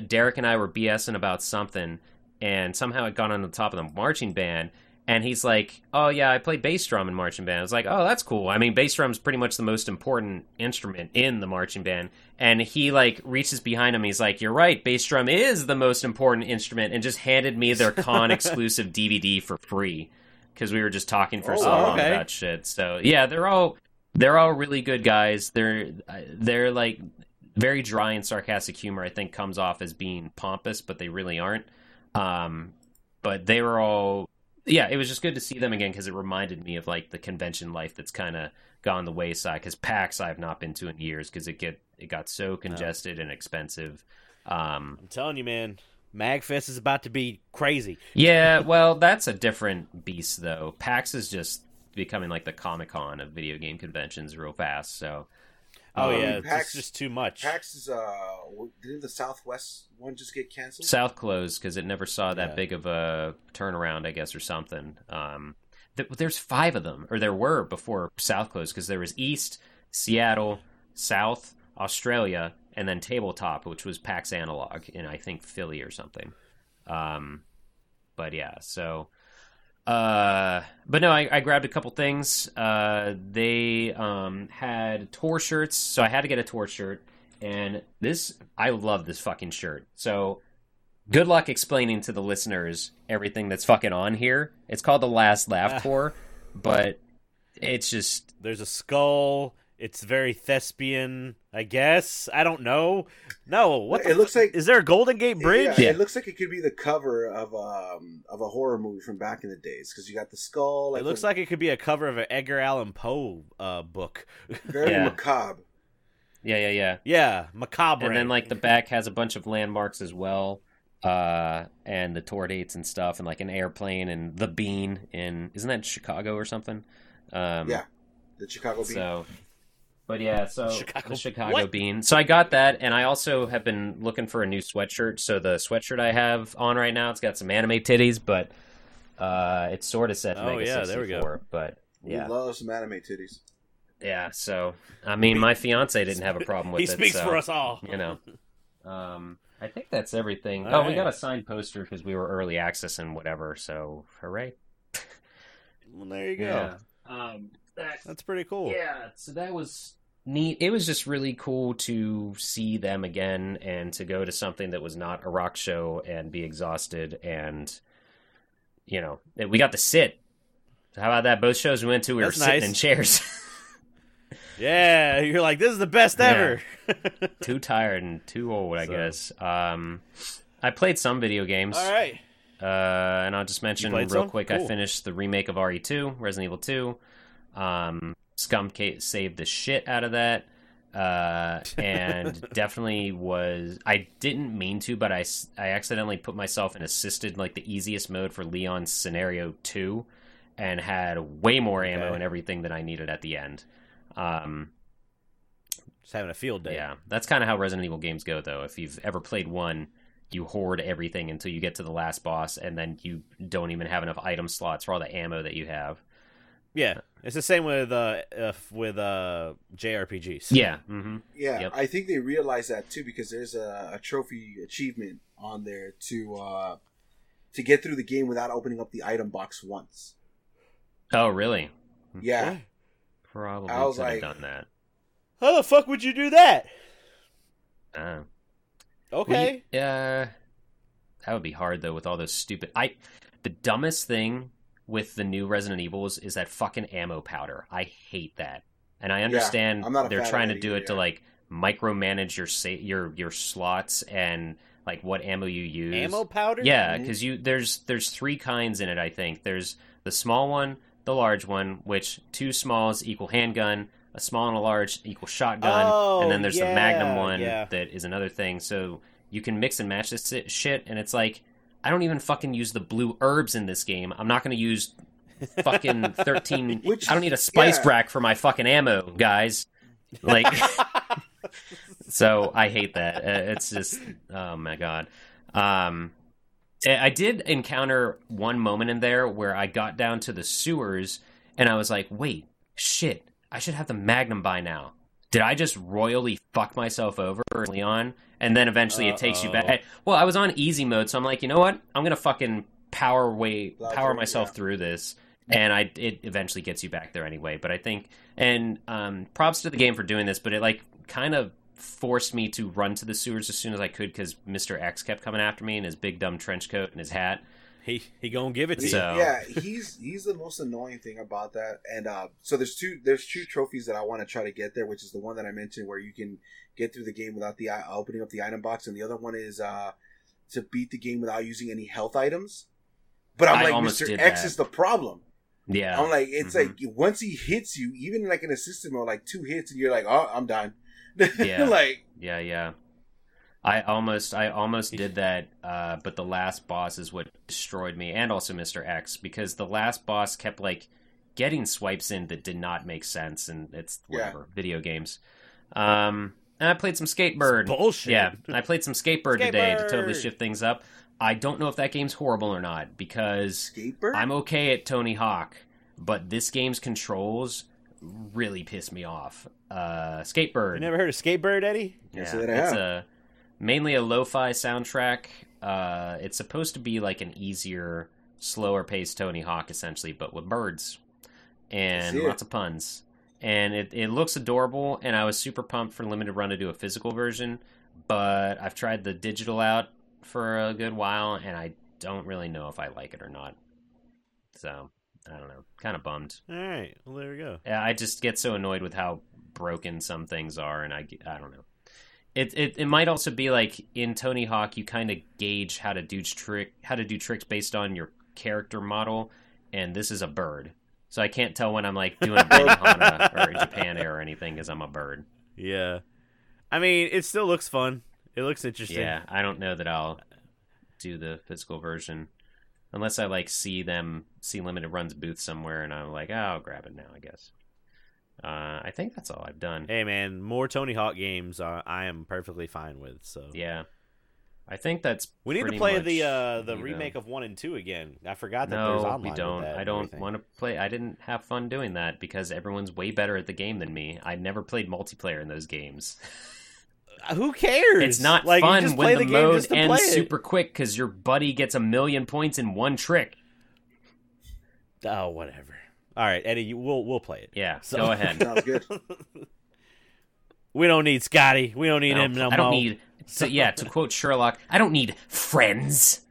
Derek and I were BSing about something, and somehow it got on the top of the marching band. And he's like, "Oh yeah, I play bass drum in marching band." I was like, "Oh, that's cool." I mean, bass drum's pretty much the most important instrument in the marching band. And he like reaches behind him. He's like, "You're right, bass drum is the most important instrument," and just handed me their con exclusive DVD for free because we were just talking for Oh, so long okay. about shit. So yeah, they're all they're all really good guys. They're they're like very dry and sarcastic humor. I think comes off as being pompous, but they really aren't. Um, but they were all yeah. It was just good to see them again because it reminded me of like the convention life that's kind of gone the wayside. Because PAX I have not been to in years because it get it got so congested and expensive. Um, I'm telling you, man, Magfest is about to be crazy. yeah, well, that's a different beast, though. PAX is just becoming like the Comic Con of video game conventions real fast. So, Oh Um, yeah, it's PAX- just too much. PAX is uh, didn't the Southwest one just get canceled? South closed because it never saw that Yeah. big of a turnaround, I guess, or something. Um, th- there's five of them, or there were before South closed, because there was East, Seattle, South, Australia, and then Tabletop, which was PAX Analog in I think Philly or something. Um, but yeah, so. Uh, but no, I, I grabbed a couple things. Uh, they um, had tour shirts, so I had to get a tour shirt. And this, I love this fucking shirt. So, good luck explaining to the listeners everything that's fucking on here. It's called the Last Laugh Ah. Tour, but it's just There's a skull. It's very thespian, I guess. I don't know. No, what? It looks fu- like- is there a Golden Gate Bridge? Yeah, Yeah. it looks like it could be the cover of um of a horror movie from back in the days because you got the skull. it looks like it could be a cover of an Edgar Allan Poe uh, book. very Yeah. macabre. yeah, yeah, yeah. Yeah, macabre. And then like the back has a bunch of landmarks as well, uh, and the tour dates and stuff, and like an airplane and the Bean in isn't that Chicago or something? Um, Yeah, the Chicago Bean. So, but yeah, so Chicago- the Chicago what? Bean. So I got that, and I also have been looking for a new sweatshirt. So the sweatshirt I have on right now, it's got some anime titties, but uh, it's sort of set to Oh, Mega yeah, there we go. 64, But we yeah, love some anime titties. yeah. So I mean, my fiance didn't have a problem with he it. speaks so, for us all. You know. Um, I think that's everything. All oh, we got a signed poster because we were early access and whatever. So hooray! Well, there you go. Yeah. Um, that, That's pretty cool. Yeah, so that was neat. It was just really cool to see them again and to go to something that was not a rock show and be exhausted and you know, we got to sit. So how about that? Both shows we went to, we That's were sitting nice. in chairs. Yeah, you're like this is the best Yeah. ever. too tired and too old, I So- guess. Um, I played some video games. All right. Uh, and I'll just mention real some? quick, I finished the remake of RE2, Resident Evil 2. Um, Scum saved the shit out of that. Uh, and definitely was. I didn't mean to, but I, I accidentally put myself in assisted, like the easiest mode for Leon's scenario 2, and had way more ammo Okay. and everything that I needed at the end. Um, Just having a field day. yeah, that's kind of how Resident Evil games go, though. If you've ever played one, you hoard everything until you get to the last boss, and then you don't even have enough item slots for all the ammo that you have. Yeah. It's the same with uh, uh with uh JRPGs. Yeah. Mm-hmm. Yeah, Yep. I think they realize that too because there's a, a trophy achievement on there to uh, to get through the game without opening up the item box once. Oh, really? Yeah, Probably I was could have like- done that. How the fuck would you do that? Uh, Okay. Yeah, that would be hard though with all those stupid. I the dumbest thing with the new Resident Evils is that fucking ammo powder. I hate that, and I understand I'm not a they're trying to that do either, it to yeah. like micromanage your sa- your your slots and like what ammo you use. Ammo powder? Yeah, mm-hmm. because you there's there's three kinds in it. I think there's the small one, the large one, which two smalls equal handgun, a small and a large equal shotgun, Oh, and then oh, there's the Magnum one yeah. that is another thing. So you can mix and match this shit, and it's like I don't even fucking use the blue herbs in this game. I'm not going to use fucking thirteen. Which- I don't need a spice yeah. rack for my fucking ammo, guys. Like. so I hate that. Uh, It's just oh my god. Um, I I did encounter one moment in there where I got down to the sewers and I was like, wait, shit, I should have the Magnum by now. Did I just royally fuck myself over early on? And then eventually it takes you back. Well, I was on easy mode, so I'm like, you know what? I'm gonna fucking power way Plow power myself yeah. through this, and I it eventually gets you back there anyway. But I think, and um, props to the game for doing this, but it like kind of forced me to run to the sewers as soon as I could because Mister X kept coming after me in his big dumb trench coat and his hat. He he gonna give it to you. Yeah, he's he's the most annoying thing about that. And uh, so there's two there's two trophies that I want to try to get there, which is the one that I mentioned where you can get through the game without the i- opening up the item box, and the other one is uh, to beat the game without using any health items. But I'm I like, Mr. X that. is the problem. Yeah, I'm like, it's Mhm. like once he hits you, even like in a system mode, like two hits, and you're like, oh, I'm done. Yeah. like Yeah, yeah. I almost I almost did that, uh, but the last boss is what destroyed me, and also Mr. X, because the last boss kept like getting swipes in that did not make sense, and it's Yeah. whatever video games. Um, and I played some Skatebird. Bullshit. Yeah, I played some Skatebird, today to totally shift things up. I don't know if that game's horrible or not because skateboard. I'm okay at Tony Hawk, but this game's controls really piss me off. Uh, Skatebird. You never heard of Skatebird, Eddie? Yes, Yeah, that I it's have. a mainly a lo-fi soundtrack. Uh, it's supposed to be like an easier, slower paced Tony Hawk, essentially, but with birds and lots of puns. And it, it looks adorable, and I was super pumped for limited run to do a physical version. But I've tried the digital out for a good while, and I don't really know if I like it or not. So I don't know, kind of bummed. All right. Well, there we go. I just get so annoyed with how broken some things are, and I, I don't know. It, it it might also be like in Tony Hawk, you kind of gauge how to do trick how to do tricks based on your character model, and this is a bird, so I can't tell when I'm like doing a Benihana or a Japan Air or anything because I'm a bird. Yeah. I mean, it still looks fun. It looks interesting. Yeah, I don't know that I'll do the physical version unless I like see them see limited runs booth somewhere, and I'm like, oh, I'll grab it now, I guess. Uh, I think that's all I've done. Hey, man, more Tony Hawk games are, I am perfectly fine with. So Yeah, I think that's. we need to play the uh, the remake though. of one and two again. I forgot that there's No, online. we don't. I don't want to play. I didn't have fun doing that because everyone's way better at the game than me. I never played multiplayer in those games. Uh, Who cares? It's not like, fun when the, the, game mode ends super quick because your buddy gets a million points in one trick. Oh, whatever. All right, Eddie, you, we'll we'll play it. Yeah, So- go ahead. Sounds good. We don't need Scotty. We don't need No, him no I don't more. need. So yeah, to quote Sherlock, I don't need friends.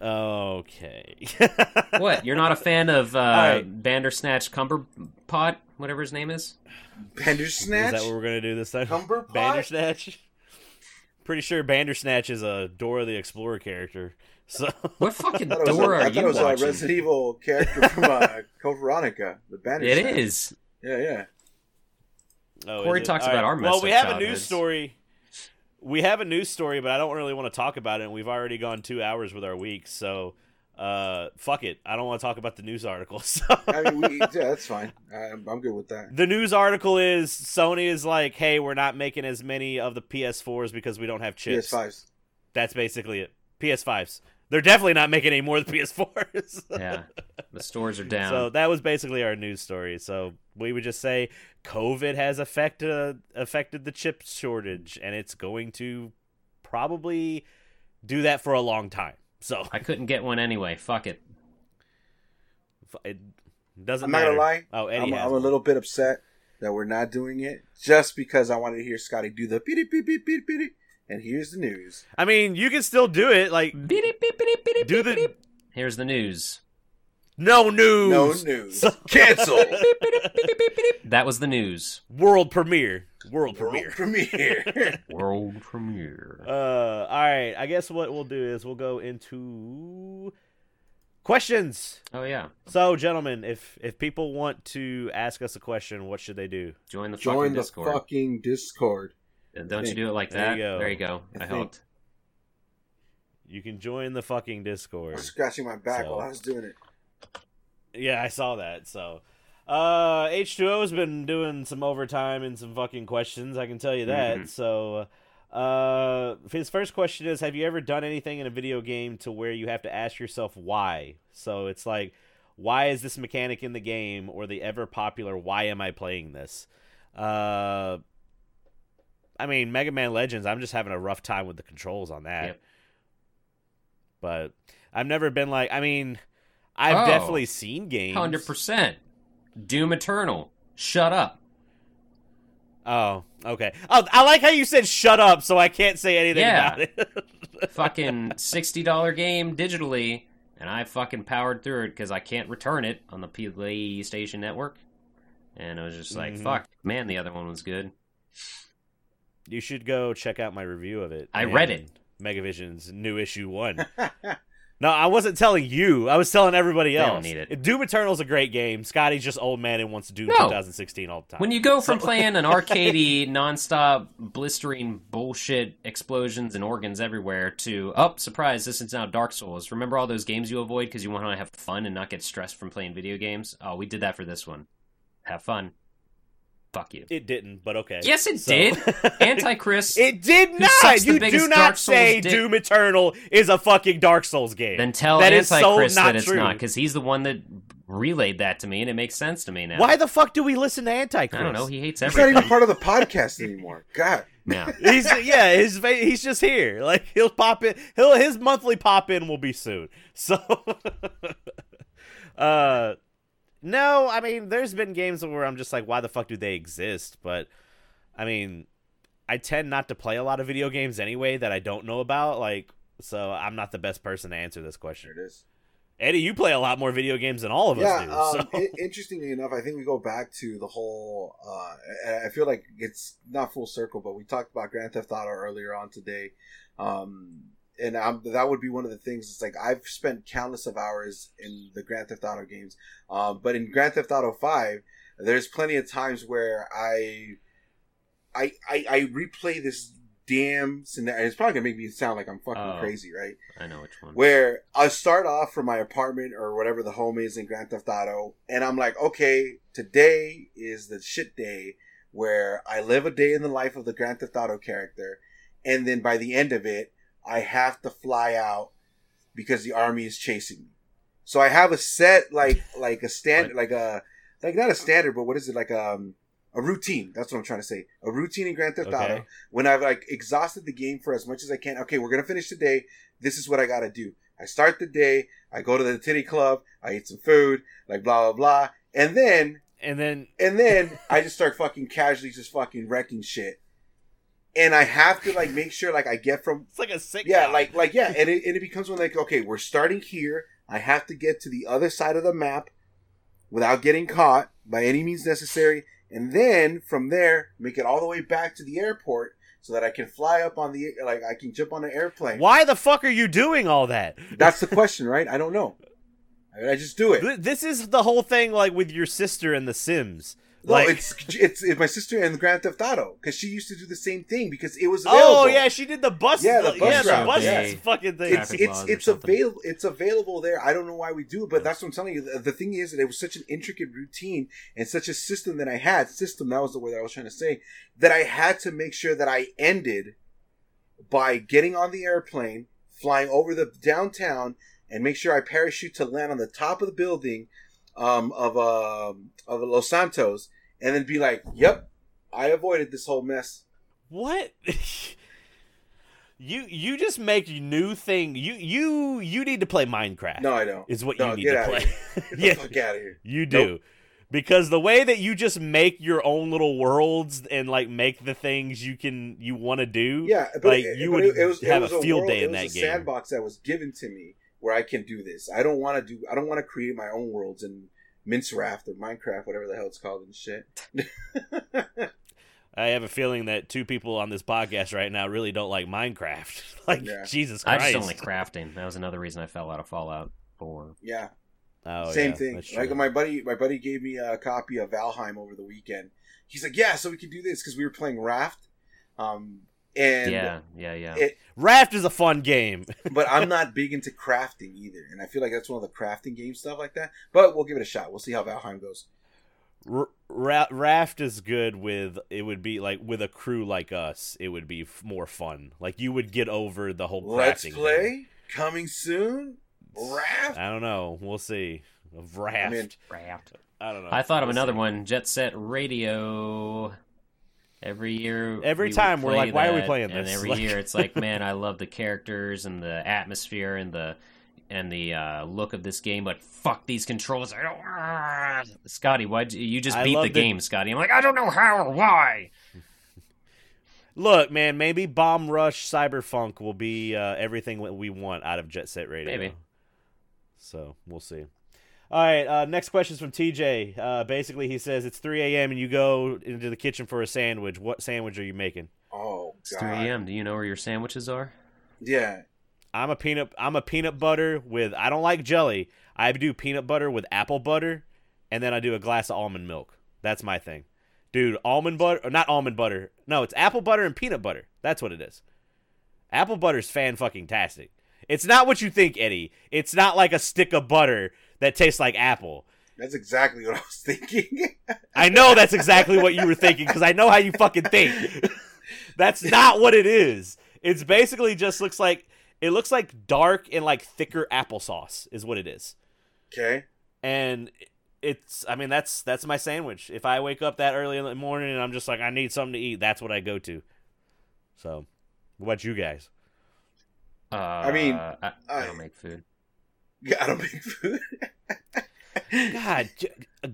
Okay. What? You're not a fan of uh, right. Bandersnatch Cumberpot, whatever his name is? Bandersnatch. Is that what we're gonna do this time? Cumberpot? Bandersnatch. Pretty sure Bandersnatch is a Dora the Explorer character. So What fucking I thought was, are I thought you it was a watching? Resident Evil character from uh, Code Veronica. The Bandersnatch. It is. Yeah, yeah. Oh, Corey talks All about our Well, we up have a news story. We have a news story, but I don't really want to talk about it. And we've already gone two hours with our week, so uh, fuck it. I don't want to talk about the news article. So I mean, we, yeah, that's fine. I'm, I'm good with that. the news article is Sony is like, hey, we're not making as many of the PS4s because we don't have chips. PS5s. That's basically it. PS5s. They're definitely not making any more of the PS4s. Yeah. The stores are down. So that was basically our news story. So we would just say COVID has affected uh, affected the chip shortage, and it's going to probably do that for a long time. So I couldn't get one anyway. Fuck it. it doesn't matter. I'm not matter. gonna lie. Oh, Eddie I'm, has. I'm a little bit upset that we're not doing it just because I wanted to hear Scotty do the beep beep beep beep beep. And here's the news. I mean, you can still do it. Like do the Here's the news. no news, No news. Cancel. That was the news. world premiere, world World premiere. premiere. World premiere. Uh, all right. I guess what we'll do is we'll go into questions. Oh yeah. So, gentlemen, if if people want to ask us a question, what should they do? Join the Join fucking the Discord. fucking Discord. Don't you do it like There that? you go. There you go. I I, helped. You can join the fucking Discord. I Discord. was scratching my back So- while I was doing it. Yeah, I saw that. So, uh, H2O's been doing some overtime and some fucking questions. I can tell you that. Mhm. So, uh, his first question is: Have you ever done anything in a video game to where you have to ask yourself why? So it's like, why is this mechanic in the game, or the ever popular "Why am I playing this?" Uh, I mean, Mega Man Legends. I'm just having a rough time with the controls on that. Yep. But I've never been like. I mean, I've Oh. definitely seen games. Hundred percent. Doom Eternal. Shut up. Oh, okay. Oh, I like how you said "shut up," so I can't say anything Yeah. about it. fucking sixty dollar game digitally, and I fucking powered through it because I can't return it on the PlayStation Network. And I was just like, Mhm. "Fuck, man!" The other one was good. You should go check out my review of it. I read it. Megavision's new issue one. no, I wasn't telling you. I was telling everybody They else. don't need it. Doom Eternal's a great game. Scotty's just old man and wants to do No. 2016 all the time. When you go from playing an arcadey, nonstop, blistering bullshit explosions and organs everywhere to, oh, surprise, this is now Dark Souls. Remember all those games you avoid because you want to have fun and not get stressed from playing video games? Oh, we did that for this one. Have fun. Fuck you. it didn't, but okay. Yes, it So- did. Antichrist. It did not. You do not Souls say dick- Doom Eternal is a fucking Dark Souls game. Then tell That is so Antichrist not that it's true. not, because he's the one that relayed that to me, and it makes sense to me now. Why the fuck do we listen to Antichrist? I don't know. He hates everything. He's not even part of the podcast anymore. God. yeah. he's yeah, his he's just here. Like he'll pop in. He'll his monthly pop in will be soon. So, uh, no, I mean, there's been games where I'm just like, why the fuck do they exist? But I mean, I tend not to play a lot of video games anyway that I don't know about. Like, so I'm not the best person to answer this There question. it is. Eddie, you play a lot more video games than all of us yeah, do. um, so. i- interestingly enough, I think we go back to the whole. Uh, I- I feel like it's not full circle, but we talked about Grand Theft Auto earlier on today, um, and um, that would be one of the things. It's like I've spent countless of hours in the Grand Theft Auto games, um, but in Grand Theft Auto Five, there's plenty of times where I, I, I, I replay this damn scenario. It's probably gonna make me sound like I'm fucking Oh. crazy, right? I know which one. where I start off from my apartment or whatever the home is in Grand Theft Auto, and I'm like, okay, today is the shit day where I live a day in the life of the Grand Theft Auto character, and then by the end of it, I have to fly out because the army is chasing me. So I have a set like like a stand like a like not a standard, but what is it like um a routine? That's what I'm trying to say. A routine in Grand Theft Auto Okay. when I've like exhausted the game for as much as I can. Okay, we're gonna finish today. This is what I gotta do. I start the day. I go to the titty club. I eat some food. Like blah blah blah. And then and then and then I just start fucking casually just fucking wrecking shit. And I have to like make sure like I get from It's like a sick. yeah, like like yeah, and it, and it becomes one like okay, we're starting here. I have to get to the other side of the map without getting caught by any means necessary, and then from there make it all the way back to the airport so that I can fly up on the like I can jump on an airplane. Why the fuck are you doing all that? That's the question, right? I don't know. I, mean, I just do it. This is the whole thing, like with your sister and The Sims. No, like, it's, it's it's my sister and Grand Theft Auto because she used to do the same thing because it was available. oh yeah, she did the bus. Yeah, the bus yeah, the route, bus yeah. fucking thing. it's Traffic it's it's available it's available there. I don't know why we do it, but that's what I'm telling you. The, the thing is that it was such an intricate routine and such a system that I had system. That was the word I was trying to say that I had to make sure that I ended by getting on the airplane, flying over the downtown, and make sure I parachute to land on the top of the building um, of um of Los Santos, and then be like, "Yep, I avoided this whole mess." What? you you just make new thing. You you you need to play Minecraft. No, I don't. is what No, you need to play. yeah, the fuck out of here. you do. Because the way that you just make your own little worlds and like make the things you can you want to do, Yeah, but like it, you would it, it was, have was a field world, day in that a game. sandbox that was given to me where I can do this. I don't want to do. I don't want to create my own worlds in Minecraft or Minecraft, whatever the hell it's called and shit. I have a feeling that two people on this podcast right now really don't like Minecraft. like Yeah. Jesus I Christ. just don't like crafting. That was another reason I fell out of Fallout 4. Yeah, oh, same yeah, thing. Like my buddy, my buddy gave me a copy of Valheim over the weekend. He's like, "Yeah, so we can do this because we were playing Raft." Um, and yeah, yeah, yeah. it, Raft is a fun game. but I'm not big into crafting either, and I feel like that's one of the crafting game stuff like that. But we'll give it a shot. We'll see how Valheim goes. R- Ra- Raft is good with it would be like with a crew like us. It would be f- more fun. Like you would get over the whole crafting. Let's play thing. coming soon. Raft. I don't know. We'll see. Raft. I mean, Raft. I don't know. I thought of We'll another see. one, Jet Set Radio. Every year, Every we time we're like, why are we playing And every Like- year, it's like, man, I love the characters and the atmosphere and the and the uh, look of this game, but fuck these controls. I don't. Ah. Scotty, why you, you just beat the the- game, Scotty? I'm like, I don't know how or why. Look, man, maybe Bomb Rush Cyberfunk will be uh, everything we want out of Jet Set Radio. Maybe. So we'll see. All right, uh, next question is from TJ. Uh, basically, he says it's 3 a.m. and you go into the kitchen for a sandwich. What sandwich are you making? Oh It's 3 a.m. Do you know where your sandwiches are? Yeah. I'm a peanut. I'm a peanut butter with. I don't like jelly. I do peanut butter with apple butter, and then I do a glass of almond milk. That's my thing, dude. Almond butter, or not almond butter. No, it's apple butter and peanut butter. That's what it is. Apple butter's fan fucking tastic. It's not what you think, Eddie. It's not like a stick of butter that tastes like apple. That's exactly what I was thinking. I know that's exactly what you were thinking because I know how you fucking think. that's not what it is. It's basically just looks like it looks like dark and like thicker applesauce is what it is. okay. And it's I mean that's that's my sandwich. If I wake up that early in the morning and I'm just like I need something to eat, that's what I go to. So, what about you guys? Uh, I mean, I, I I- don't make food. Yeah, I don't make food. God,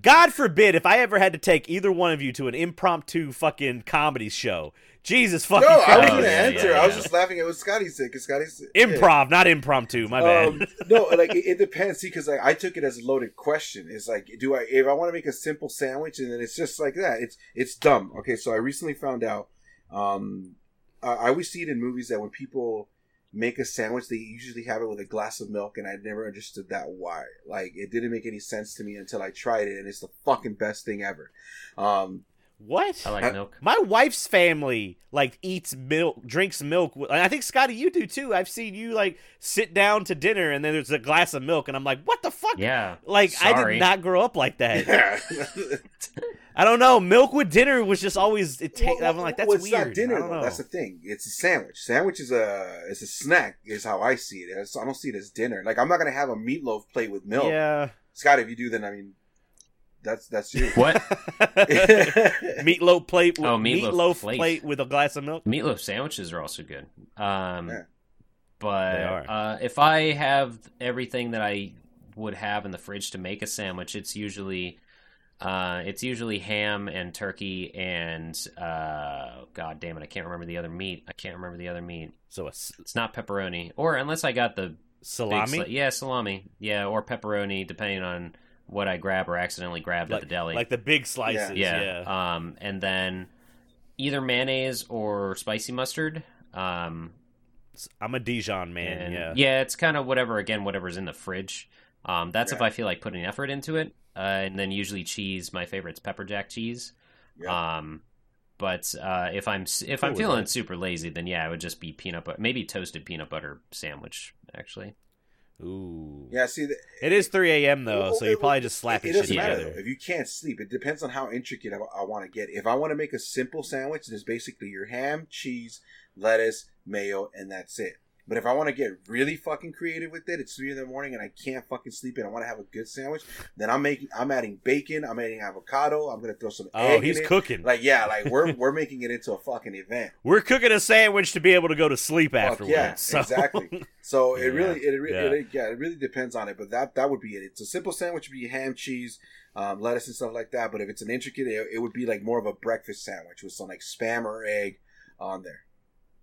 God forbid if I ever had to take either one of you to an impromptu fucking comedy show. Jesus fucking no, I was Christ. gonna yeah, answer. yeah, I was just laughing at what Scotty said because Scotty said yeah. Improv, not impromptu. My bad. Um, no, like it, it depends. See, because like I took it as a loaded question. It's like, do I if I want to make a simple sandwich and then it's just like that? It's it's dumb. Okay, so I recently found out. Um, I, I always see it in movies that when people make a sandwich, they usually have it with a glass of milk, and I never understood that why. Like it didn't make any sense to me until I tried it, and it's the fucking best thing ever. Um, what? I like I- milk. My wife's family like eats milk, drinks milk. I think Scotty, you do too. I've seen you like sit down to dinner and then there's a glass of milk, and I'm like, what the fuck? Yeah. Like I did not grow up like that. yeah. I don't know. Milk with dinner was just always. It ta- Well, I'm like, that's well, it's weird. not dinner I don't though. know. That's the thing. It's a sandwich. Sandwich is a it's a snack. Is how I see it. It's- I don't see it as dinner. Like I'm not gonna have a meatloaf plate with milk. Yeah. Scott, if you do, then I mean, that's that's you. What? meatloaf plate. With, Oh, meatloaf meatloaf plate. plate. with a glass of milk. Meatloaf sandwiches are also good. Um, Yeah. But They are. Uh, if I have everything that I would have in the fridge to make a sandwich, it's usually Uh, it's usually ham and turkey and uh, god damn it, I can't remember the other meat. I can't remember the other meat. So a s- It's not pepperoni, or unless I got the salami, sli- yeah, salami, yeah, or pepperoni, depending on what I grab or accidentally grabbed like, at the deli. like the big slices. Yeah. yeah. Um, and then either mayonnaise or spicy mustard. Um, I'm a Dijon man. and yeah. it's kind of whatever. Again, whatever's in the fridge. Um, that's if I feel like putting effort into it. Uh, and then usually cheese. My favorite's pepper jack cheese. Yeah. Um, but uh, if I'm if Cool I'm feeling that. super lazy, then yeah, it would just be peanut butter, maybe toasted peanut butter sandwich. Actually, Ooh. yeah. See, the, It is 3 a.m. though, Well, so you're probably just it, slapping it shit doesn't matter together. though. If you can't sleep, it depends on how intricate I, I want to get. If I want to make a simple sandwich, it's basically your ham, cheese, lettuce, mayo, and that's it. But if I want to get really fucking creative with it, it's three in the morning and I can't fucking sleep and I want to have a good sandwich. Then I'm making, I'm adding bacon, I'm adding avocado, I'm gonna throw some Oh, egg he's in it. cooking. Like yeah, like we're we're making it into a fucking event. We're cooking a sandwich to be able to go to sleep Fuck afterwards. yeah, so. exactly. So it Yeah, really, it, really, yeah. it, yeah, it really depends on it. But that that would be it. It's a simple sandwich would be ham, cheese, um, lettuce, and stuff like that. But if it's an intricate, it, it would be like more of a breakfast sandwich with some like spam or egg on there.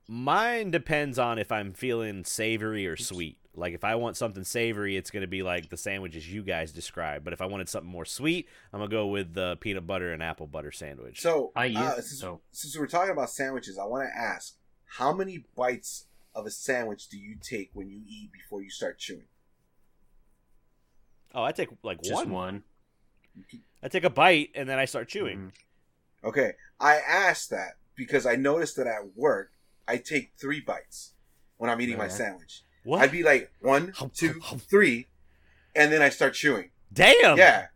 Mine depends on if I'm feeling savory or sweet. Like if I want something savory, it's going to be like the sandwiches you guys described. But if I wanted something more sweet, I'm gonna go with the peanut butter and apple butter sandwich. So I use uh, since, so since we're talking about sandwiches, I want to ask how many bites of a sandwich do you take when you eat before you start chewing? oh, I take like just one. one. I take a bite and then I start chewing. Mhm. Okay, I asked that because I noticed that at work I take three bites when I'm eating my sandwich. What? I'd be like one, two, three, and then I start chewing. Damn. Yeah.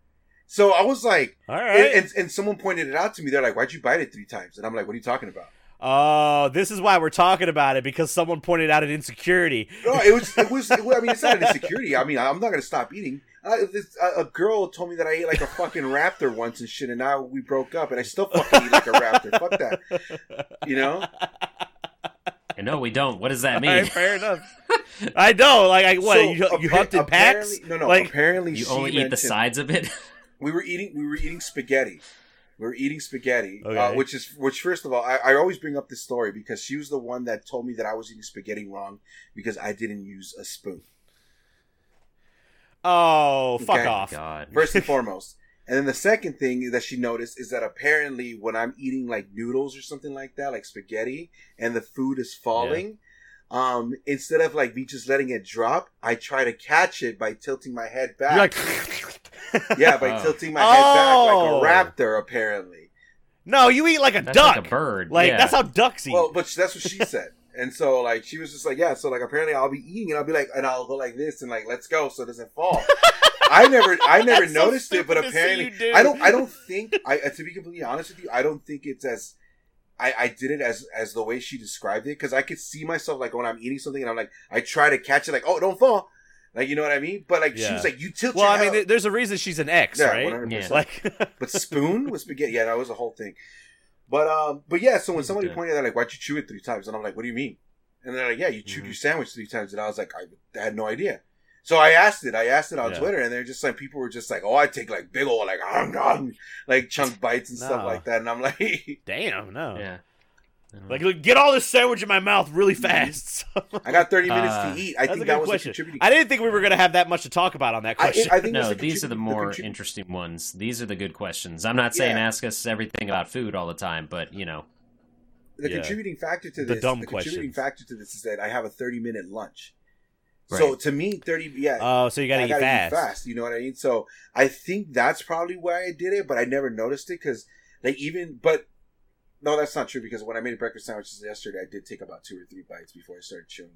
So I was like, All and, and, and someone pointed it out to me. They're like, "Why'd you bite it three times?" And I'm like, "What are you talking about?" Oh, this is why we're talking about it because someone pointed out an insecurity. No, it was, it was. I mean, it's not an insecurity. I mean, I'm not gonna stop eating. Uh, this, a, a girl told me that I ate like a fucking raptor once and shit, and now we broke up, and I still fucking eat like a raptor. Fuck that. You know? And no, we don't. What does that mean? right, fair enough. I know. Like, I, what? So, you, you appa- humped in packs? No, no. Like, apparently, you she only eat the sides of it. we were eating we were eating spaghetti we were eating spaghetti uh, which is which first of all I, I always bring up this story because she was the one that told me that i was eating spaghetti wrong because i didn't use a spoon oh, fuck off. God. first and foremost and then the second thing that she noticed is that apparently when i'm eating like noodles or something like that like spaghetti and the food is falling um instead of like me just letting it drop i try to catch it by tilting my head back You're like, yeah by Oh. tilting my head back Oh. like a raptor apparently no, you eat like a That's duck. like a bird. Like, yeah. that's how ducks eat. Well, but that's what she said. And so, like, she was just like, yeah. So, like, apparently, I'll be eating, and I'll be like, and I'll go like this, and like, let's go, so it doesn't fall. I never, I never That's so noticed it, but stupid to see apparently, do. I don't, I don't think, I uh, to be completely honest with you, I don't think it's as, I, I did it as as the way she described it, because I could see myself like when I'm eating something, and I'm like, I try to catch it, like, oh, don't fall, like, you know what I mean? But like, she was like, you tilt. well, your I mean, head there- there's a reason she's an ex, yeah, right? 100%. Yeah. Like, But spoon with spaghetti, yeah, that was a whole thing. But um, but yeah, so when He's somebody dead. pointed out like, "Why'd you chew it three times?" and I'm like, "What do you mean?" And they're like, "Yeah, you chewed Mhm. your sandwich three times," and I was like, "I had no idea." So I asked it. I asked it on Yeah. Twitter, and they're just like, people were just like, "Oh, I take like big old like, um, um, like chunk bites and No. stuff like that," and I'm like, damn, no. Yeah. I. Like, look, get all this sandwich in my mouth really fast. "I got 30 minutes Uh, to eat." I think that was question. a contributing. I didn't think we were gonna have that much to talk about on that question. I think no, these are the contribu- more contribu- interesting ones. These are the good questions. I'm not saying Yeah. ask us everything about food all the time, but you know, the Yeah. contributing factor to The this, dumb the contributing questions. factor to this is that I have a 30 minute lunch. So to me, 30, yeah, oh, so you gotta, I eat, gotta fast. eat fast. You know what I mean? So I think that's probably why I did it, but I never noticed it because, like, even but no, that's not true because when I made breakfast sandwiches yesterday, I did take about two or three bites before I started chewing.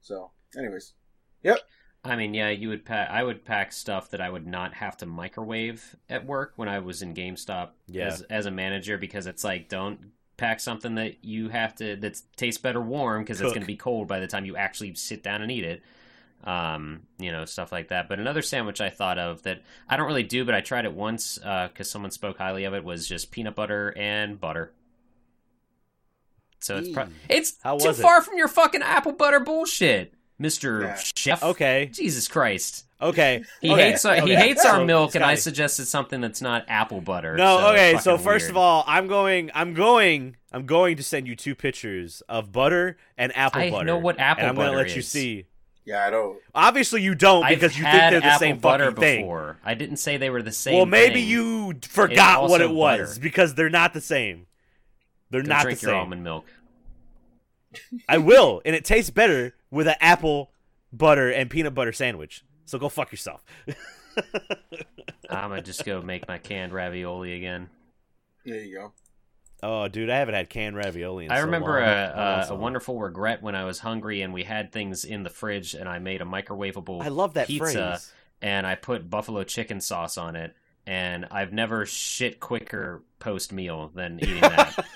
So, anyways, yep. I mean, yeah, you would pack. I would pack stuff that I would not have to microwave at work when I was in GameStop Yeah. as as a manager because it's like don't pack something that you have to that tastes better warm because it's going to be cold by the time you actually sit down and eat it. Um, you know, stuff like that. But another sandwich I thought of that I don't really do, but I tried it once because someone spoke highly of it was just peanut butter and butter. So it's pro- it's How too was it? far from your fucking apple butter bullshit, Mister Yeah. Chef. Okay. Jesus Christ. Okay. He okay, hates our, he okay. hates our So, milk, and I suggested something that's not apple butter. No, so okay. So first weird. of all, I'm going. I'm going. I'm going to send you two pictures of butter and apple I butter. know what apple and I'm butter gonna let you is. see. Yeah, I don't. Obviously, you don't I've because you think they're the same butter fucking thing. before. I didn't say they were the same. well, maybe thing. you forgot what also it was butter. because they're not the same. They're Go not the drink your same. almond milk. I will, and it tastes better with an apple butter and peanut butter sandwich. So go fuck yourself. I'm gonna just go make my canned ravioli again. There you go. Oh, dude, I haven't had canned ravioli. In I so remember long. a, I want a, a wonderful regret when I was hungry and we had things in the fridge and I made a microwavable I love that pizza phrase. and I put buffalo chicken sauce on it and I've never shit quicker post meal than eating that.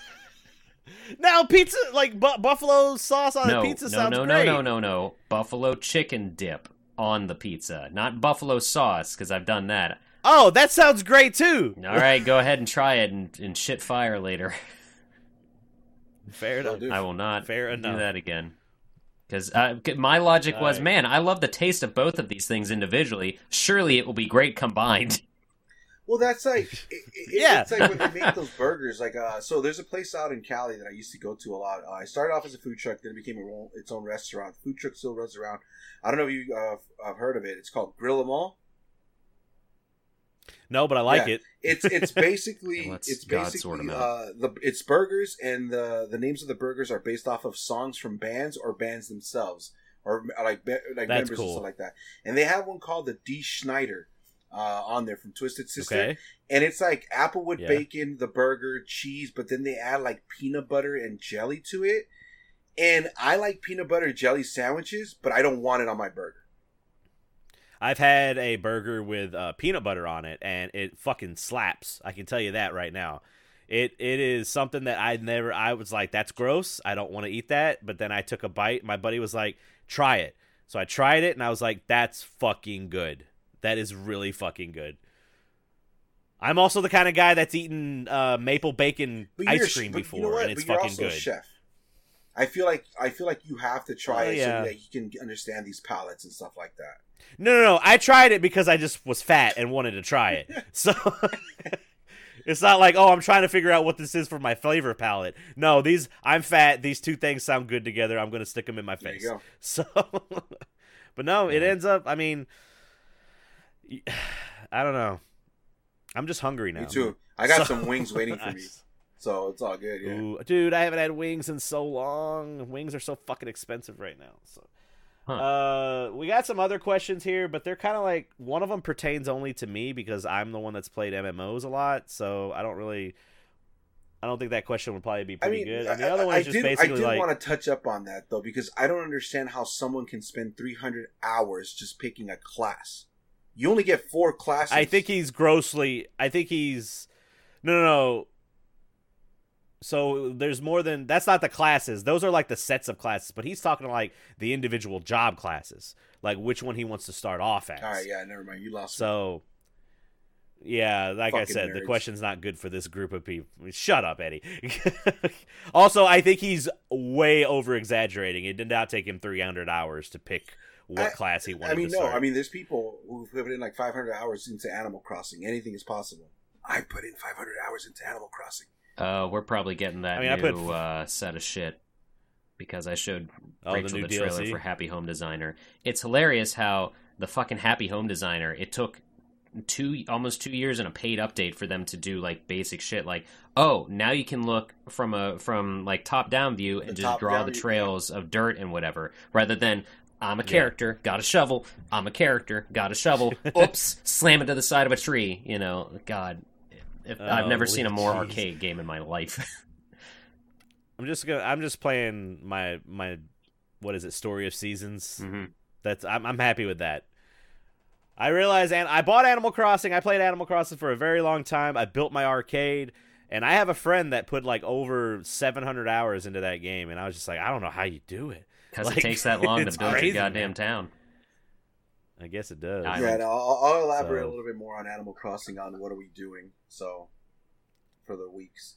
Now pizza, like bu- buffalo sauce on no, a pizza, no, sounds no, great. no, no, no, no. Buffalo chicken dip on the pizza, not buffalo sauce because I've done that. Oh, that sounds great too. All right, go ahead and try it and, and shit fire later. Fair enough. I will not Fair do enough. that again. Because uh, my logic All was, right. man, I love the taste of both of these things individually. Surely it will be great combined. Well, that's like it, it, Yeah. It's like when they make those burgers. Like, uh, so there's a place out in Cali that I used to go to a lot. Uh, I started off as a food truck, then it became a, its own restaurant. The food truck still runs around. I don't know if you uh, have heard of it. It's called Grill 'Em All. No, but I like Yeah. it. It's it's basically it's basically sort 'em uh, the it's burgers and the the names of the burgers are based off of songs from bands or bands themselves or like ba- like That's members cool. and stuff like that. And they have one called the Dee Snider uh, on there from Twisted Sister, Okay. and it's like applewood Yeah. bacon, the burger, cheese, but then they add like peanut butter and jelly to it. And I like peanut butter jelly sandwiches, but I don't want it on my burger. I've had a burger with uh, peanut butter on it, and it fucking slaps. I can tell you that right now. It it is something that I never. I was like, that's gross. I don't want to eat that. But then I took a bite. My buddy was like, try it. So I tried it, and I was like, that's fucking good. That is really fucking good. I'm also the kind of guy that's eaten uh, maple bacon But you're a ice cream but before, you know and it's fucking good. Chef. I feel like I feel like you have to try Oh, it yeah. so that you can understand these palettes and stuff like that. No, no, no. I tried it because I just was fat and wanted to try it. So it's not like, oh, I'm trying to figure out what this is for my flavor palette. No, these I'm fat. These two things sound good together. I'm going to stick them in my There you face. go. So, but no, it Yeah. ends up. I mean, I don't know. I'm just hungry now. Me too. I got So- some wings waiting for me, so it's all good. Yeah. Ooh, dude, I haven't had wings in so long. Wings are so fucking expensive right now. So, Huh. uh, we got some other questions here, but they're kind of like one of them pertains only to me because I'm the one that's played MMOs a lot. So I don't really, I don't think that question would probably be I pretty mean, good. And the other one I is just did, I basically did like, want to touch up on that though because I don't understand how someone can spend 300 hours just picking a class. You only get four classes. I think he's grossly. I think he's no, no, no. So there's more than that's not the classes. Those are like the sets of classes, but he's talking like the individual job classes, like which one he wants to start off at All right, yeah, never mind. You lost. me. So, yeah, like I Fucking said, the question's not good for this group of people. Shut up, Eddie. also, I think he's way over exaggerating. It did not take him 300 hours to pick what I- class he wanted to do. I mean, no. start. I mean, there's people who've put in like 500 hours into Animal Crossing. Anything is possible. I put in 500 hours into Animal Crossing. Uh, we're probably getting that I mean, I new put- uh, set of shit because I showed Oh, the Rachel new the, trailer DLC? for Happy Home Designer. It's hilarious how the fucking Happy Home Designer. It took two almost two years and a paid update for them to do like basic shit like oh now you can look from a from like top down view and The just draw down the view, trails of dirt and whatever rather than I'm a Yeah. character, got a shovel. I'm a character, got a shovel. Oops, slam it to the side of a tree. You know, God, if, I've never seen a more jeez. arcade game in my life. I'm just gonna. I'm just playing my my. What is it? Story of Seasons. hmm That's. I'm. I'm happy with that. I realize, and I bought Animal Crossing. I played Animal Crossing for a very long time. I built my arcade, and I have a friend that put like over 700 hours into that game, and I was just like, I don't know how you do it. Because Like, it takes that long to build crazy, your goddamn man. town. I guess it does. Yeah, no, I'll, I'll elaborate So- a little bit more on Animal Crossing on what are we doing. So, for the weeks.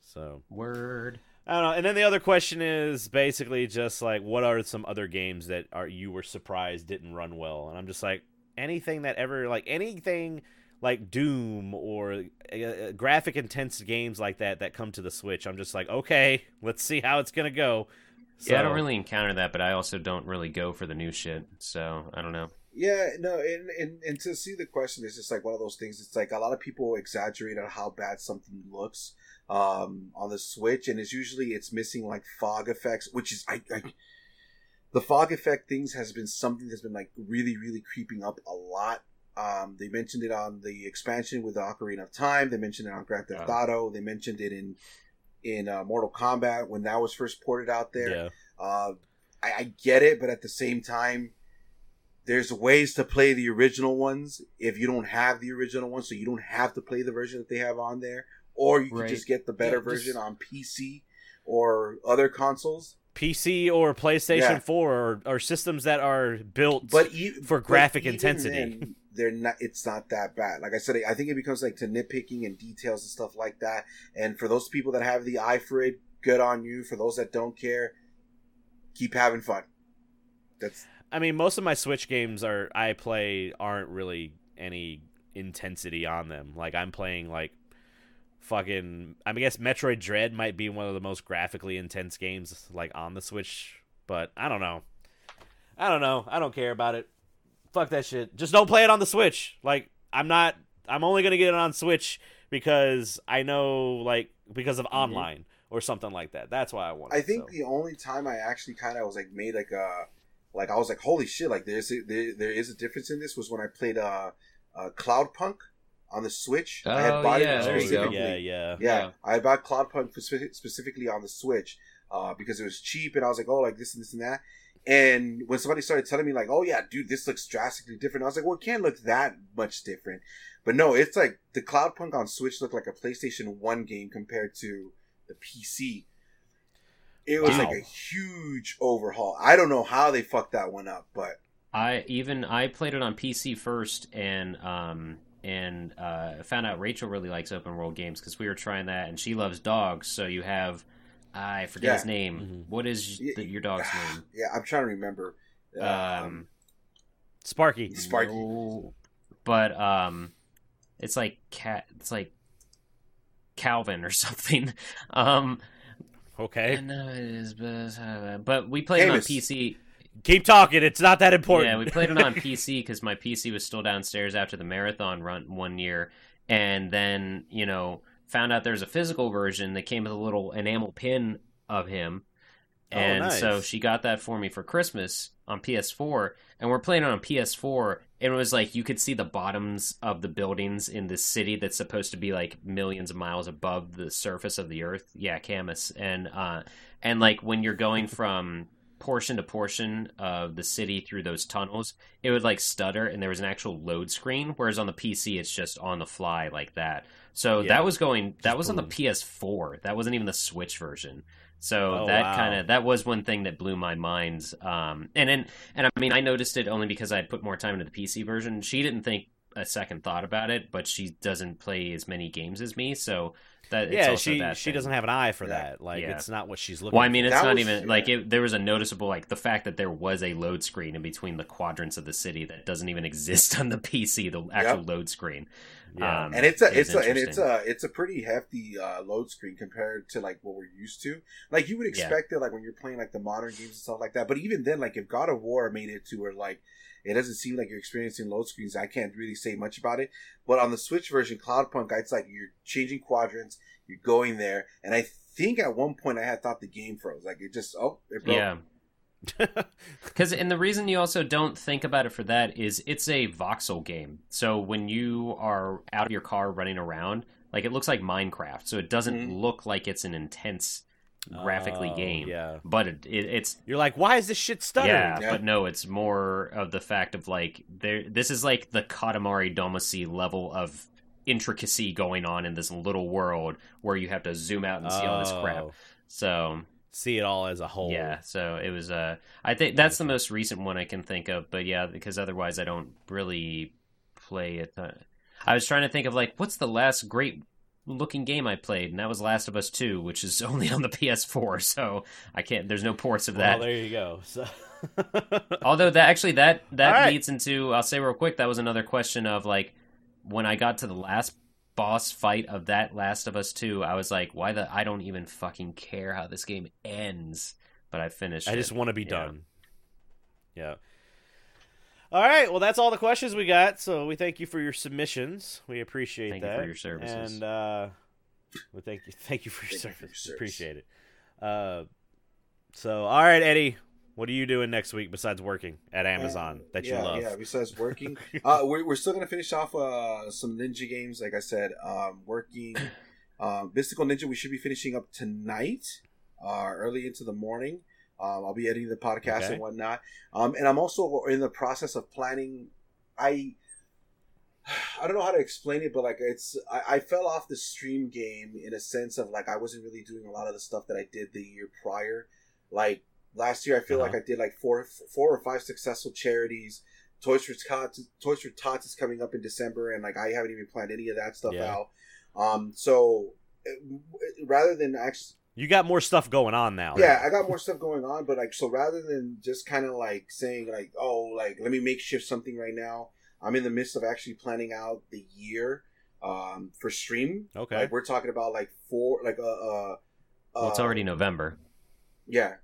So, Word. I don't know. And then the other question is basically just like, what are some other games that are you were surprised didn't run well? And I'm just like, anything that ever like anything like Doom or uh, uh, graphic intense games like that that come to the Switch. I'm just like, okay, let's see how it's gonna go. Yeah, I don't really encounter that, but I also don't really go for the new shit. So I don't know. Yeah, no, and, and and to see the question is just like one of those things. It's like a lot of people exaggerate on how bad something looks um, on the Switch, and it's usually it's missing like fog effects, which is I, I the fog effect things has been something that's been like really really creeping up a lot. Um, they mentioned it on the expansion with the Ocarina of Time. They mentioned it on Grand Theft Auto. They mentioned it in in uh, Mortal Kombat when that was first ported out there. Yeah. Uh, I, I get it, but at the same time, there's ways to play the original ones if you don't have the original ones, so you don't have to play the version that they have on there, or you Right. can just get the better Yeah, just- version on PC or other consoles. PC or PlayStation Yeah. 4 or, or systems that are built But e- for graphic even intensity. then, they're not. It's not that bad. Like I said, I think it becomes like to nitpicking and details and stuff like that. And for those people that have the eye for it, good on you. For those that don't care, keep having fun. That's I mean, most of my Switch games are I play aren't really any intensity on them. Like I'm playing like fucking I mean, I guess Metroid Dread might be one of the most graphically intense games like on the Switch, but I don't know. I don't know. I don't care about it. Fuck that shit. Just don't play it on the Switch. Like I'm not I'm only going to get it on Switch because I know like because of mm-hmm. online or something like that. That's why I want it. I think so. the only time I actually kind of was like made like a like I was like holy shit like there's a, there there is a difference in this was when I played uh, uh Cloudpunk on the Switch. I had Oh, bought yeah, it there you go. specifically. yeah, yeah. Yeah, Yeah. I bought Cloudpunk speci- specifically on the Switch uh, because it was cheap, and I was like, oh, like this and this and that. And when somebody started telling me like, oh yeah, dude, this looks drastically different, I was like, well, it can't look that much different. But no, it's like the Cloudpunk on Switch looked like a PlayStation One game compared to the PC. It was Wow. like a huge overhaul. I don't know how they fucked that one up, but I even I played it on PC first and um and uh, found out Rachel really likes open world games because we were trying that and she loves dogs. So you have I forget Yeah. his name. Mhm. What is the, your dog's name? yeah, I'm trying to remember. Um, Sparky. Sparky. no, but um, it's like cat. It's like Calvin or something. Um, Okay. I know it is, but, but we played Camus. it on PC. Keep talking. It's not that important. Yeah, we played it on PC because my PC was still downstairs after the marathon run one year, and then you know found out there's a physical version that came with a little enamel pin of him, Oh, and nice. so she got that for me for Christmas on PS4, and we're playing it on PS4, and it was like you could see the bottoms of the buildings in this city that's supposed to be like millions of miles above the surface of the earth. Yeah, Camus, and uh, and like when you're going from portion to portion of the city through those tunnels, it would like stutter and there was an actual load screen. Whereas on the PC, it's just on the fly like that. So Yeah. that was going, that was on the. PS4. That wasn't even the Switch version. So Oh, that wow. kind of that was one thing that blew my mind. Um, and and and I mean, I noticed it only because I put more time into the PC version. She didn't think a second thought about it, but she doesn't play as many games as me, so that it's yeah, also she that she thing. doesn't have an eye for Yeah. that. Like Yeah. it's not what she's looking. Well, I mean, it's That not was- even yeah. like it, there was a noticeable like the fact that there was a load screen in between the quadrants of the city that doesn't even exist on the PC, the actual load screen. Yeah. Um, and it's a it's a and it's a it's a pretty hefty uh, load screen compared to like what we're used to. Like you would Yeah. expect it like when you're playing like the modern games and stuff like that. But even then, like if God of War made it to where like it doesn't seem like you're experiencing load screens, I can't really say much about it. But on the Switch version, Cloudpunk, it's like you're changing quadrants, you're going there, and I think at one point I had thought the game froze. Like it just oh it broke. Yeah. Because and the reason you also don't think about it for that is it's a voxel game. So when you are out of your car running around, like it looks like Minecraft. So it doesn't Mhm. look like it's an intense graphically Oh, game. Yeah. But it, it, it's You're like, why is this shit stuttering? yeah, Yeah. but no, it's more of the fact of like there. This is like the Katamari Damacy level of intricacy going on in this little world where you have to zoom out and see all this crap. Oh, So See it all as a whole. yeah, so it was. Uh, I think that's the most recent one I can think of. But yeah, because otherwise I don't really play it. I was trying to think of like what's the last great looking game I played, and that was Last of Us Two, which is only on the PS4, so I can't. There's no ports of that. Well, there you go. So. Although that actually that that right. leads into I'll say real quick that was another question of like when I got to the last boss fight of that Last of Us 2 I was like why the I don't even fucking care how this game ends but I finished I it. just want to be Yeah. done. Yeah. All right. Well, that's all the questions we got. So we thank you for your submissions. We appreciate Thank you that. for your services. And uh, we thank you. Thank you for your, Thank you for your service. Appreciate it. Uh, so all right, Eddie. What are you doing next week besides working at Amazon that you yeah, love? Yeah, besides working, uh, we're, we're still gonna finish off uh, some ninja games. Like I said, um, working uh, Mystical Ninja. We should be finishing up tonight, uh, early into the morning. Um, I'll be editing the podcast Okay. and whatnot. Um, and I'm also in the process of planning. I I don't know how to explain it, but like it's I, I fell off the stream game in a sense of like I wasn't really doing a lot of the stuff that I did the year prior. Like last year, I feel Uh-huh. like I did like four four or five successful charities. Toys for Tots, Toys for Tots is coming up in December, and like I haven't even planned any of that stuff Yeah. out. Um, so rather than actually You got more stuff going on now. yeah, I got more stuff going on, but like so rather than just kind of like saying like oh like let me make shift something right now, I'm in the midst of actually planning out the year um for stream. Okay. Like we're talking about like four like uh uh. well it's uh, already November yeah.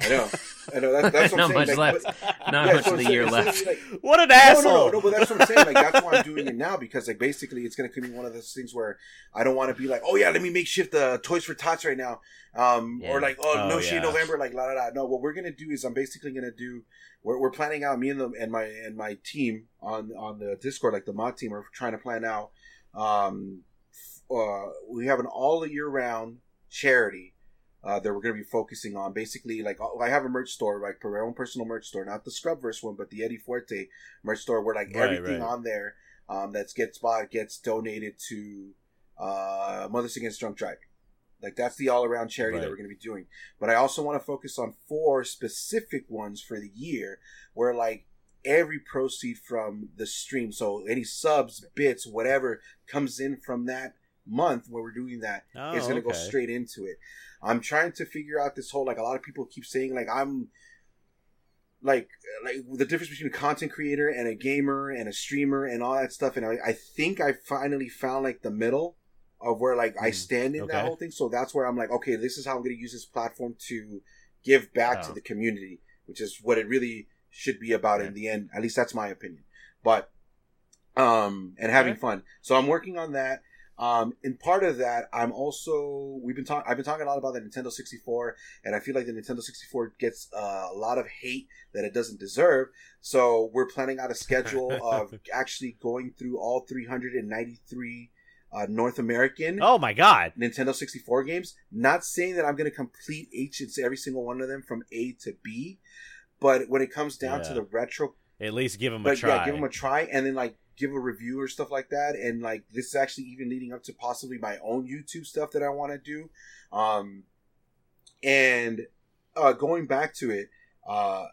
I know, I know. That, that's what Not I'm saying. much like, left. but- not yeah, much so of the year left like, what an no, asshole! no, no, no, but that's what I'm saying. Like that's why I'm doing it now because like basically it's gonna be one of those things where I don't want to be like, oh yeah, let me make shift the Toys for Tots right now, um, Yeah. or like oh, Oh, no shit yeah. November, like la la la. No, what we're gonna do is I'm basically gonna do. We're, we're planning out me and the and my and my team on on the Discord, like the mod team, are trying to plan out. Um, uh, we have an all year round charity uh, that we're going to be focusing on. Basically, like uh, I have a merch store, like for my own personal merch store, not the Scrubverse one, but the Eddie Forte merch store, where like Right, everything right. on there um, that gets bought gets donated to uh, Mothers Against Drunk Driving. Like that's the all around charity that we're going to be doing. But I also want to focus on four specific ones for the year, where like every proceed from the stream, so any subs, bits, whatever comes in from that month where we're doing that Oh, is going to go straight into it. I'm trying to figure out this whole like a lot of people keep saying like I'm like like the difference between a content creator and a gamer and a streamer and all that stuff and I, I think I finally found like the middle of where like I Hmm, stand in okay. that whole thing so that's where I'm like okay this is how I'm going to use this platform to give back to Oh. the community which is what it really should be about in the end at least that's my opinion but um and having Okay. fun so I'm working on that um, and part of that, I'm also we've been talking. I've been talking a lot about the Nintendo 64, and I feel like the Nintendo 64 gets uh, a lot of hate that it doesn't deserve. So we're planning out a schedule of actually going through all 393 uh, North American Oh my god! Nintendo 64 games. Not saying that I'm going to complete each and every single one of them from A to B, but when it comes down to the retro At least give him a but try. yeah, give them a try, and then like give a review or stuff like that. And like this is actually even leading up to possibly my own YouTube stuff that I want to do. Um, and uh, going back to it, uh,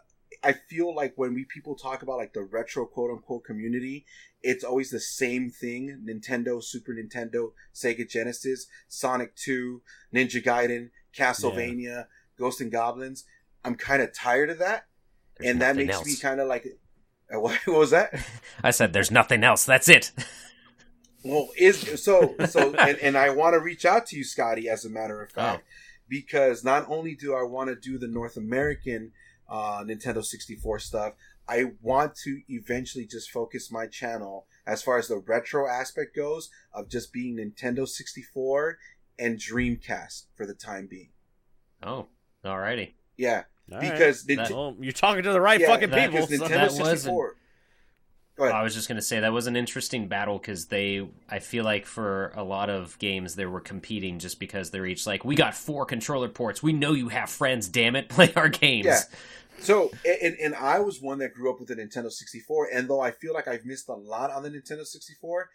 I feel like when we people talk about like the retro quote unquote community, it's always the same thing: Nintendo, Super Nintendo, Sega Genesis, Sonic Two, Ninja Gaiden, Castlevania, Ghost and Goblins. I'm kind of tired of that, There's and that makes else. me kind of like. What, what was that? I said there's nothing else. That's it. Well, is so so, and, and I want to reach out to you, Scotty, as a matter of fact, because not only do I want to do the North American uh, Nintendo 64 stuff, I want to eventually just focus my channel as far as the retro aspect goes of just being Nintendo 64 and Dreamcast for the time being. Oh, alrighty. Yeah, All right. because That- Nint- Well, you're talking to the right yeah, fucking that- people. so- Nintendo that wasn't- 64. Go ahead. I was just gonna say that was an interesting battle because they, I feel like for a lot of games they were competing just because they're each like, we got four controller ports. We know you have friends. Damn it, play our games. Yeah. So, and, and I was one that grew up with the Nintendo 64, and though I feel like I've missed a lot on the Nintendo 64,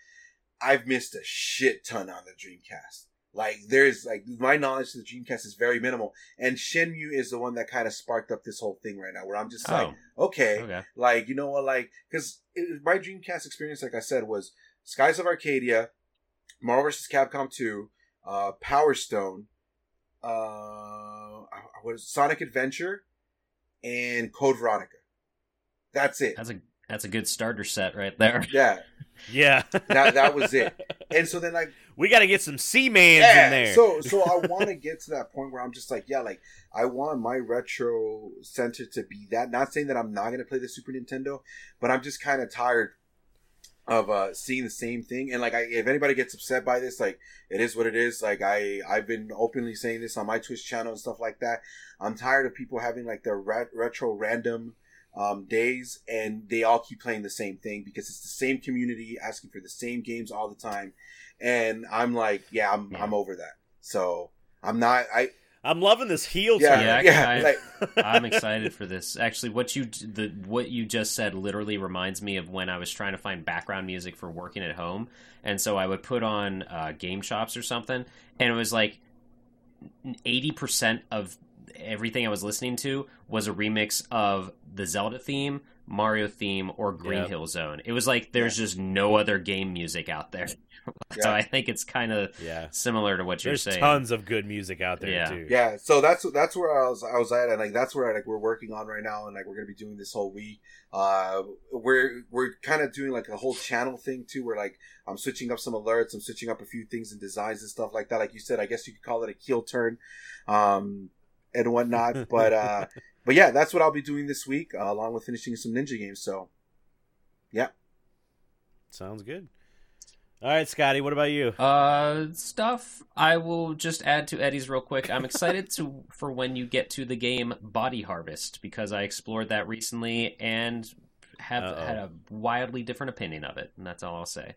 I've missed a shit ton on the Dreamcast. Like, there's, like, my knowledge of the Dreamcast is very minimal, and Shenmue is the one that kind of sparked up this whole thing right now, where I'm just like, Oh, okay, okay. like, you know what, like, because my Dreamcast experience, like I said, was Skies of Arcadia, Marvel vs. Capcom 2, uh, Power Stone, uh, what is? Sonic Adventure, and Code Veronica. That's it. That's a that's a good starter set right there. Yeah, Yeah. that that was it. And so then like we got to get some Seamans yeah, in there. so so I want to get to that point where I'm just like, yeah, like I want my retro center to be that. Not saying that I'm not gonna play the Super Nintendo, but I'm just kind of tired of uh seeing the same thing. And like, I, if anybody gets upset by this, like it is what it is. Like I I've been openly saying this on my Twitch channel and stuff like that. I'm tired of people having like their ret- retro random um, days and they all keep playing the same thing because it's the same community asking for the same games all the time and i'm like yeah i'm, Yeah. I'm over that so i'm not i I'm loving this heel yeah turn. yeah, I- like I'm excited for this. Actually, what you the what you just said literally reminds me of when I was trying to find background music for working at home, and so I would put on uh, game shops or something, and it was like eighty percent of everything I was listening to was a remix of the Zelda theme, Mario theme, or Green Yep. Hill Zone. It was like there's just no other game music out there. so Yeah. I think it's kind of Yeah. similar to what you're There's saying. tons of good music out there Yeah. too. yeah so that's that's where i was i was at and like that's where like we're working on right now and like we're gonna be doing this whole week uh we're we're kind of doing like a whole channel thing too where like i'm switching up some alerts i'm switching up a few things and designs and stuff like that like you said i guess you could call it a heel turn um and whatnot but uh but yeah that's what i'll be doing this week uh, along with finishing some ninja games so yeah, Sounds good. All right, Scotty, what about you? Uh, stuff. I will just add to Eddie's real quick. I'm excited to for when you get to the game Body Harvest because I explored that recently and have Uh-oh. had a wildly different opinion of it, and that's all I'll say.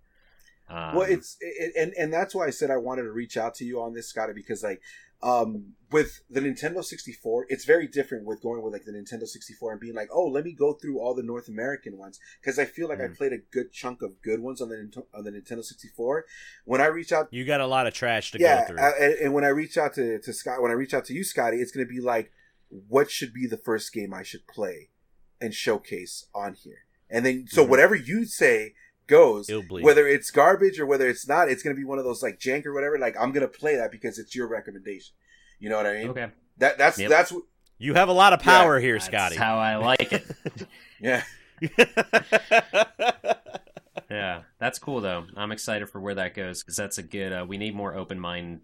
Um, well it's it, and and that's why i said i wanted to reach out to you on this scotty because like um with the nintendo 64 it's very different with going with like the nintendo 64 and being like oh let me go through all the north american ones because i feel like i Mm. played a good chunk of good ones on the on the nintendo 64 when i reach out You got a lot of trash to yeah go through. uh, and, when i reach out to to scott when i reach out to you scotty it's going to be like what should be the first game i should play and showcase on here and then so Mhm. whatever you say goes It'll bleed. whether it's garbage or whether it's not, it's gonna be one of those like jank or whatever. Like I'm gonna play that because it's your recommendation. You know what I mean? okay. That that's Yep. that's what. you have a lot of power here, That's Scotty. how I like it. Yeah, yeah, that's cool though. I'm excited for where that goes because that's a good. Uh, we need more open mind,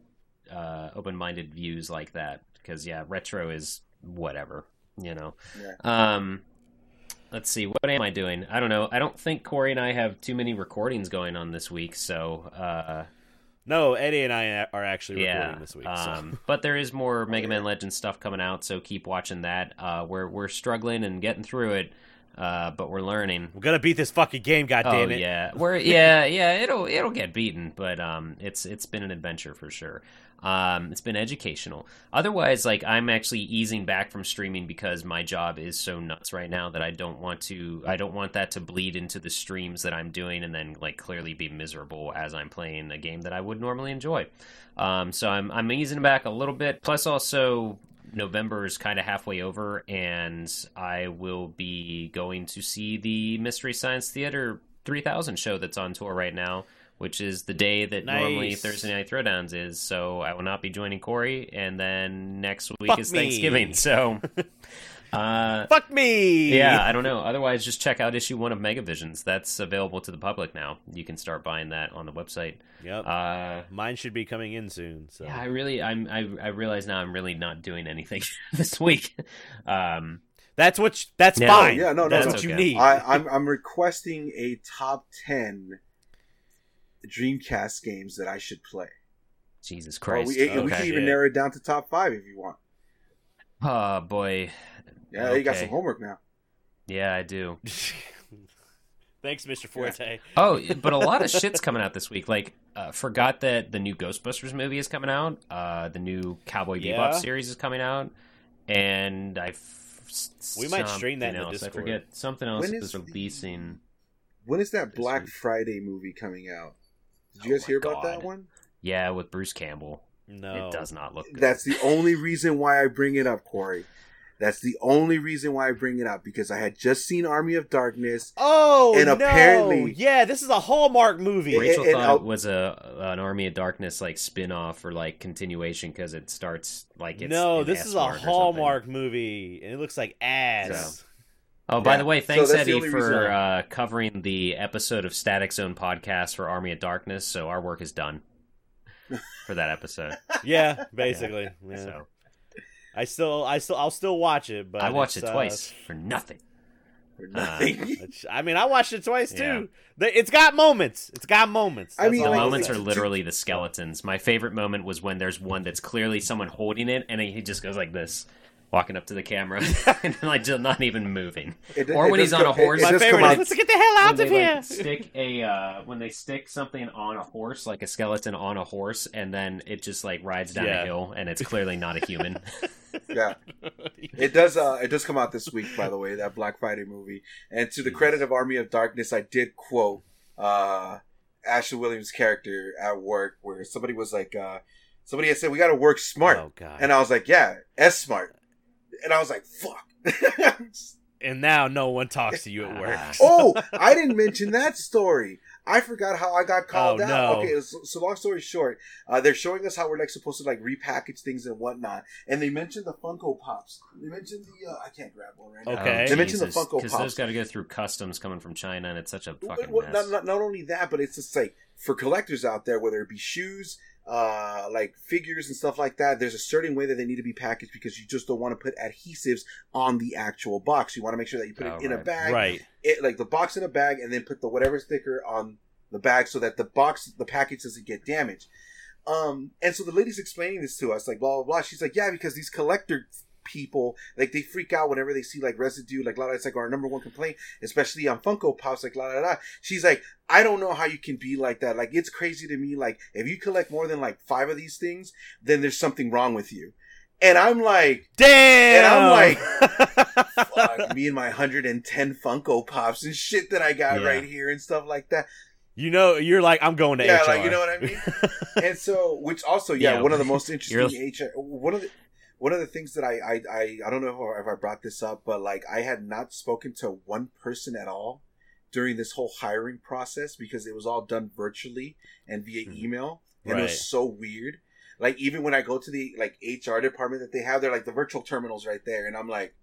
uh, open minded views like that because yeah, retro is whatever, you know. yeah. Um, let's see. What am I doing? I don't know. I don't think Corey and I have too many recordings going on this week, so uh, no, Eddie and I are actually yeah. recording this week. so. Um, but there is more Mega. Man Legends stuff coming out, so keep watching that. Uh, we're we're struggling and getting through it, uh, but we're learning. We're gonna beat this fucking game, God oh damn it! yeah, we're yeah yeah. It'll it'll get beaten, but um, it's it's been an adventure for sure. Um, it's been educational. Otherwise, like I'm actually easing back from streaming because my job is so nuts right now that I don't want to. I don't want that to bleed into the streams that I'm doing and then like clearly be miserable as I'm playing a game that I would normally enjoy. Um, so I'm I'm easing back a little bit. Plus, also November is kind of halfway over, and I will be going to see the Mystery Science Theater 3000 show that's on tour right now, which is the day that normally Thursday Night Throwdowns is. So I will not be joining Corey, and then next week Fuck is me. Thanksgiving. So. Uh, Fuck me. yeah, I don't know. Otherwise, just check out issue one of Megavisions. That's available to the public now. You can start buying that on the website. Yep. Uh, Mine should be coming in soon. So yeah, I really, I'm, I, I realize now I'm really not doing anything this week. Um, that's what. You, that's Yeah. fine. Yeah, no, no, that's no. what you Okay. need. I, I'm I'm requesting a top ten Dreamcast games that I should play. Jesus Christ. we, we Okay. can even Shit. narrow it down to top five if you want. Oh boy. Yeah, you got some homework now. Yeah, I do. Thanks, Mr. Forte. Oh, but a lot of shit's coming out this week. Like, uh, forgot that the new Ghostbusters movie is coming out. Uh, the new Cowboy Bebop series is coming out, and I. F- We might stream that in something the else. I forget something else When is is releasing. When is that Black week. Friday movie coming out? Did you Oh guys my hear about that one? Yeah, with Bruce Campbell. No. It does not look good. That's the only reason why I bring it up, Corey. That's the only reason why I bring it up because I had just seen Army of Darkness. Oh, And no. apparently- yeah, this is a Hallmark movie. Rachel and thought I'll- it was a an Army of Darkness like spin off or like continuation because it starts like it's no, this is a S-Mart or. Hallmark movie, and it looks like ass. Oh, by Yeah. the way, thanks that's the Eddie for uh, covering the episode of Static Zone podcast for Army of Darkness. So our work is done for that episode. Yeah, basically. Yeah. So I still, I still, I'll still watch it, but I watched it it's, uh, twice for nothing. For nothing. it's- I mean, I watched it twice too. The- It's got moments. It's got moments. I mean, The like, moments are literally the skeletons. My favorite moment was when there's one that's clearly someone holding it, and he just goes like this, walking up to the camera, and like just not even moving. It- Or it when he's on co- a horse. It, it My favorite is let's get the hell out when of they, here. like, stick a uh, when they stick something on a horse, like a skeleton on a horse, and then it just like rides down Yeah. a hill, and it's clearly not a human. Yeah, it does. Uh, it does come out this week, by the way. That Black Friday movie. And to the credit of Army of Darkness, I did quote uh, Ashley Williams' character at work, where somebody was like, uh, somebody had said, "We got to work smart," Oh god. and I was like, "Yeah, S smart," and I was like, "Fuck." and now no one talks to you at work. oh, I didn't mention that story. I forgot how I got called Oh, out. no. Okay, so, so long story short, uh, they're showing us how we're like supposed to like repackage things and whatnot, and they mentioned the Funko Pops. They mentioned the uh, I can't grab one right now. Okay. They mentioned the Funko Pops because those Pops. got to go through customs coming from China, and it's such a fucking Well, mess. not, not, not only that, but it's just like for collectors out there, whether it be shoes, uh, like figures and stuff like that. There's a certain way that they need to be packaged because you just don't want to put adhesives on the actual box. You want to make sure that you put Oh, it in a bag, right. it like the box in a bag and then put the whatever sticker on the bag so that the box the package doesn't get damaged um and so the lady's explaining this to us like blah blah blah she's like yeah because these collector people like they freak out whenever they see like residue like la la it's like our number one complaint especially on funko pops like la la la she's like i don't know how you can be like that like it's crazy to me like if you collect more than like five of these things then there's something wrong with you and i'm like Damn. And I'm like, fuck, me and my 110 Funko Pops and shit that I got Yeah. right here and stuff like that. you know, you're like, I'm going to Yeah, HR. like you know what I mean. and so, which also, yeah, Yeah. one of the most interesting HR. One of the one of the things that I I I, I don't know if I brought this up, but like I had not spoken to one person at all during this whole hiring process because it was all done virtually and via Mhm. email, and it was so weird. Like even when I go to the like HR department that they have, they're like the virtual terminals right there, and I'm like,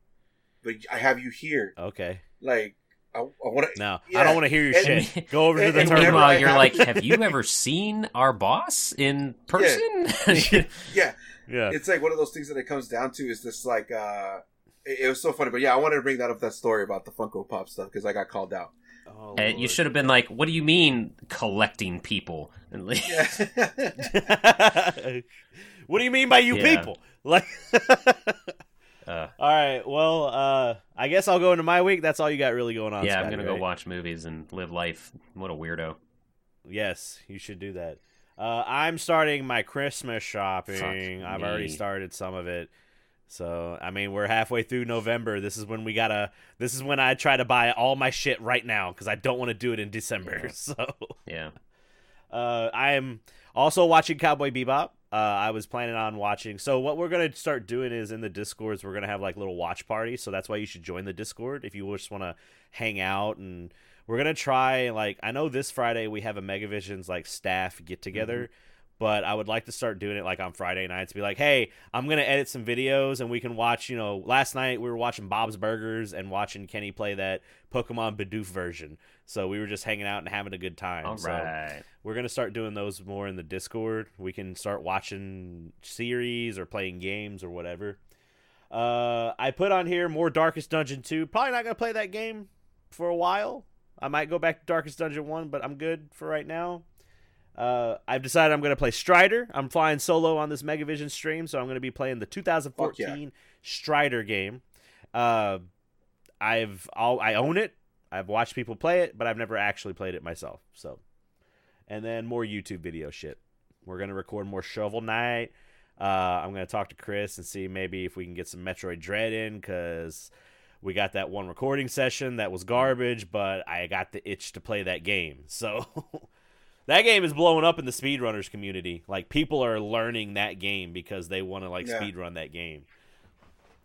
but I have you here. Okay. Like I, I want to. No, I don't want to hear your And- shit. Go over to the and terminal. Meanwhile, you're have- like, have you ever seen our boss in person? Yeah, yeah. It's like one of those things that it comes down to is this like uh it, it was so funny but yeah i wanted to bring that up that story about the funko pop stuff because i got called out Oh, And you should have been like, "What do you mean collecting people?" And like- yeah what do you mean by you Yeah. people? Like, uh, all right. Well, uh, I guess I'll go into my week. That's all you got really going on. yeah, I'm gonna go watch movies and live life. What a weirdo! Yes, you should do that. Uh, I'm starting my Christmas shopping. Fuck I've already started some of it. So I mean, we're halfway through November. This is when we gotta. This is when I try to buy all my shit right now because I don't want to do it in December. Yeah. So Yeah, uh, I am also watching Cowboy Bebop. Uh, I was planning on watching. So what we're gonna start doing is in the discords we're gonna have like little watch parties. So that's why you should join the Discord if you just want to hang out. And we're gonna try like I know this Friday we have a Megavisions like staff get together. But I would like to start doing it like on Friday nights. Be like, hey, I'm gonna edit some videos and we can watch. You know, last night we were watching Bob's Burgers and watching Kenny play that Pokemon Bidoof version. So we were just hanging out and having a good time. all So right. we're gonna start doing those more in the Discord. We can start watching series or playing games or whatever. Uh, I put on here more Darkest Dungeon 2. Probably not gonna play that game for a while. I might go back to Darkest Dungeon 1, but I'm good for right now. Uh, I've decided I'm gonna play Strider. I'm flying solo on this Megavision stream, so I'm gonna be playing the 2014 Strider game. Uh, I've I'll, I own it. I've watched people play it, but I've never actually played it myself. So, and then more YouTube video shit. We're gonna record more Shovel Knight. Uh, I'm gonna talk to Chris and see maybe if we can get some Metroid Dread in because we got that one recording session that was garbage, but I got the itch to play that game. So that game is blowing up in the speedrunners community. Like people are learning that game because they want to like Yeah. speedrun that game.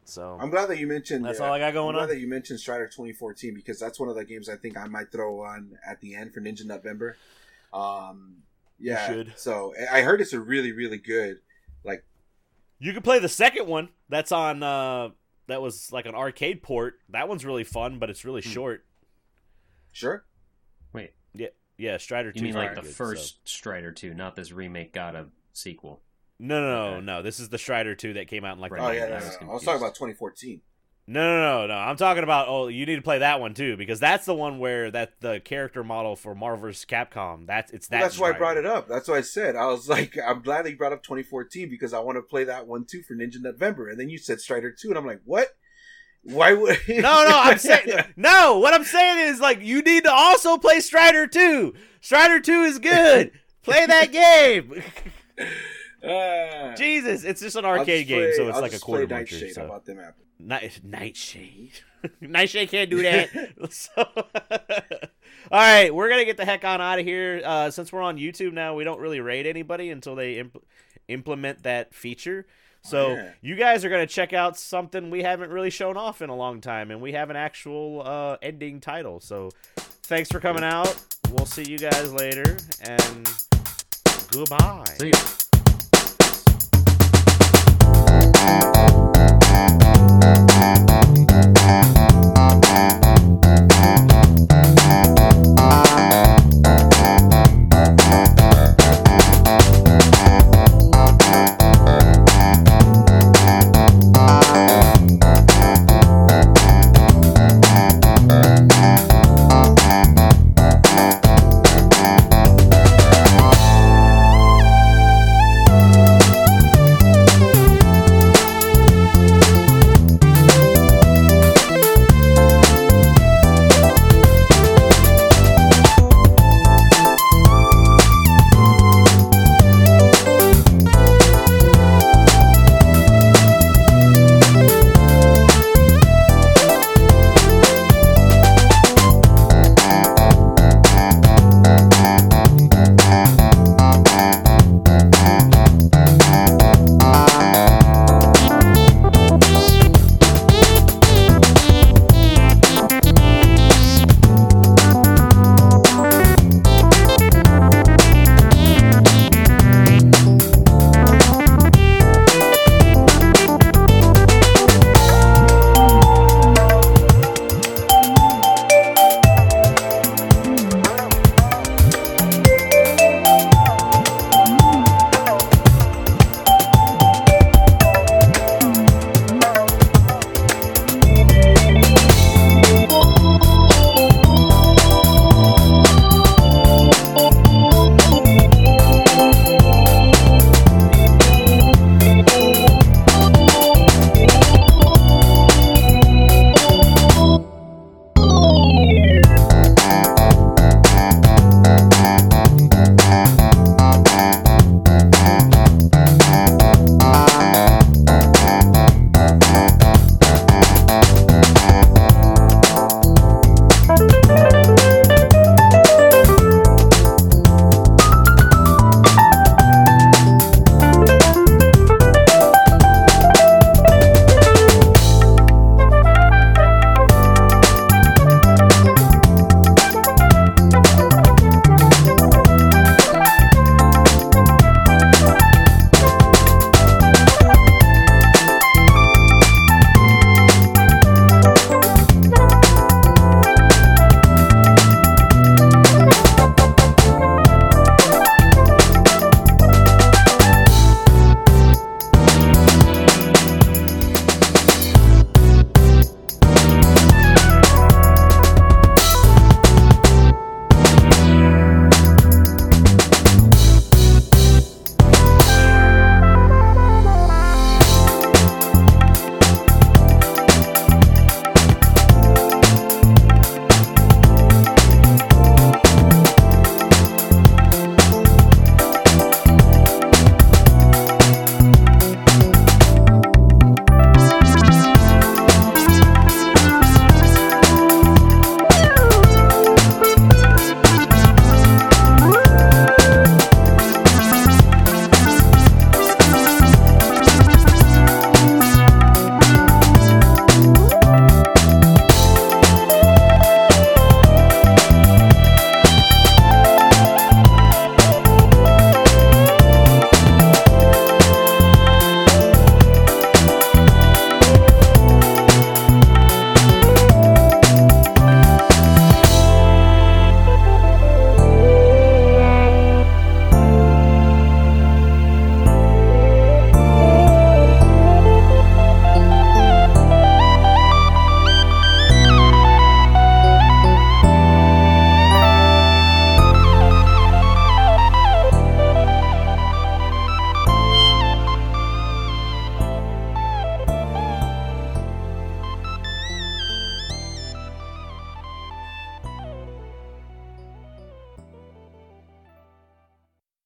So I'm glad that you mentioned. that's uh, all I got I'm going glad on. that you mentioned Strider 2014 because that's one of the games I think I might throw on at the end for Ninja November. Um, yeah. So I heard it's a really, really good. Like, You could play the second one. That's on. uh That was like an arcade port. That one's really fun, but it's really Hmm. short. sure. Wait, Yeah, yeah. Strider you two. mean like the first Strider 2, not this remake got a sequel? No, no, no, Okay. no. This is the Strider two that came out in like. Right. the Oh yeah, 90s. no, I no, was no. I was talking about 2014. No, no, no, no. I'm talking about. Oh, you need to play that one too because that's the one where that the character model for Marvel vs. Capcom. That's it's that. Well, that's why I brought it up. That's what I said. I was like, I'm glad that you brought up 2014 because I want to play that one too for Ninja November. And then you said Strider 2, and I'm like, what? Why would? No, no, I'm saying no. What I'm saying is like you need to also play Strider two. Strider two is good. play that game. Ah. Jesus, it's just an arcade just game, so it's I'll like a quarter play muncher. Nightshade. So. How about them apples? Night Nightshade. Nightshade can't do that. so, all right, we're gonna get the heck on out of here. Uh, since we're on YouTube now, we don't really rate anybody until they impl- implement that feature. So Yeah. you guys are gonna check out something we haven't really shown off in a long time, and we have an actual uh, ending title. So thanks for coming out. We'll see you guys later, and goodbye. See Thank you.